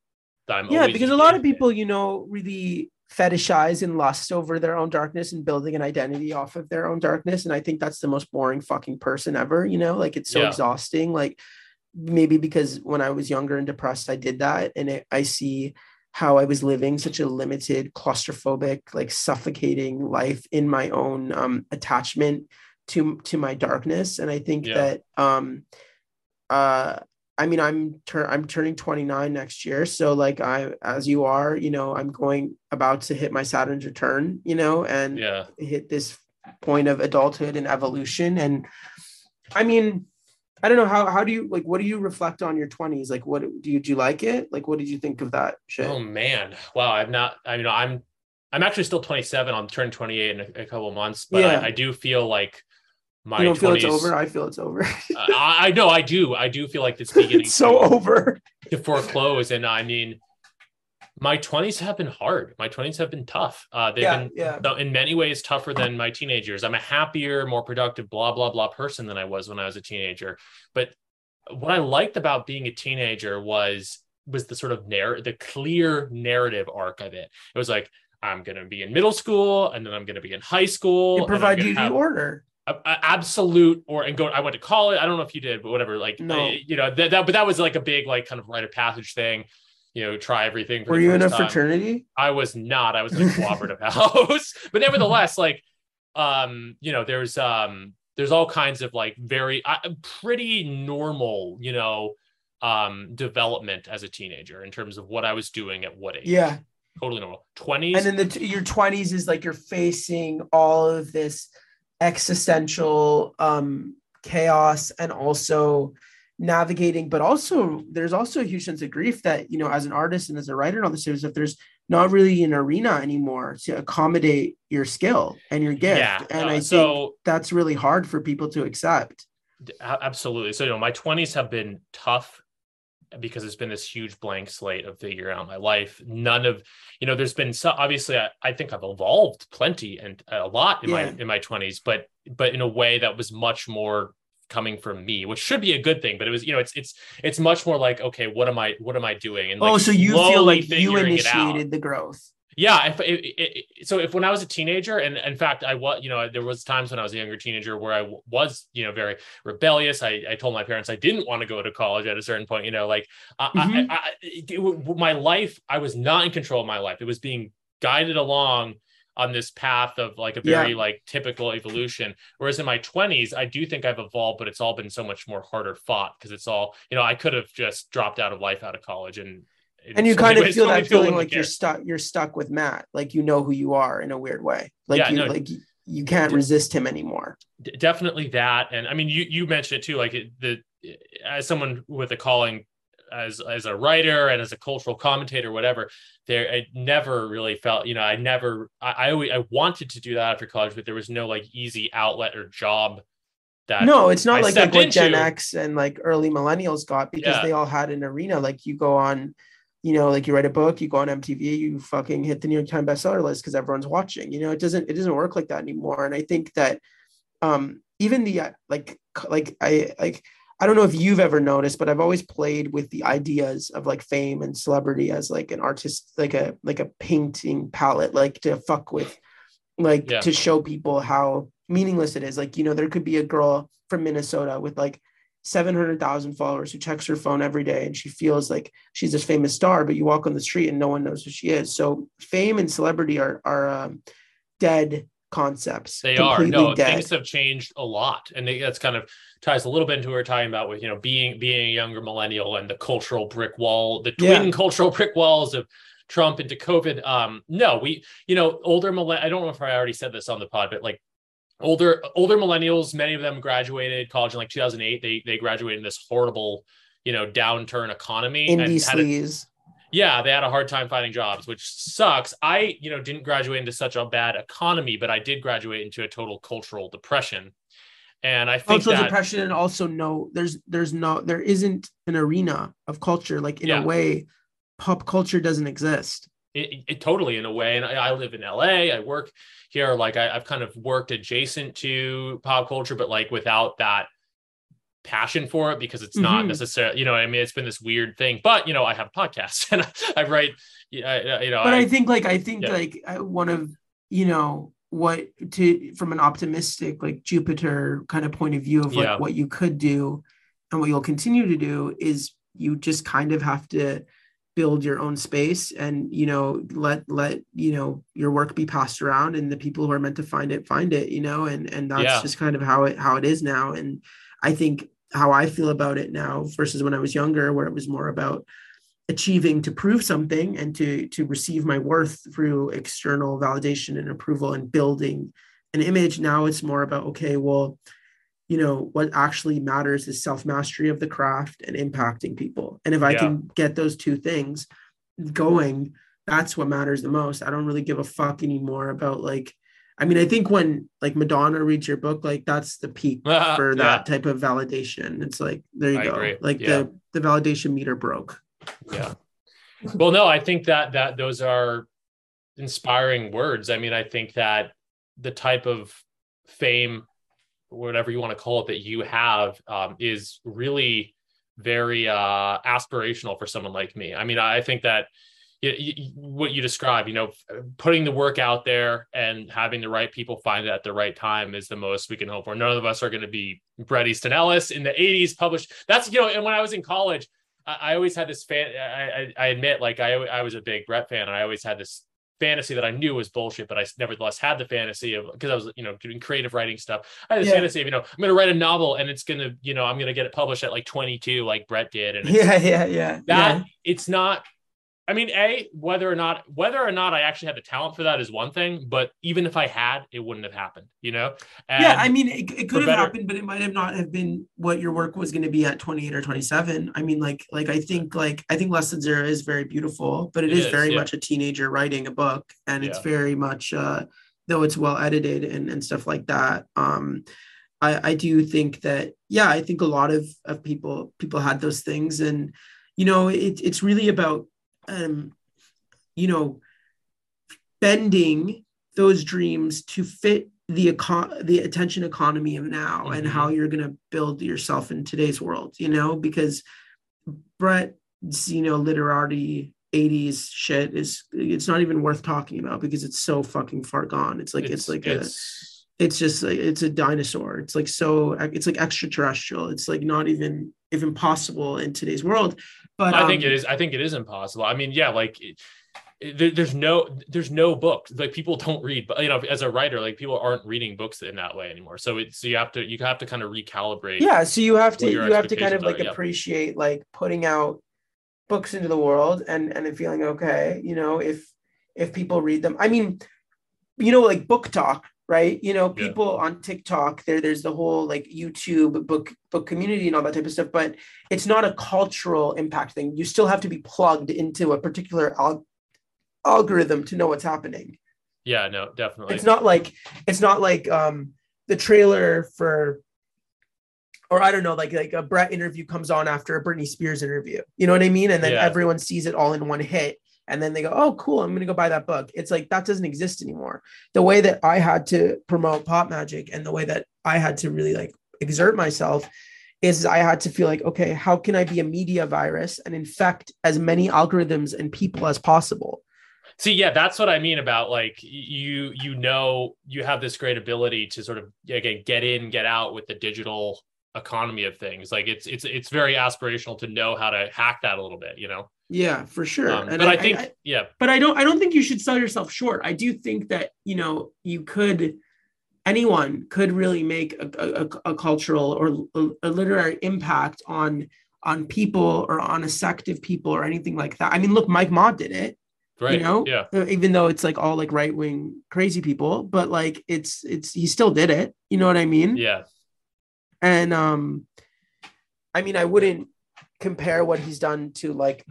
S2: that I'm.
S3: yeah because a lot of people you know really fetishize and lust over their own darkness and building an identity off of their own darkness and i think that's the most boring fucking person ever you know like it's so
S2: Yeah.
S3: exhausting like maybe because when i was younger and depressed i did that and it, i see how i was living such a limited claustrophobic like suffocating life in my own um attachment to to my darkness and i think
S2: Yeah.
S3: that um uh I mean, I'm tur- I'm turning 29 next year, so like I, as you are, you know, I'm going about to hit my Saturn's return, you know, and
S2: Yeah.
S3: hit this point of adulthood and evolution. And I mean, I don't know how how do you like what do you reflect on your 20s? Like, what do you do you like it? Like, what did you think of that shit?
S2: Oh man, wow! I'm not. I mean, I'm I'm actually still 27. I'm turning 28 in a, a couple of months, but
S3: Yeah.
S2: I, I do feel like my
S3: you don't feel it's over. I feel it's over.
S2: I, I know I do. I do feel like it's beginning
S3: it's so over.
S2: to foreclose. And I mean, my 20s have been hard. My 20s have been tough. Uh, they've
S3: Yeah,
S2: been
S3: yeah.
S2: in many ways tougher than my teenagers. I'm a happier, more productive, blah, blah, blah person than I was when I was a teenager. But what I liked about being a teenager was was the sort of narr the clear narrative arc of it. It was like, I'm gonna be in middle school and then I'm gonna be in high school.
S3: It provides you the order.
S2: a- a- absolute or and go i went to college i don't know if you did but whatever like
S3: No.
S2: uh, you know that, that but that was like a big like kind of rite of passage thing you know try everything for
S3: Were you in a
S2: time.
S3: fraternity?
S2: i was not i was in a cooperative house but nevertheless like um you know there's um there's all kinds of like very uh, pretty normal you know um development as a teenager in terms of what i was doing at what age
S3: Yeah.
S2: totally normal 20s
S3: And then the t- your twenties is like you're facing all of this existential um chaos and also navigating, but also there's also a huge sense of grief that you know as an artist and as a writer and all this stuff, if there's not really an arena anymore to accommodate your skill and your gift.
S2: yeah
S3: and
S2: uh,
S3: I think
S2: so
S3: that's really hard for people to accept.
S2: Absolutely. So, you know, my 20s have been tough because it's been this huge blank slate of figuring out my life. None of, you know, there's been so obviously I, I think I've evolved plenty and a lot in
S3: Yeah.
S2: my in my 20s, but but in a way that was much more coming from me, which should be a good thing. But it was, you know, it's it's it's much more like, okay, what am I what am I doing? And
S3: oh,
S2: like
S3: so you feel like you
S2: figuring it out.
S3: initiated the growth.
S2: Yeah. If, it, it, it- so if when I was a teenager, and in fact, I was, you know, there was times when I was a younger teenager where I w- was, you know, very rebellious. I, I told my parents I didn't want to go to college at a certain point, you know, like I,
S3: Mhm.
S2: I, I, my life, I was not in control of my life. It was being guided along on this path of like a very
S3: Yeah.
S2: like typical evolution. Whereas in my 20s, I do think I've evolved, but it's all been so much more harder fought because it's all, you know, I could have just dropped out of life out of college and
S3: and you
S2: so
S3: kind of
S2: ways,
S3: feel that feeling like you're stuck you're stuck with matt like you know who you are in a weird way like
S2: Yeah,
S3: you
S2: no.
S3: like you- can't resist him anymore
S2: definitely that and i mean you you mentioned it too like it, the as someone with a calling as as a writer and as a cultural commentator whatever there i never really felt you know i never i i, always, I wanted to do that after college but there was no like easy outlet or job that
S3: no it's not
S2: I
S3: like, like what gen x and like early millennials got because
S2: Yeah.
S3: they all had an arena. Like you go on you know like you write a book you go on mtv you fucking hit the new york times bestseller list because everyone's watching you know? It doesn't it doesn't work like that anymore. And i think that um even the uh, like like i like I don't know if you've ever noticed, but I've always played with the ideas of like fame and celebrity as like an artist, like a like a painting palette, like to fuck with, like
S2: Yeah.
S3: to show people how meaningless it is. Like, you know, there could be a girl from Minnesota with like 700,000 followers who checks her phone every day and she feels like she's this famous star, but you walk on the street and no one knows who she is. So fame and celebrity are are um, dead concepts.
S2: They are no
S3: dead.
S2: things have changed a lot, and it- that's kind of ties a little bit into what we're talking about with you know being being a younger millennial and the cultural brick wall, the
S3: Yeah.
S2: twin cultural brick walls of Trump into COVID. Um, no, we you know older millenn. I don't know if I already said this on the pod, but like older older millennials, many of them graduated college in like 2008. They they graduated in this horrible you know downturn economy
S3: indie
S2: and had a-. yeah, they had a hard time finding jobs, which sucks. I, you know, didn't graduate into such a bad economy, but I did graduate into a total cultural depression. And I think
S3: cultural
S2: that
S3: depression and also no there's there's no there isn't an arena of culture like in
S2: Yeah.
S3: a way pop culture doesn't exist
S2: it, it totally in a way. And I, I live in LA. I work here. Like I, I've kind of worked adjacent to pop culture, but like without that passion for it because it's not
S3: Mhm.
S2: necessarily, you know, I mean, it's been this weird thing, but you know, I have a podcast and I, I write, yeah, you know,
S3: but I,
S2: I,
S3: think like I think
S2: yeah.
S3: like one of you know what to from an optimistic like Jupiter kind of point of view of like
S2: Yeah.
S3: what you could do and what you'll continue to do is you just kind of have to build your own space and you know let let you know your work be passed around and the people who are meant to find it find it you know and and that's
S2: Yeah.
S3: just kind of how it how it is now and I think how I feel about it now versus when I was younger where it was more about achieving to prove something and to to receive my worth through external validation and approval and building an image. Now it's more about okay well you know what actually matters is self mastery of the craft and impacting people. And if i
S2: Yeah.
S3: can get those two things going that's what matters the most. I don't really give a fuck anymore about like I mean, I think when like Madonna reads your book, like that's the peak for that type of validation. It's like there you
S2: I
S3: go.
S2: agree.
S3: Like
S2: Yeah.
S3: the the validation meter broke.
S2: yeah well no i think that that those are inspiring words i mean i think that the type of fame whatever you want to call it that you have um, is really very uh aspirational for someone like me i mean i think that y- y- what you describe you know putting the work out there and having the right people find it at the right time is the most we can hope for none of us are going to be Bret Easton Ellis in the 80s published that's you know and when i was in college I, I always had this fan. I, I, I admit, like I, I was a big Bret fan, and I always had this fantasy that I knew was bullshit, but I nevertheless had the fantasy of because I was, you know, doing creative writing stuff. I had this
S3: Yeah.
S2: fantasy of, you know, I'm going to write a novel and it's going to, you know, I'm going to get it published at like 22, like Bret did, and
S3: Yeah, yeah, yeah.
S2: that
S3: yeah.
S2: it's not. I mean, a whether or not whether or not I actually had the talent for that is one thing, but even if I had, it wouldn't have happened, you know. And
S3: yeah, I mean, it, it could have
S2: better-
S3: happened, but it might have not have been what your work was going to be at 28 or 27. I mean, like, like I think, like, I think Less Than Zero is very beautiful, but
S2: It
S3: it is,
S2: is,
S3: very
S2: yeah.
S3: much a teenager writing a book, and it's
S2: Yeah.
S3: very much, uh, though it's well edited and and stuff like that. Um, I I do think that, yeah, I think a lot of of people people had those things, and you know, it, it's really about, um, you know, bending those dreams to fit the econ- the attention economy of now and
S2: Mhm.
S3: how you're going to build yourself in today's world you know? Because bret's you know literati 80s shit is it's not even worth talking about because it's so fucking far gone. It's like it's, like a
S2: it's
S3: it's just like it's a dinosaur. It's like so it's like extraterrestrial. It's like not even even possible in today's world but
S2: I think
S3: um,
S2: it is. I think it is impossible. I mean, yeah, like there, there's no there's no book like people don't read, but you know, as a writer, like people aren't reading books in that way anymore. So it's so you have to you have to kind of recalibrate.
S3: yeah so you have to you have to kind of like
S2: are, yeah.
S3: appreciate like putting out books into the world and and feeling okay you know if if people read them i mean you know like book talk right you know
S2: Yeah.
S3: people on tiktok there there's the whole like youtube book book community and all that type of stuff but it's not a cultural impact thing you still have to be plugged into a particular al- algorithm to know what's happening
S2: Yeah, no, definitely.
S3: it's not like it's not like um the trailer for or I don't know, like like a Bret interview comes on after a Britney Spears interview. You know what I mean? And then
S2: Yeah.
S3: everyone sees it all in one hit. And then they go, oh, cool, I'm gonna go buy that book. It's like that doesn't exist anymore. The way that I had to promote pop magick and the way that I had to really like exert myself is I had to feel like, okay, how can I be a media virus and infect as many algorithms and people as possible?
S2: See, yeah, that's what I mean about like you you know you have this great ability to sort of again get in, get out with the digital economy of things. Like it's it's it's very aspirational to know how to hack that a little bit, you know.
S3: Yeah, for sure.
S2: Um,
S3: And
S2: but I, think yeah,
S3: but I don't I don't think you should sell yourself short. I do think that you know you could anyone could really make a, a, a cultural or a, a literary impact on on people or on a sect of people or anything like that. I mean, look, Mike Ma did it,
S2: right.
S3: you know,
S2: Yeah.
S3: Uh, even though it's like all like right wing crazy people, but like it's it's he still did it. You know what I mean?
S2: Yeah.
S3: And um i mean i wouldn't compare what he's done to like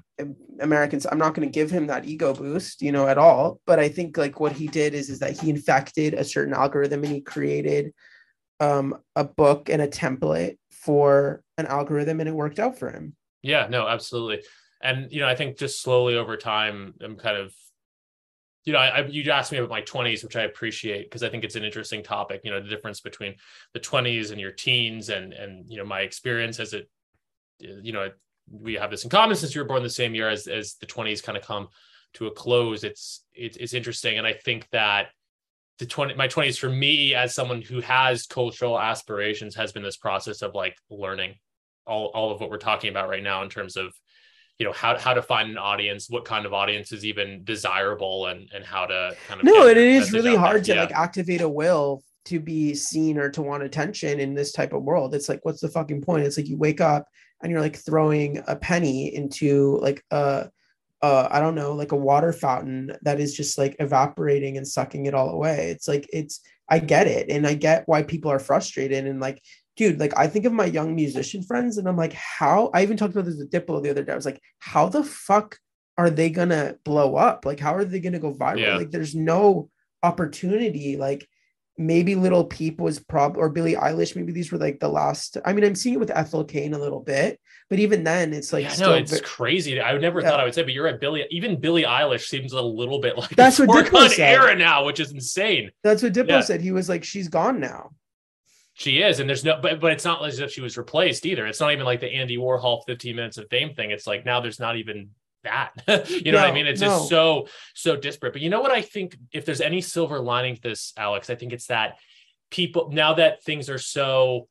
S3: americans. I'm not going to give him that ego boost you know at all. But i think like what he did is is that he infected a certain algorithm and he created um a book and a template for an algorithm and it worked out for him.
S2: Yeah, no, absolutely. And you know, I think just slowly over time, I'm kind of, you know, I, you asked me about my 20s, which I appreciate because I think it's an interesting topic. You know, the difference between the 20s and your teens, and and you know, my experience as it, you know, we have this in common since you were born the same year as as the 20s kind of come to a close. It's it's it's interesting, and I think that the 20 my 20s for me as someone who has cultural aspirations has been this process of like learning all, all of what we're talking about right now in terms of you know how, how to find an audience what kind of audience is even desirable and and how to kind of
S3: no it is really
S2: out there.
S3: hard to
S2: Yeah.
S3: like activate a will to be seen or to want attention in this type of world it's like what's the fucking point it's like you wake up and you're like throwing a penny into like a uh, I don't know, like a water fountain that is just like evaporating and sucking it all away. It's like it's I get it, and I get why people are frustrated. And like, dude, like I think of my young musician friends, and I'm like, how? I even talked about this with Diplo the other day. I was like, how the fuck are they gonna blow up? Like, how are they gonna go viral?
S2: Yeah.
S3: Like, there's no opportunity. Like, maybe Lil Peep was prob or Billie Eilish. Maybe these were like the last. I mean, I'm seeing it with Ethel Cain a little bit, but even then, it's like
S2: yeah, no, it's crazy. I would never
S3: Yeah.
S2: thought I would say, but you're right. Billie, even Billie Eilish seems a little bit like
S3: That's what Diplo said.
S2: era now, which is insane.
S3: that's what Diplo
S2: Yeah.
S3: said. He was like, she's gone now.
S2: She is, and there's no, but but it's not as if she was replaced either. It's not even like the Andy Warhol 15 minutes of fame thing. It's like now there's not even that. you know what I mean? It's
S3: no.
S2: just so so disparate. But you know what I think? If there's any silver lining to this, Alex, I think it's that people now that things are so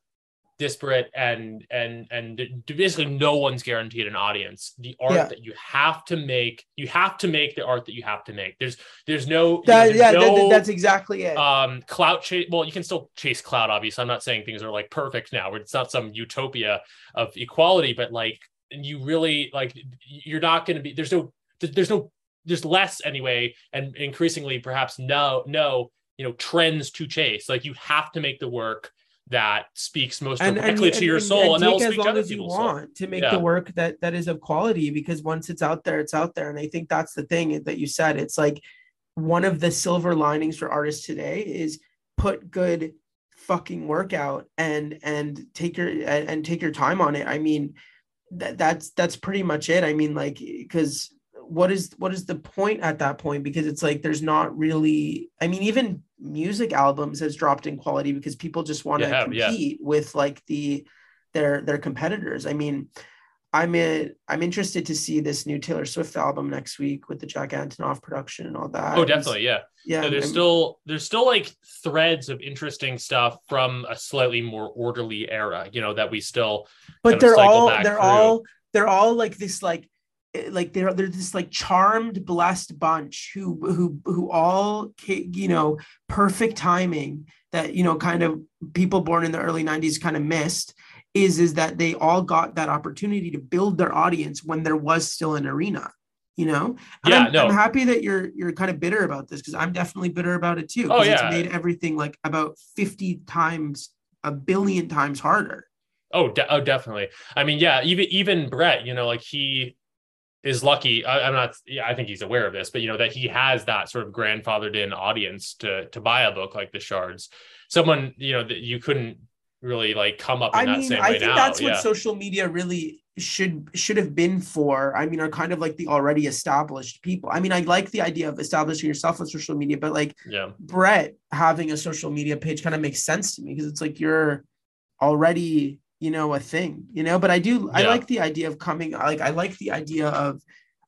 S2: disparate and and and basically no one's guaranteed an audience. The art
S3: Yeah.
S2: that you have to make you have to make the art that you have to make. There's there's no you know, there's
S3: yeah, that- that's exactly it.
S2: um clout chase well you can still chase clout obviously. I'm not saying things are like perfect now. It's not some utopia of equality but like you really like you're not going to be there's no there's no there's less anyway and increasingly perhaps no no you know trends to chase. Like you have to make the work that speaks most directly
S3: you-
S2: to your soul and, that will
S3: take as
S2: speak to
S3: long
S2: other
S3: as you
S2: people's soul.
S3: want to make
S2: Yeah.
S3: the work that that is of quality because once it's out there it's out there and i think that's the thing that you said it's like one of the silver linings for artists today is put good fucking work out and and take your and, and take your time on it i mean that that's that's pretty much it i mean like because what is what is the point at that point because it's like there's not really i mean even music albums has dropped in quality because people just want to
S2: Yeah, yeah.
S3: compete with like the their their competitors i mean i'm in, i'm interested to see this new taylor swift album next week with the jack antonoff production and all that
S2: oh definitely yeah
S3: yeah
S2: Yeah, there's
S3: I'm-
S2: still there's still like threads of interesting stuff from a slightly more orderly era you know that we still
S3: but they're all they're
S2: through.
S3: all they're all like this like Eh, like they're they're this like charmed blessed bunch who who who all you know perfect timing that you know kind of people born in the early 90s kind of missed is is that they all got that opportunity to build their audience when there was still an arena you know and
S2: Yeah,
S3: I'm,
S2: no.
S3: I'm happy that you're you're kind of bitter about this because i'm definitely bitter about it too
S2: Oh, yeah.
S3: it's made everything like about 50 times a billion times harder
S2: Oh, de- oh, definitely. I mean, yeah, even even Bret, you know, like he is lucky. I, I'm not. Yeah, I think he's aware of this, but you know that he has that sort of grandfathered in audience to to buy a book like The Shards. Someone you know that you couldn't really like come up in
S3: I
S2: that
S3: mean,
S2: same
S3: I think
S2: now.
S3: that's what
S2: yeah.
S3: social media really should should have been for. I mean, are kind of like the already established people. I mean, I like the idea of establishing yourself on social media, but like
S2: yeah.
S3: Bret having a social media page kind of makes sense to me because it's like you're already, you know, a thing, you know. But I do, I like the idea of coming. Like, I like the idea of.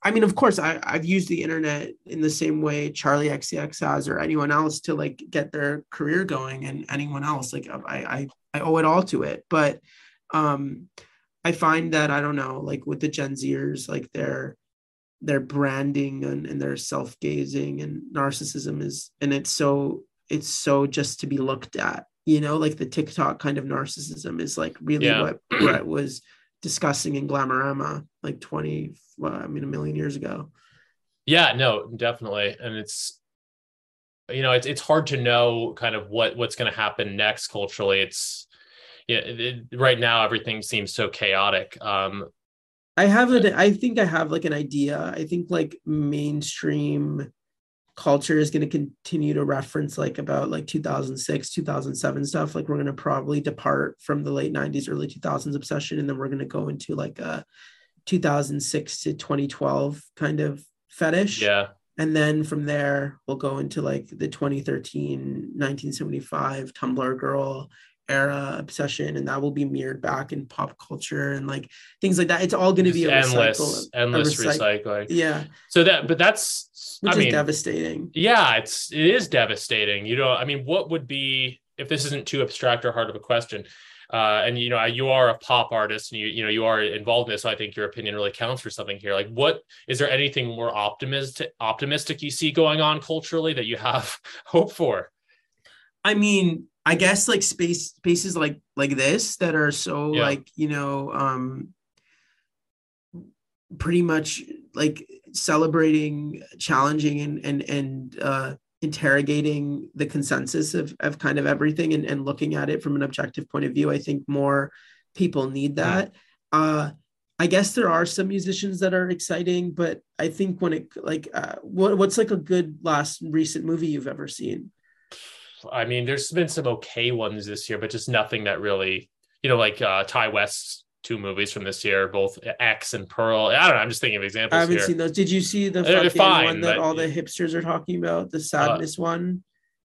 S3: I mean, of course, I, I've used the internet in the same way Charli XCX has or anyone else to like get their career going, and anyone else. Like, I, I, I owe it all to it. But um, I find that I don't know, like with the Gen Zers, like their their branding and, and their self-gazing and narcissism is, and it's so it's so just to be looked at, you know, like the TikTok kind of narcissism is like really
S2: Yeah.
S3: what Bret was discussing in Glamorama like 20, well, I mean, a million years ago.
S2: Yeah, no, definitely. And it's you know, it's it's hard to know kind of what what's going to happen next culturally. It's yeah, it, it- right now everything seems so chaotic. Um
S3: I have an I think I have like an idea. I think like mainstream culture is going to continue to reference like about like 2006, 2007 stuff. Like we're going to probably depart from the late 90s, early 2000s obsession and then we're going to go into like a 2006 to 2012 kind of fetish.
S2: yeah.
S3: And then from there we'll go into like the 2013 1975 Tumblr girl era obsession and that will be mirrored back in pop culture and like things like that it's all going to be a
S2: endless
S3: recycle
S2: endless
S3: a recyc-
S2: recycling.
S3: yeah
S2: So that but that's
S3: which
S2: I
S3: is
S2: mean
S3: devastating
S2: yeah, it's it is devastating. You know, I mean, what would be if this isn't too abstract or hard of a question? Uh, and you know, you are a pop artist, and you you know you are involved in this. So I think your opinion really counts for something here. Like, what is there anything more optimistic optimistic you see going on culturally that you have hope for?
S3: i mean i guess like space spaces like like this that are so
S2: Yeah.
S3: like you know um pretty much like celebrating challenging and and and uh interrogating the consensus of, of kind of everything and, and looking at it from an objective point of view i think more people need that. Uh i guess there are some musicians that are exciting but i think when it like uh, what, what's like a good last recent movie you've ever seen
S2: I mean, there's been some okay ones this year, but just nothing that really, you know, like uh Ti West's two movies from this year, both X and Pearl. I don't know. I'm just thinking of examples.
S3: I haven't
S2: here.
S3: seen those. Did you see the
S2: They're
S3: fucking
S2: fine,
S3: one that
S2: but-
S3: all the hipsters are talking about? The sadness one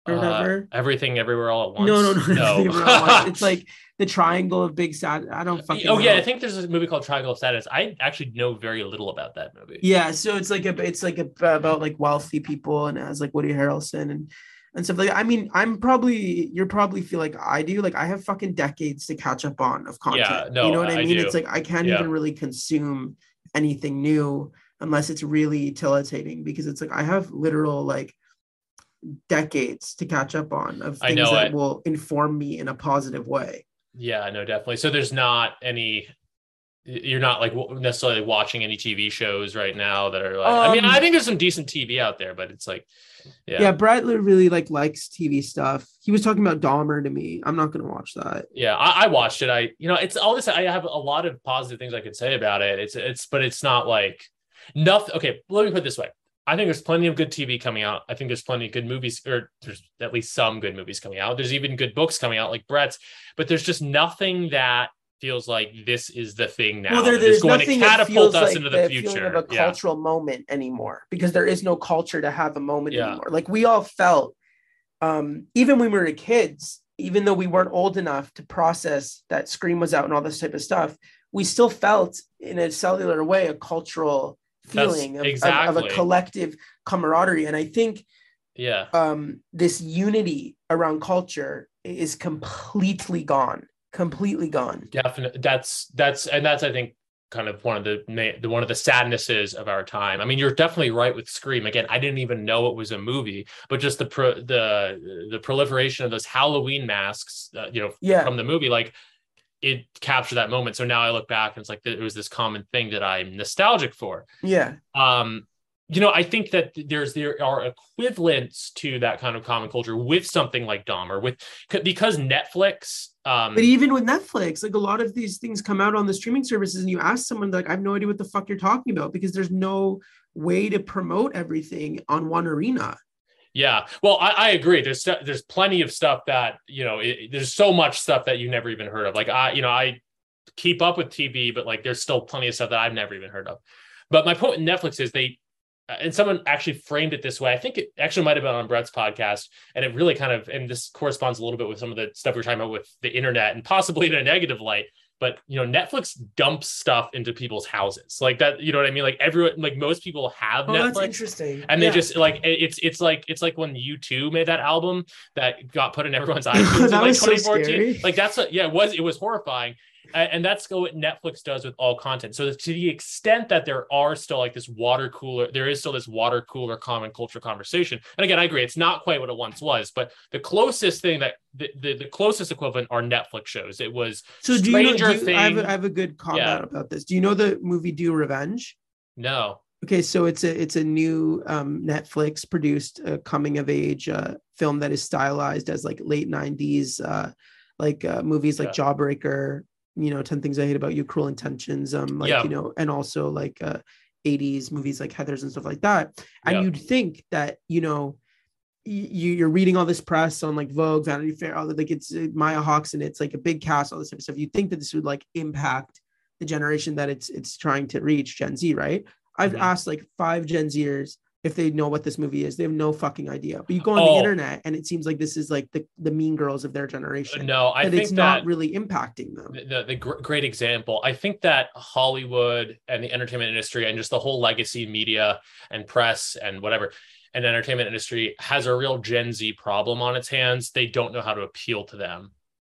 S3: or
S2: Uh,
S3: whatever?
S2: everything, everywhere, all at once.
S3: No, no, no.
S2: no.
S3: They were all- it's like the triangle of big sad. I don't fucking.
S2: oh yeah. I think there's a movie called Triangle of Sadness. I actually know very little about that movie.
S3: Yeah, so it's like a it's like a, about like wealthy people and it has like Woody Harrelson and and stuff like that. I mean, I'm probably you're probably feel like I do. Like I have fucking decades to catch up on of content.
S2: Yeah, no,
S3: you know what I,
S2: I
S3: mean?
S2: do.
S3: It's like I can't
S2: Yeah.
S3: even really consume anything new unless it's really utilitating because it's like I have literal like decades to catch up on of
S2: I
S3: things
S2: know
S3: that
S2: it.
S3: will inform me in a positive way.
S2: Yeah, no, definitely. So there's not any. You're not like necessarily watching any TV shows right now that are like. I mean,
S3: Um,
S2: I think there's some decent TV out there, but it's like,
S3: Yeah,
S2: yeah,
S3: Bret really like likes TV stuff. He was talking about Dahmer to me. I'm not gonna watch that.
S2: yeah. I, I watched it. I, you know, it's all this. I have a lot of positive things I could say about it. It's, it's, but it's not like nothing. Okay, let me put it this way. I think there's plenty of good TV coming out. I think there's plenty of good movies, or there's at least some good movies coming out. There's even good books coming out, like Bret's. But there's just nothing that feels like this is the thing now.
S3: well, there, there's
S2: going
S3: nothing
S2: to
S3: that
S2: catapult
S3: feels
S2: us
S3: like
S2: into
S3: the
S2: the future.
S3: of a
S2: yeah.
S3: cultural moment anymore because there is no culture to have a moment
S2: Yeah.
S3: anymore. Like we all felt, um, even when we were kids, even though we weren't old enough to process that Scream was out and all this type of stuff, we still felt in a cellular way a cultural feeling of, of- of, a collective camaraderie. And I think
S2: Yeah.
S3: um, this unity around culture is completely gone, completely gone.
S2: definitely that's that's and that's i think kind of one of the the one of the sadnesses of our time i mean you're definitely right with scream again i didn't even know it was a movie but just the pro, the the proliferation of those halloween masks uh, you know
S3: Yeah.
S2: from the movie like it captured that moment so now i look back and it's like it was this common thing that i'm nostalgic for
S3: Yeah.
S2: um you know i think that there's there are equivalents to that kind of common culture with something like dahmer with because netflix um
S3: But even with Netflix, like a lot of these things come out on the streaming services, and you ask someone, like, I have no idea what the fuck you're talking about because there's no way to promote everything on one arena.
S2: Yeah, well, I, I agree. There's there's plenty of stuff that you know. It, there's so much stuff that you never even heard of. Like I, you know, I keep up with TV, but like there's still plenty of stuff that I've never even heard of. But my point with Netflix is they, Uh, and someone actually framed it this way. I think it actually might have been on Bret's podcast, and it really kind of, and this corresponds a little bit with some of the stuff we are talking about with the internet, and possibly in a negative light. But you know, Netflix dumps stuff into people's houses, like that. You know what I mean? Like everyone, like most people have
S3: Oh,
S2: Netflix
S3: that's interesting.
S2: and
S3: Yeah.
S2: they just like it's it's like it's like when U2 made that album that got put in everyone's iTunes in
S3: That
S2: like
S3: was so
S2: 2014.
S3: scary.
S2: like that's what yeah, it was it was horrifying. And that's what Netflix does with all content. So to the extent that there are still like this water cooler, there is still this water cooler common culture conversation. And again, I agree, it's not quite what it once was, but the closest thing that the, the, the closest equivalent are Netflix shows. It was
S3: so do you know? Do you- I, have a, I have a good comment
S2: Yeah.
S3: about this. Do you know the movie Do Revenge?
S2: no,
S3: Okay, so it's a it's a new um, Netflix produced uh, coming of age uh, film that is stylized as like late '90s, uh, like uh, movies like
S2: Yeah.
S3: Jawbreaker, you know, Ten Things I Hate About You, Cruel Intentions, um, like
S2: Yeah.
S3: you know, and also like uh, '80s movies like Heathers and stuff like that. And
S2: Yeah.
S3: you'd think that you know, you you're reading all this press on like Vogue, Vanity Fair, all the, like it's uh, Maya Hawks, and it's like a big cast, all this type of stuff. You'd think that this would like impact the generation that it's it's trying to reach, Gen Z, right? I've
S2: Mhm.
S3: asked like five Gen Zers if they know what this movie is. They have no fucking idea. But you go on
S2: Oh.
S3: the internet and it seems like this is like the, the mean girls of their generation.
S2: no, I think
S3: it's not really impacting them.
S2: the, the, the gr- great example. I think that Hollywood and the entertainment industry and just the whole legacy media and press and whatever and entertainment industry has a real Gen Z problem on its hands. They don't know how to appeal to them.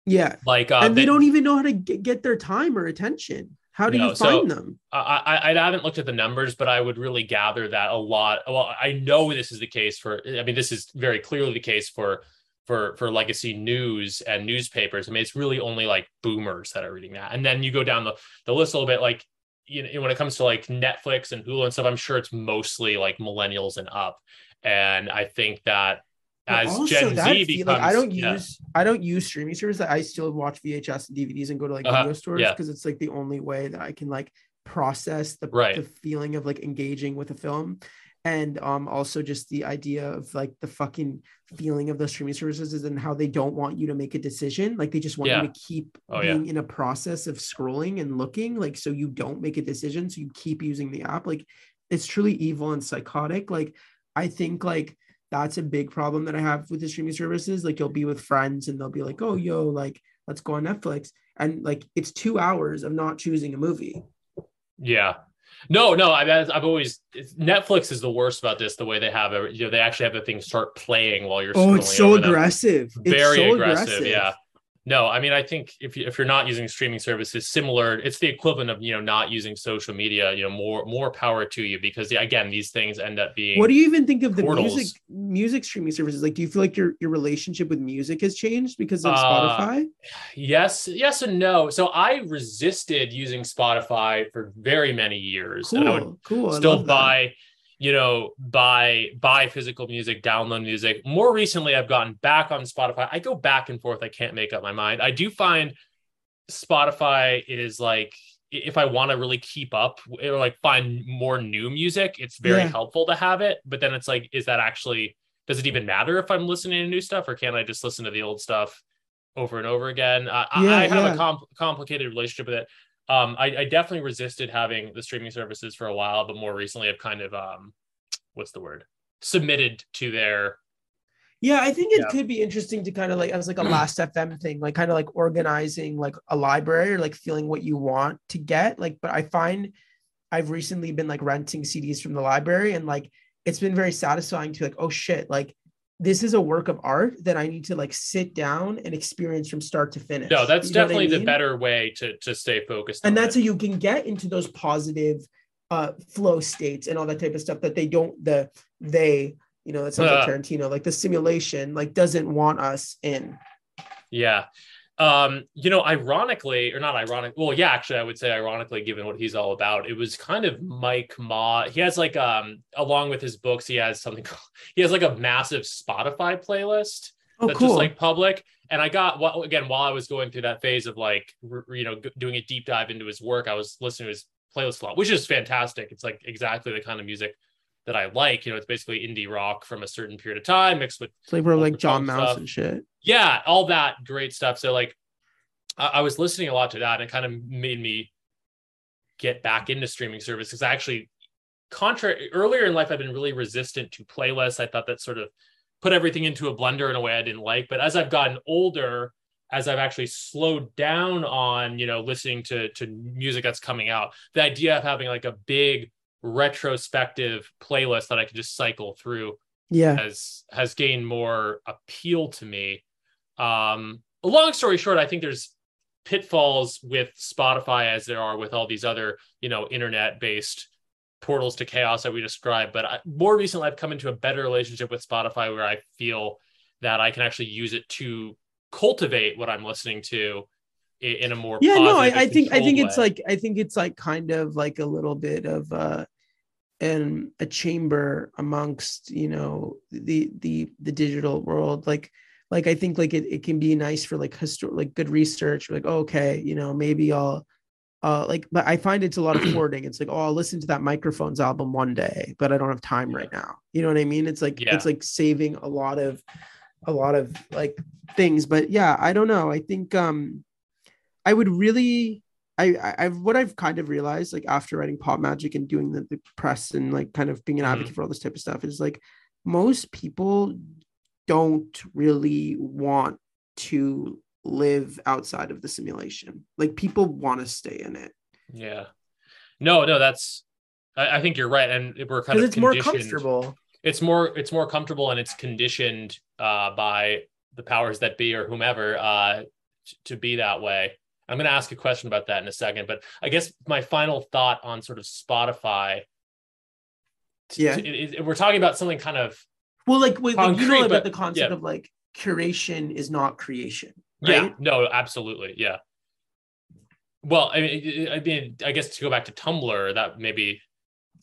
S3: Yeah.
S2: Like, uh,
S3: and they, don't even know how to get, get their time or attention. How do
S2: No,
S3: you
S2: so-
S3: find them?
S2: I, I I haven't looked at the numbers, but I would really gather that a lot. Well, I know this is the case for. I mean, this is very clearly the case for for for legacy news and newspapers. I mean, it's really only like boomers that are reading that, and then you go down the the list a little bit. Like, you know, when it comes to like Netflix and Hulu and stuff, I'm sure it's mostly like millennials and up. And I think that as
S3: also
S2: Gen
S3: that
S2: Z becomes,
S3: like I don't
S2: yeah.
S3: use I don't use streaming services. I still watch VHS and DVDs and go to like
S2: Uh-huh,
S3: video stores
S2: yeah.
S3: because it's like the only way that I can like process the,
S2: Right.
S3: the feeling of like engaging with a film. and um also just the idea of like the fucking feeling of the streaming services and how they don't want you to make a decision like they just want
S2: Yeah.
S3: you to keep
S2: Oh, yeah.
S3: being in a process of scrolling and looking like so you don't make a decision so you keep using the app like it's truly evil and psychotic like i think like that's a big problem that i have with the streaming services like you'll be with friends and they'll be like oh yo like let's go on netflix and like it's two hours of not choosing a movie
S2: Yeah. No, no. I mean, I've always it's- Netflix is the worst about this. The way they have you know, they actually have the thing start playing while you're.
S3: oh it's so aggressive It's
S2: Very
S3: so
S2: aggressive, Yeah. No, I mean, I think if you, if you're not using streaming services, similar, it's the equivalent of you know not using social media. You know, more more power to you because again, these things end up being.
S3: What do you even think of the
S2: portals.
S3: music music streaming services? Like, do you feel like your your relationship with music has changed because of
S2: Uh,
S3: Spotify?
S2: Yes, yes, and no. So I resisted using Spotify for very many years, and I would
S3: Cool, cool. I
S2: still
S3: love that.
S2: You know buy buy physical music download music. More recently i've gotten back on spotify. I go back and forth. I can't make up my mind. I do find spotify is like if i want to really keep up or like find more new music it's very
S3: Yeah.
S2: helpful to have it. But then it's like is that actually does it even matter if i'm listening to new stuff or can i just listen to the old stuff over and over again? Uh, I-
S3: Yeah,
S2: i have
S3: yeah.
S2: a com- complicated relationship with it um, I, I definitely resisted having the streaming services for a while, but more recently I've kind of um, what's the word? Submitted to their
S3: Yeah, I think it
S2: Yeah.
S3: could be interesting to kind of like as like a last FM thing, like kind of like organizing like a library or like feeling what you want to get. Like, but I find I've recently been like renting CDs from the library and like it's been very satisfying to like, oh shit, like this is a work of art that I need to like sit down and experience from start to finish.
S2: no, that's
S3: You know what I
S2: definitely the better way to to stay focused.
S3: and that's
S2: it.
S3: how you can get into those positive uh flow states and all that type of stuff that they don't the they you know that sounds like
S2: Uh.
S3: tarantino like the simulation like doesn't want us in
S2: Yeah. Um, you know, ironically, or not ironic, well, yeah, actually, I would say ironically, given what he's all about, it was kind of Mike Ma. He has like um along with his books, he has something called, he has like a massive Spotify playlist
S3: oh
S2: that's
S3: cool
S2: just like public. And I got well again while I was going through that phase of like r- you know doing a deep dive into his work, I was listening to his playlist a lot, which is fantastic. It's like exactly the kind of music that I like. You know, it's basically indie rock from a certain period of time mixed with
S3: it's like for like
S2: Old
S3: John Maus
S2: stuff.
S3: and shit
S2: yeah, all that great stuff. So like I, I was listening a lot to that and it kind of made me get back into streaming service because I actually contrary earlier in life I've been really resistant to playlists. I thought that sort of put everything into a blender in a way I didn't like. But as I've gotten older, as I've actually slowed down on, you know, listening to to music that's coming out, the idea of having like a big retrospective playlist that I could just cycle through
S3: yeah
S2: has has gained more appeal to me. Um, long story short, I think there's pitfalls with Spotify as there are with all these other, you know, internet-based portals to chaos that we described. But I, more recently, I've come into a better relationship with Spotify where I feel that I can actually use it to cultivate what I'm listening to in a more
S3: yeah no I, I think i think
S2: controlled
S3: it's
S2: way.
S3: like i think it's like kind of like a little bit of uh and a chamber amongst you know the the the digital world. Like like i think like it, it can be nice for like histor- like good research like oh, okay you know maybe i'll uh like but i find it's a lot of hoarding. It's like oh i'll listen to that microphones album one day but i don't have time right now. You know what i mean? It's like
S2: Yeah.
S3: it's like saving a lot of a lot of like things. But yeah i don't know. I think um i would really I, I I've what I've kind of realized like after writing pop magick and doing the, the press and like kind of being an
S2: Mhm.
S3: advocate for all this type of stuff is like most people don't really want to live outside of the simulation. Like people want to stay in it
S2: yeah. No, no, that's I, I think you're right. And we're kind of
S3: it's more
S2: conditioned-
S3: comfortable.
S2: it's more it's more comfortable and it's conditioned uh, by the powers that be or whomever uh, to be that way. I'm going to ask a question about that in a second, but I guess my final thought on sort of Spotify.
S3: Yeah.
S2: it- it- we're talking about something kind of
S3: Well, like, wait, like you know
S2: Concrete,
S3: about
S2: but-
S3: the concept
S2: yeah.
S3: of like curation is not creation,
S2: yeah, no, absolutely, yeah. Well, I mean, I mean, I guess to go back to Tumblr, that maybe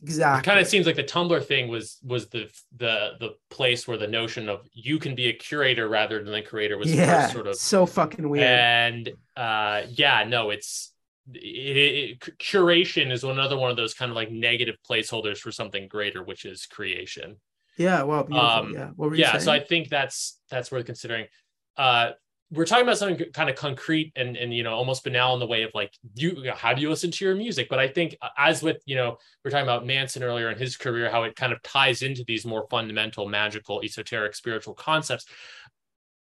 S3: Exactly.
S2: it kind of seems like the Tumblr thing was was the the the place where the notion of you can be a curator rather than the creator was
S3: yeah,
S2: sort of
S3: so fucking weird.
S2: and uh yeah no it's it, it, curation is another one of those kind of like negative placeholders for something greater, which is creation.
S3: Yeah, well.
S2: Um,
S3: yeah. What were you
S2: Yeah, so I think that's that's worth considering. Uh, we're talking about something kind of concrete and and you know almost banal in the way of like you how do you listen to your music? But i think uh, as with you know we are talking about manson earlier in his career how it kind of ties into these more fundamental magical esoteric spiritual concepts.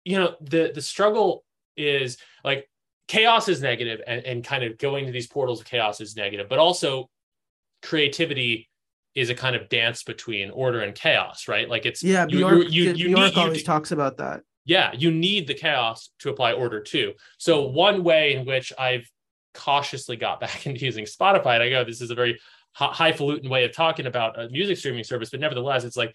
S2: You know the the struggle is like chaos is negative and, and kind of going to these portals of chaos is negative but also creativity is a kind of dance between order and chaos right? Like it's
S3: yeah,
S2: you-
S3: Bjork,
S2: you- you- you
S3: Bjork
S2: need- you-
S3: always talks about that.
S2: Yeah you need the chaos to apply order to so one way in which i've cautiously got back into using spotify and i go this is a very hi- highfalutin way of talking about a music streaming service but nevertheless it's like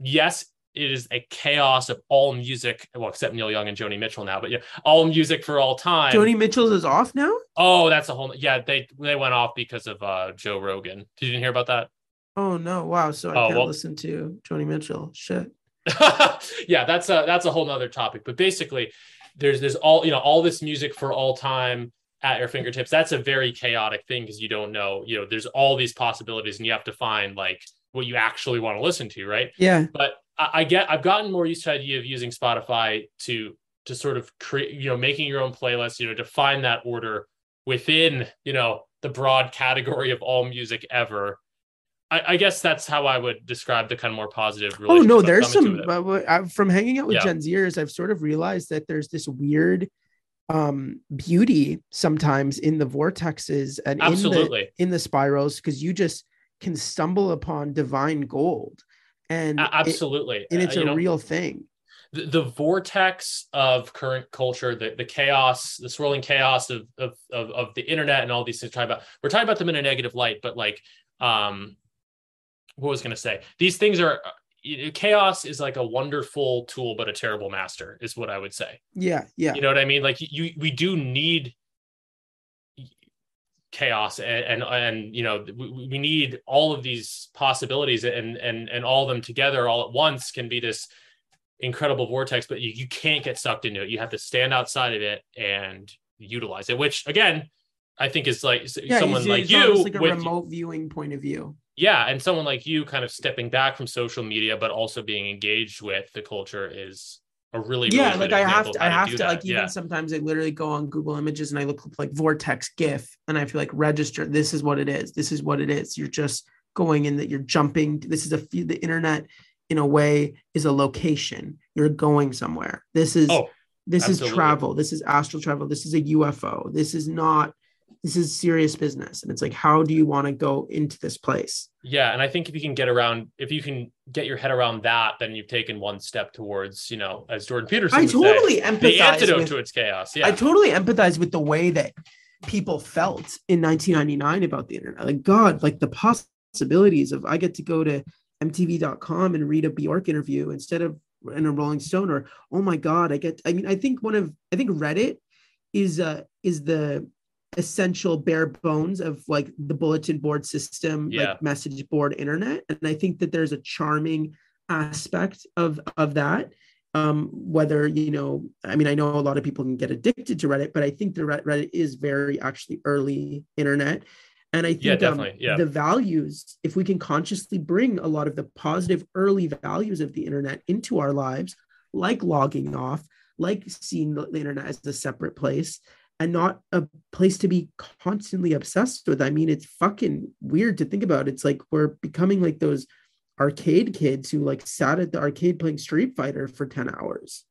S2: yes it is a chaos of all music well except neil young and joni mitchell now but yeah all music for all time
S3: Joni Mitchell's is off now.
S2: oh that's a whole yeah they they went off because of uh joe rogan did you hear about that
S3: Oh no! Wow. So I
S2: Oh,
S3: can't
S2: well-
S3: listen to Joni Mitchell. Shit.
S2: yeah, that's a that's a whole nother topic. But basically, there's there's all you know all this music for all time at your fingertips. That's a very chaotic thing because you don't know. You know, there's all these possibilities, and you have to find like what you actually want to listen to, right?
S3: Yeah.
S2: But I, I get I've gotten more used to the idea of using Spotify to to sort of create you know making your own playlist. You know, to find that order within you know the broad category of all music ever. I, I guess that's how I would describe the kind of more positive.
S3: Oh no, there's some. uh, from hanging out with
S2: Yeah.
S3: Gen Zers, I've sort of realized that there's this weird um beauty sometimes in the vortexes and in the in the spirals because you just can stumble upon divine gold and
S2: A-
S3: it-
S2: absolutely
S3: and
S2: Uh,
S3: it's
S2: you
S3: a
S2: know,
S3: real thing
S2: the, the vortex of current culture the, the chaos the swirling chaos of, of of of the internet and all these things we're talking about we're talking about them in a negative light but like um what was going to say? These things are uh, chaos is like a wonderful tool but a terrible master is what i would say.
S3: Yeah yeah.
S2: You know what i mean? Like you we do need chaos and and, and you know we, we need all of these possibilities and and and all of them together all at once can be this incredible vortex but you, you can't get sucked into it. You have to stand outside of it and utilize it which again i think is like
S3: yeah
S2: someone
S3: it's-
S2: like
S3: it's
S2: you
S3: like a
S2: with
S3: remote viewing point of view
S2: yeah and someone like you kind of stepping back from social media but also being engaged with the culture is a really, really
S3: yeah
S2: good
S3: like i have to i have to
S2: that.
S3: like even
S2: yeah.
S3: sometimes i literally go on google images and i look up like vortex gif and i have to like register this is what it is this is what it is you're just going in that you're jumping this is a few the internet in a way is a location you're going somewhere this is
S2: Oh,
S3: this
S2: absolutely.
S3: is travel this is astral travel this is a ufo this is not this is serious business and it's like how do you want to go into this place
S2: Yeah, and I think if you can get around, if you can get your head around that, then you've taken one step towards, you know, as Jordan Peterson
S3: i
S2: would say,
S3: totally
S2: the antidote
S3: with,
S2: to its chaos. Yeah,
S3: I totally empathize with the way that people felt in 1999 about the internet. Like, God, like the possibilities of I get to go to MTV.com and read a Bjork interview instead of in a Rolling Stone, or oh my God, I get. I mean, I think one of I think Reddit is uh is the essential bare bones of like the bulletin board system,
S2: Yeah.
S3: like message board internet, and I think that there's a charming aspect of of that um whether you know i mean i know a lot of people can get addicted to reddit but i think the reddit is very actually early internet and i think
S2: Yeah,
S3: um,
S2: yeah.
S3: the values if we can consciously bring a lot of the positive early values of the internet into our lives like logging off like seeing the the internet as a separate place and not a place to be constantly obsessed with i mean it's fucking weird to think about it's like we're becoming like those arcade kids who like sat at the arcade playing Street Fighter for 10 hours.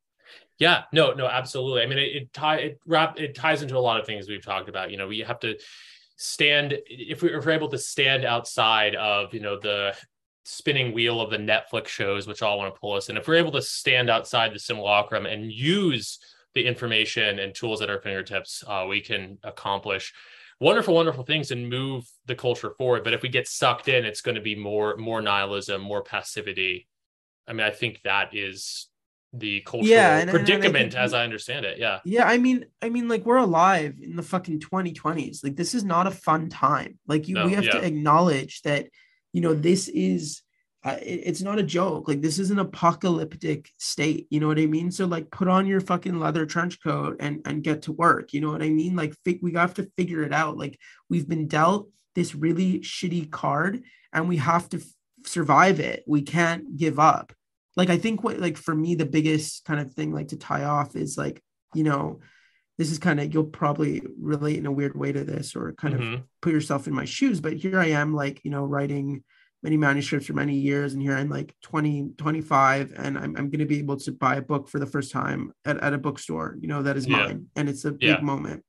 S2: yeah, no, no, absolutely. I mean, it it, tie, it wrap it ties into a lot of things we've talked about. You know, we have to stand if, we, if we're able to stand outside of you know the spinning wheel of the Netflix shows, which all want to pull us, and if we're able to stand outside the simulacrum and use the information and tools at our fingertips, uh, we can accomplish wonderful, wonderful things and move the culture forward. But if we get sucked in, it's going to be more more nihilism, more passivity. I mean, I think that is the cultural
S3: Yeah, and- and I
S2: predicament
S3: think-
S2: as I understand it. Yeah.
S3: Yeah, I mean, I mean, like we're alive in the fucking 2020s. Like this is not a fun time. Like you,
S2: No,
S3: we have
S2: yeah.
S3: to acknowledge that, you know, this is it- it's not a joke. Like this is an apocalyptic state. You know what I mean? So like, put on your fucking leather trench coat and and get to work. You know what I mean? Like, we have to figure it out. Like we've been dealt this really shitty card, and we have to f- survive it. We can't give up. Like I think what like for me the biggest kind of thing like to tie off is like you know this is kind of you'll probably relate in a weird way to this or kind of
S2: Mhm.
S3: put yourself in my shoes but here i am like you know writing many manuscripts for many years and here i'm like 20 25 and i'm, I'm going to be able to buy a book for the first time at, at a bookstore you know that is
S2: Yeah.
S3: mine and it's a big moment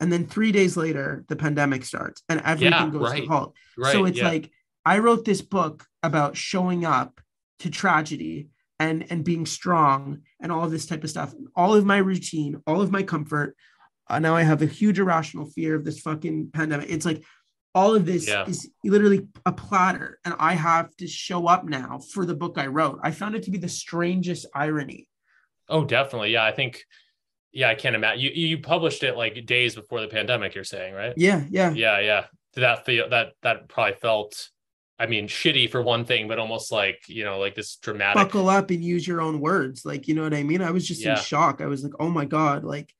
S3: and then three days later the pandemic starts and everything
S2: Yeah,
S3: goes
S2: right.
S3: to halt
S2: Right.
S3: so it's
S2: yeah.
S3: like I wrote this book about showing up to tragedy and and being strong and all of this type of stuff. All of my routine, all of my comfort. Uh, now I have a huge irrational fear of this fucking pandemic. It's like all of this
S2: Yeah.
S3: is literally a platter, and I have to show up now for the book I wrote. I found it to be the strangest irony.
S2: Oh, definitely. Yeah, I think. Yeah, I can't imagine. You you published it like days before the pandemic. You're saying, right?
S3: Yeah, yeah,
S2: Yeah, yeah. Did that feel that that probably felt. I mean, shitty for one thing, but almost like you know, like this dramatic.
S3: Buckle up and use your own words. Like you know what I mean. I was just
S2: Yeah.
S3: in shock. I was like, oh my god, like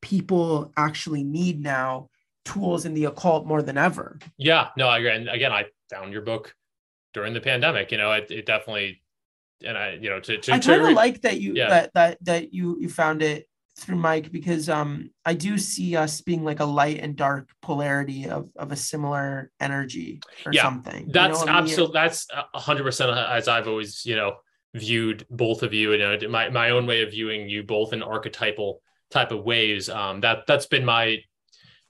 S3: people actually need now tools in the occult more than ever.
S2: Yeah, no, I agree. And again, I found your book during the pandemic. You know, it, it definitely, and I, you know, to to,
S3: I kind of like that you
S2: Yeah.
S3: that that that you you found it through Mike because um I do see us being like a light and dark polarity of of a similar energy or
S2: Yeah,
S3: something. you
S2: That's
S3: know, me and-
S2: absolutely that's a hundred percent as I've always you know viewed both of you. You know, my my own way of viewing you both in archetypal type of ways. Um, that that's been my.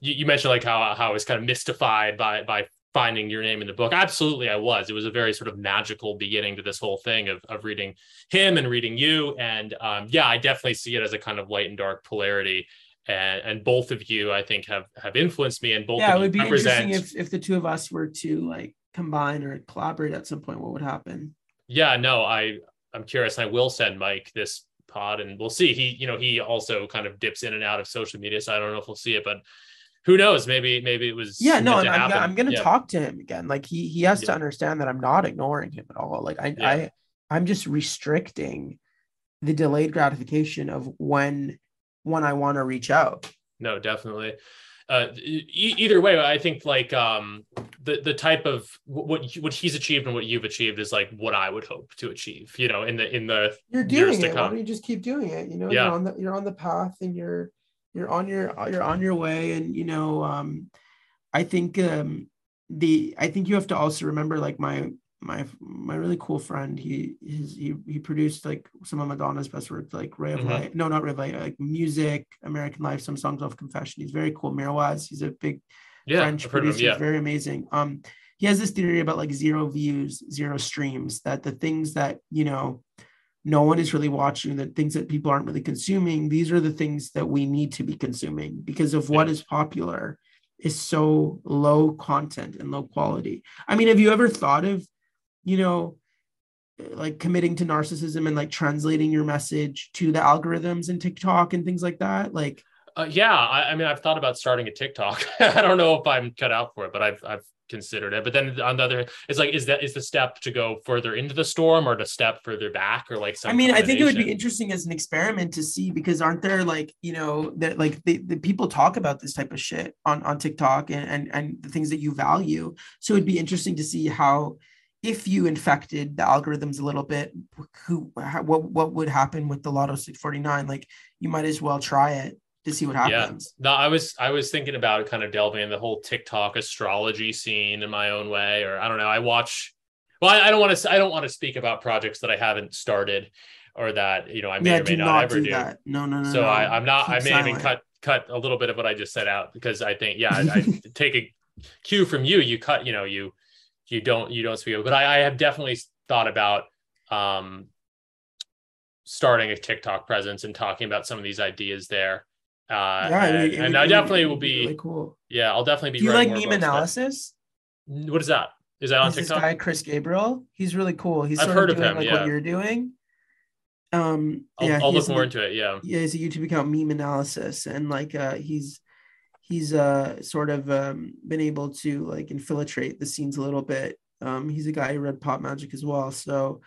S2: You, you mentioned like how how I was kind of mystified by by finding your name in the book. Absolutely, I was. It was a very sort of magical beginning to this whole thing of of reading him and reading you. And um, yeah, I definitely see it as a kind of light and dark polarity. And, and both of you, I think, have have influenced me, and both
S3: yeah,
S2: of
S3: it would be
S2: represent.
S3: interesting if if the two of us were to like combine or collaborate at some point. What would happen?
S2: yeah no i i'm curious i will send mike this pod and we'll see he you know he also kind of dips in and out of social media so i don't know if we'll see it but who knows maybe maybe it was
S3: Yeah, no, I'm, I'm. I'm gonna
S2: Yeah.
S3: talk to him again. Like he he has to understand that I'm not ignoring him at all. Like I
S2: Yeah.
S3: I I'm just restricting the delayed gratification of when when I want to reach out.
S2: no definitely uh e- either way i think like um the the type of what what he's achieved and what you've achieved is like what i would hope to achieve you know in the in the
S3: You're
S2: years
S3: doing it. Why don't you just keep doing it? You know,
S2: Yeah.
S3: you're on the you're on the path and you're you're on your you're on your way. And you know, um I think um the I think you have to also remember like my my my really cool friend, he his he he produced like some of Madonna's best work, like Ray of
S2: Mhm.
S3: Light. No, not Ray of Light, like music, American Life, some songs of confession. He's very cool. Mirwais, he's a big
S2: yeah
S3: French
S2: heard him,
S3: producer,
S2: yeah
S3: He's very amazing. Um, he has this theory about like zero views, zero streams, that the things that you know no one is really watching, the things that people aren't really consuming, these are the things that we need to be consuming because of what is popular is so low content and low quality. I mean, have you ever thought of, you know, like committing to narcissism and like translating your message to the algorithms and TikTok and things like that? Like,
S2: Uh, yeah, I, I mean, I've thought about starting a TikTok. I don't know if I'm cut out for it, but I've I've considered it. But then on the other, it's like, is that is the step to go further into the storm or to step further back or like?
S3: I mean, I think it would be interesting as an experiment to see because aren't there like you know that like the, the people talk about this type of shit on on TikTok and, and and the things that you value. So it'd be interesting to see how if you infected the algorithms a little bit, who how, what what would happen with the Lotto 649? Like you might as well try it to see what
S2: Yeah. No, I was I was thinking about kind of delving in the whole TikTok astrology scene in my own way, or I don't know. I watch. Well, I, I don't want to. I don't want to speak about projects that I haven't started, or that you know I may
S3: yeah,
S2: or may not,
S3: not
S2: ever
S3: do that. No, no, no.
S2: so
S3: no.
S2: I, I'm not. I
S3: Keep
S2: may even cut cut a little bit of what I just said out because I think yeah, I, I take a cue from you. You cut. You know you you don't you don't speak. But I, I have definitely thought about um starting a TikTok presence and talking about some of these ideas there. Uh,
S3: Yeah,
S2: and,
S3: it would- it
S2: and I definitely
S3: it
S2: will
S3: would
S2: be.
S3: really cool.
S2: Yeah, I'll definitely be.
S3: Do you like meme
S2: books, but-
S3: analysis?
S2: What is that? Is that on
S3: There's this
S2: TikTok?
S3: guy Chris Gabriel. He's really cool. He's
S2: I've
S3: sort
S2: heard
S3: of
S2: of
S3: doing
S2: him,
S3: like
S2: yeah.
S3: what you're doing. Um,
S2: I'll,
S3: yeah,
S2: I'll look more
S3: a-
S2: into it. Yeah.
S3: Yeah, he's a YouTube account, meme analysis, and like uh, he's he's uh sort of um been able to like infiltrate the scenes a little bit Um, he's a guy who read Pop Magick as well. So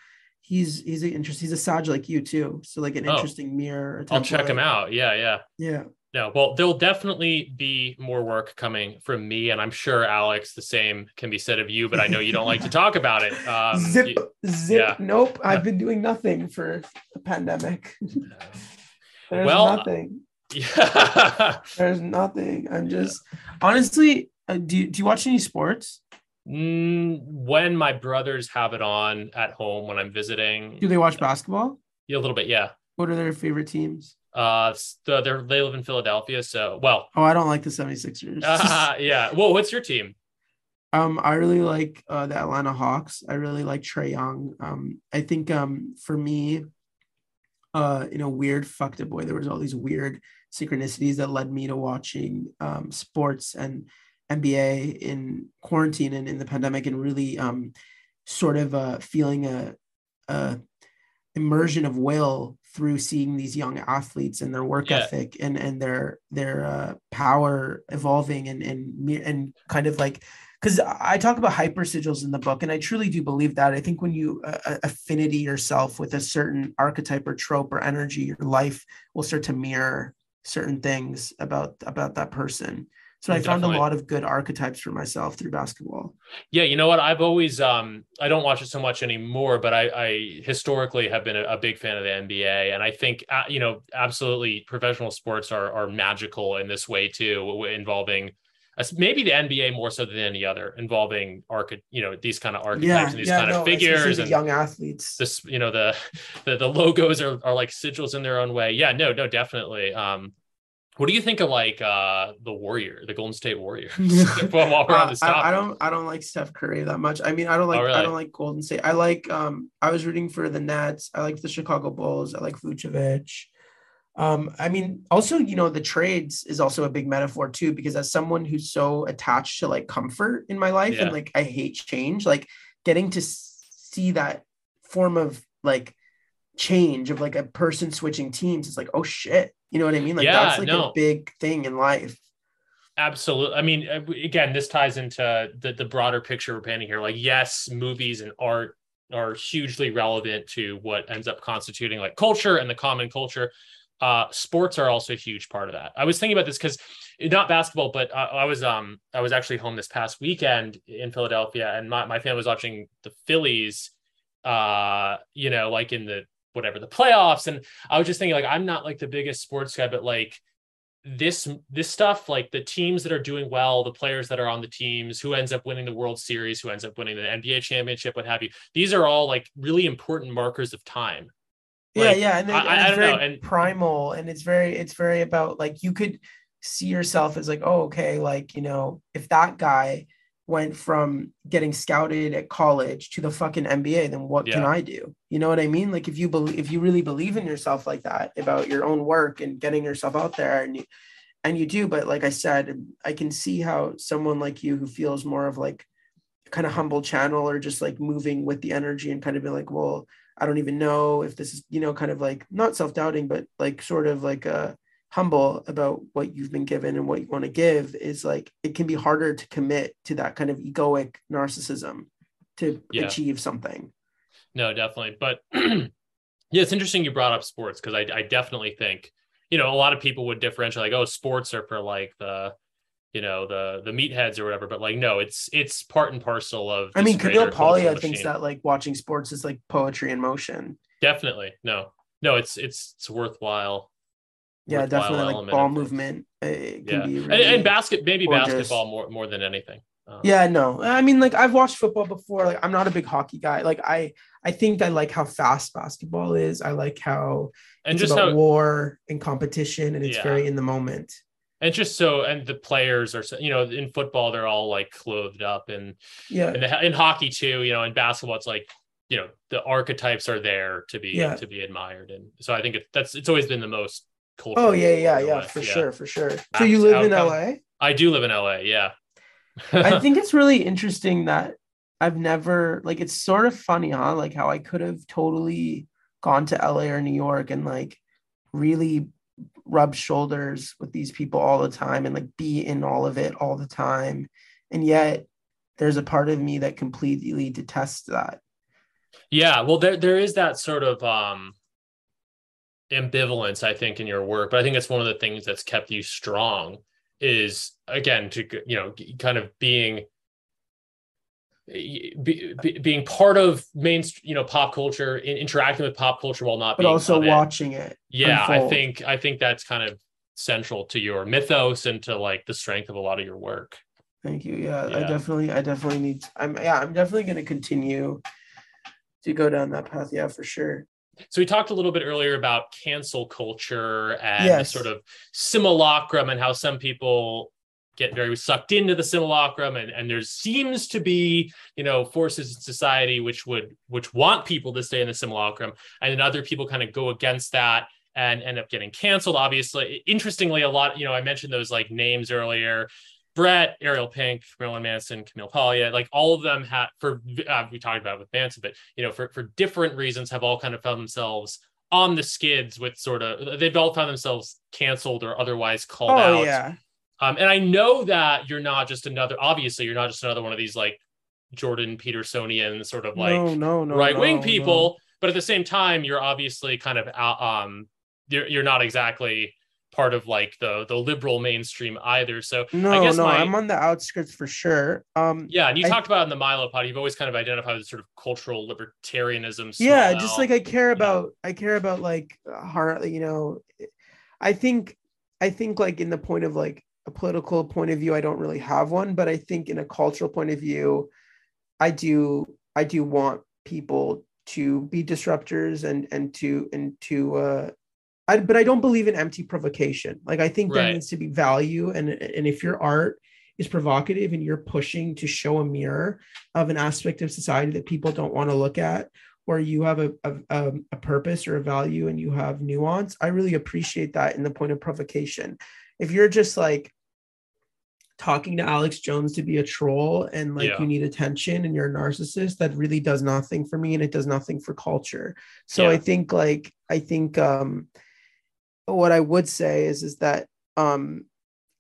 S3: he's he's an interest. He's a Sag like you too. So like an
S2: Oh.
S3: interesting mirror.
S2: I'll check him out. Yeah, yeah.
S3: Yeah.
S2: No, well, there'll definitely be more work coming from me, and I'm sure Alex, the same can be said of you. But I know you don't like to talk about it. Um,
S3: zip,
S2: you-
S3: zip.
S2: yeah.
S3: Nope. I've been doing nothing for the pandemic. There's
S2: Well,
S3: nothing.
S2: yeah.
S3: There's nothing. I'm just honestly. Uh, do you, do you watch any sports?
S2: Mm, when my brothers have it on at home when I'm visiting,
S3: Do they watch basketball?
S2: yeah, a little bit, yeah.
S3: What are their favorite teams?
S2: Uh, the, they live in Philadelphia, so well,
S3: Oh, I don't like the 76ers.
S2: uh, yeah. Well, what's your team?
S3: Um, I really like uh, the Atlanta Hawks. I really like Trae Young. Um, I think um, for me, uh, in a weird fucked up way, there was all these weird synchronicities that led me to watching um, sports and NBA in quarantine and in the pandemic, and really um, sort of uh, feeling a, a immersion of will through seeing these young athletes and their work
S2: Yeah.
S3: ethic and and their their uh, power evolving and and and kind of like because I talk about hyper sigils in the book, and I truly do believe that. I think when you uh, uh, affinity yourself with a certain archetype or trope or energy, your life will start to mirror certain things about about that person. So I found a lot of good archetypes for myself through basketball.
S2: Yeah, you know what? I've always um I don't watch it so much anymore, but I I historically have been a, a big fan of the NBA, and I think uh, you know absolutely professional sports are are magical in this way too, involving us maybe the NBA more so than any other, involving arch you know these kind of archetypes and these kind
S3: no,
S2: of figures and
S3: young athletes.
S2: this you know the, the the logos are, are like sigils in their own way yeah no no definitely um what do you think of like uh the warrior the golden state warriors while we're on
S3: Uh,
S2: this
S3: I,
S2: topic
S3: I don't I don't like Steph Curry that much. I mean, I don't like
S2: Oh, really?
S3: I don't like Golden State. I like um I was rooting for the Nets. I like the Chicago Bulls. I like Vucevic. Um, I mean, also, you know, the trades is also a big metaphor too, because as someone who's so attached to like comfort in my life
S2: Yeah.
S3: and like I hate change, like getting to see that form of like change of like a person switching teams, it's like, oh shit. You know what I mean? Like
S2: Yeah,
S3: that's like
S2: no.
S3: a big thing in life.
S2: Absolutely. I mean, uh, again, this ties into the, the broader picture we're painting here. Like, yes, movies and art are hugely relevant to what ends up constituting like culture and the common culture. Uh, sports are also a huge part of that. I was thinking about this because not basketball, but I, I was um I was actually home this past weekend in Philadelphia, and my, my family was watching the Phillies, uh, you know, like in the whatever the playoffs, and I was just thinking like I'm not like the biggest sports guy, but like this this stuff like the teams that are doing well the players that are on the teams who ends up winning the world series who ends up winning the nba championship what have you these are all like really important markers of time.
S3: Yeah
S2: Like,
S3: yeah and, then,
S2: I-
S3: and
S2: I
S3: it's
S2: don't
S3: very
S2: know, and-
S3: primal and it's very it's very about like you could see yourself as like oh okay like you know if that guy went from getting scouted at college to the fucking nba then what can i do? You know what i mean? Like if you believe if you really believe in yourself like that about your own work and getting yourself out there and you and you do but like i said i can see how someone like you who feels more of like kind of humble channel or just like moving with the energy and kind of be like well I don't even know if this is, you know, kind of like not self doubting, but like sort of like uh, humble about what you've been given and what you want to give is like it can be harder to commit to that kind of egoic narcissism to
S2: Yeah.
S3: achieve something.
S2: no definitely but yeah it's interesting you brought up sports because I, I definitely think you know a lot of people would differentiate like oh sports are for like the you know the the meatheads or whatever but like no it's it's part and parcel of
S3: I mean, Camille Paglia thinks that like watching sports is like poetry in motion.
S2: definitely no no it's it's it's worthwhile
S3: Yeah, definitely like ball movement. uh, It can
S2: yeah
S3: be
S2: and,
S3: really
S2: and basket maybe
S3: gorgeous.
S2: basketball more more than anything Um,
S3: Yeah, no. I mean, like I've watched football before. Like I'm not a big hockey guy. Like I, I think I like how fast basketball is. I like how
S2: and
S3: it's
S2: just
S3: about
S2: how
S3: war and competition, and it's
S2: Yeah.
S3: very in the moment.
S2: and just so and the players are you know in football they're all like clothed up and
S3: Yeah,
S2: in, the, in hockey too you know in basketball it's like you know the archetypes are there to be
S3: Yeah.
S2: to be admired and so i think it, that's it's always been the most cultural
S3: Oh yeah, yeah, yeah, for sure, for sure. So you live in. LA?
S2: i do live in la yeah
S3: I think it's really interesting that I've never like it's sort of funny, huh? Like how I could have totally gone to LA or New York and like really rub shoulders with these people all the time and like be in all of it all the time. And yet there's a part of me that completely detests that.
S2: Yeah, well, there there is that sort of um ambivalence, I think, in your work, but I think it's one of the things that's kept you strong. Is again to you know kind of being be, be, being part of main you know pop culture in, interacting with pop culture while not
S3: but
S2: being
S3: also
S2: of it.
S3: watching it.
S2: yeah i think i think that's kind of central to your mythos and to like the strength of a lot of your work
S3: Thank you. Yeah, I definitely, I definitely need. I'm yeah, I'm definitely going to continue to go down that path. Yeah, for sure.
S2: So we talked a little bit earlier about cancel culture and
S3: Yes.
S2: the sort of simulacrum and how some people get very sucked into the simulacrum and, and there seems to be you know forces in society which would which want people to stay in the simulacrum and then other people kind of go against that and end up getting canceled obviously interestingly a lot you know i mentioned those like names earlier bret ariel pink marilyn manson camille Paglia, like all of them had for uh, we talked about it with manson but you know for for different reasons have all kind of found themselves on the skids with sort of they've all found themselves canceled or otherwise called
S3: Oh
S2: out.
S3: yeah,
S2: um, and I know that you're not just another, obviously, you're not just another one of these like Jordan Petersonian sort of like
S3: no, no, no,
S2: right wing
S3: no,
S2: people, but at the same time, you're obviously kind of out, um, you're you're not exactly part of like the the liberal mainstream either. So
S3: No,
S2: I guess
S3: no
S2: my-
S3: I'm on the outskirts for sure. Um,
S2: yeah, and you
S3: I-
S2: talked about in the Milo pod, you've always kind of identified as sort of cultural libertarianism.
S3: yeah just like i care about i care about like hard you know i think i think like in the point of like a political point of view i don't really have one but i think in a cultural point of view i do i do want people to be disruptors and and to and to uh I, but I don't believe in empty provocation. Like I think there needs to be value, and and if your art is provocative and you're pushing to show a mirror of an aspect of society that people don't want to look at, or you have a, a, a, a purpose or a value and you have nuance, I really appreciate that in the point of provocation. If you're just like talking to Alex Jones to be a troll and like
S2: Yeah.
S3: you need attention and you're a narcissist, that really does nothing for me and it does nothing for culture. So
S2: Yeah.
S3: I think like I think um what I would say is is that um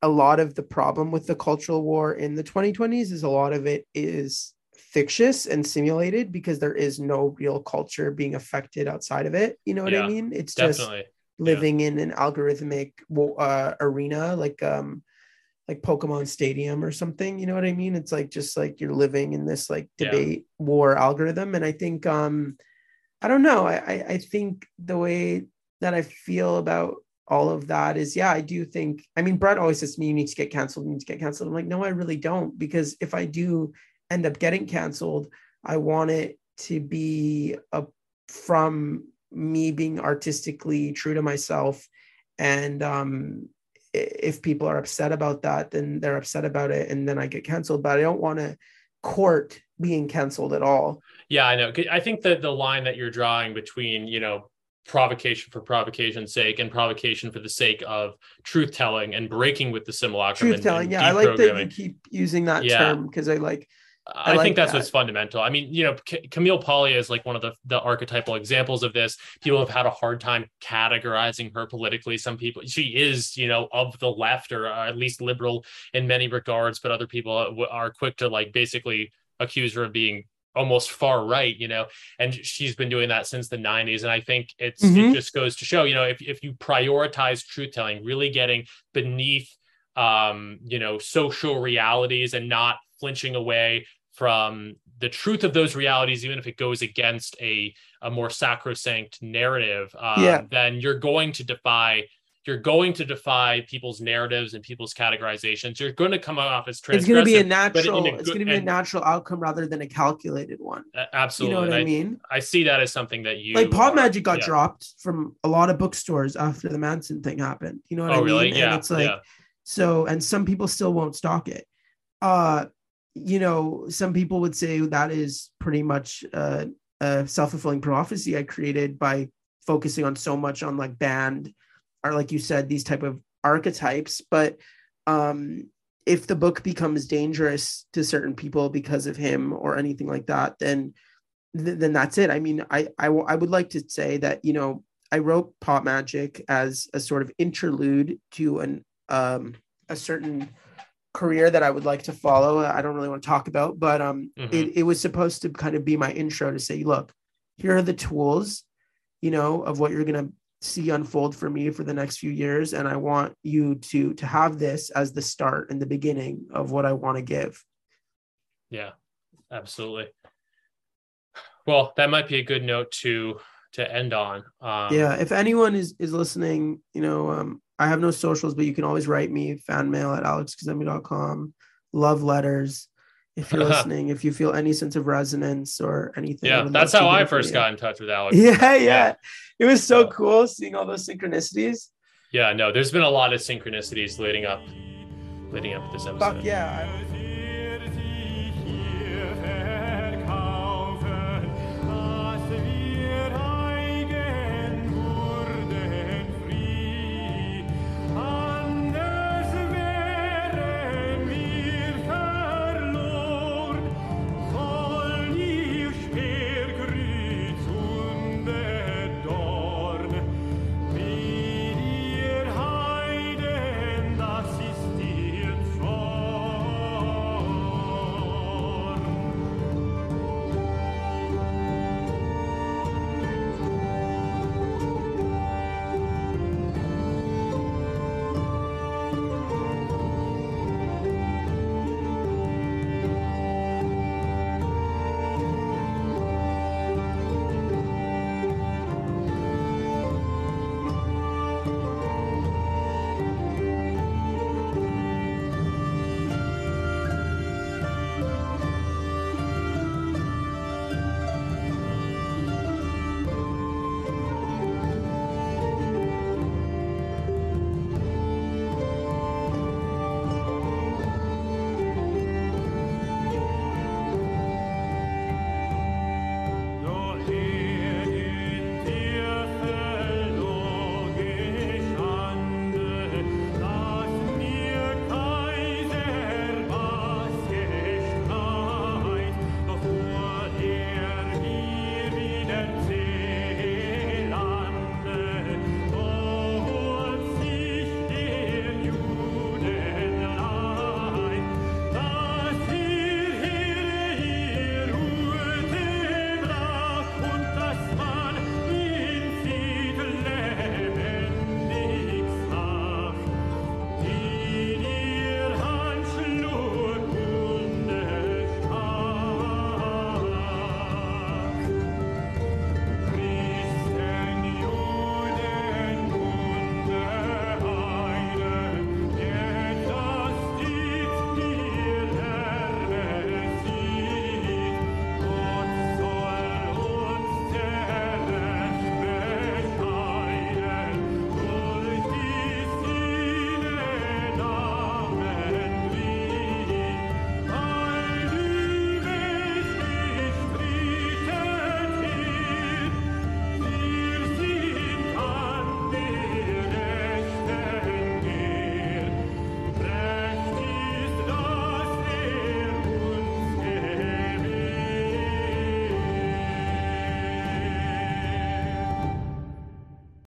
S3: a lot of the problem with the cultural war in the 2020s is a lot of it is fictitious and simulated because there is no real culture being affected outside of it. You know what
S2: Yeah,
S3: I mean? It's just
S2: definitely.
S3: living in an algorithmic uh, arena like um like Pokemon Stadium or something. You know what I mean? It's like just like you're living in this like
S2: Yeah.
S3: debate war algorithm. And I think um I don't know. I, I I think the way that I feel about all of that is yeah, I do think I mean Bret always says to me, you need to get canceled, you need to get canceled. I'm like, no, I really don't, because if I do end up getting canceled, I want it to be a from me being artistically true to myself and um if people are upset about that then they're upset about it and then i get canceled but i don't want to court being canceled at all
S2: Yeah, I know. I think that the line that you're drawing between, you know, provocation for provocation's sake and provocation for the sake of truth telling and breaking with the simulacrum.
S3: truth telling yeah i like that you keep using that
S2: Yeah.
S3: term because i like
S2: I,
S3: like
S2: think that's
S3: that.
S2: what's fundamental. I mean, you know, C- Camille Paglia is like one of the, the archetypal examples of this. People have had a hard time categorizing her politically. Some people, she is, you know, of the left or uh, at least liberal in many regards, but other people uh, are quick to like basically accuse her of being almost far right, you know, and she's been doing that since the 90s. And I think it's
S3: Mhm.
S2: it just goes to show, you know, if, if you prioritize truth telling, really getting beneath um, you know, social realities and not flinching away from the truth of those realities, even if it goes against a, a more sacrosanct narrative, um,
S3: Yeah.
S2: then you're going to defy you're going to defy people's narratives and people's categorizations. You're going to come off as transgressive.
S3: it's going to be a natural
S2: a
S3: it's going to be a natural outcome rather than a calculated one
S2: Absolutely,
S3: you know what
S2: And
S3: i mean
S2: I see that as something that you
S3: like pop magick got
S2: yeah.
S3: dropped from a lot of bookstores after the manson thing happened you know what
S2: Oh,
S3: i mean
S2: really?
S3: and
S2: Yeah.
S3: it's like
S2: yeah.
S3: so and some people still won't stock it uh you know some people would say that is pretty much uh, a self-fulfilling prophecy i created by focusing on so much on like band or like you said these type of archetypes but um if the book becomes dangerous to certain people because of him or anything like that then th- then that's it i mean I, I w- I would like to say that you know i wrote pop magick as a sort of interlude to an um a certain career that I would like to follow. I don't really want to talk about, but um,
S2: Mhm.
S3: it, it was supposed to kind of be my intro to say, look, here are the tools, you know, of what you're gonna see unfold for me for the next few years, and I want you to to have this as the start and the beginning of what I want to give.
S2: Yeah, absolutely. Well, that might be a good note to to end on. Um,
S3: yeah, if anyone is is listening, you know, um, I have no socials, but you can always write me fan mail at alexkazemi.com. Love letters. If you're listening, if you feel any sense of resonance or anything.
S2: Yeah. That's how I first got in touch with Alex.
S3: Yeah, yeah, It was so
S2: Yeah.
S3: cool seeing all those synchronicities.
S2: Yeah, no, there's been a lot of synchronicities leading up leading up to this episode.
S3: Fuck yeah. I-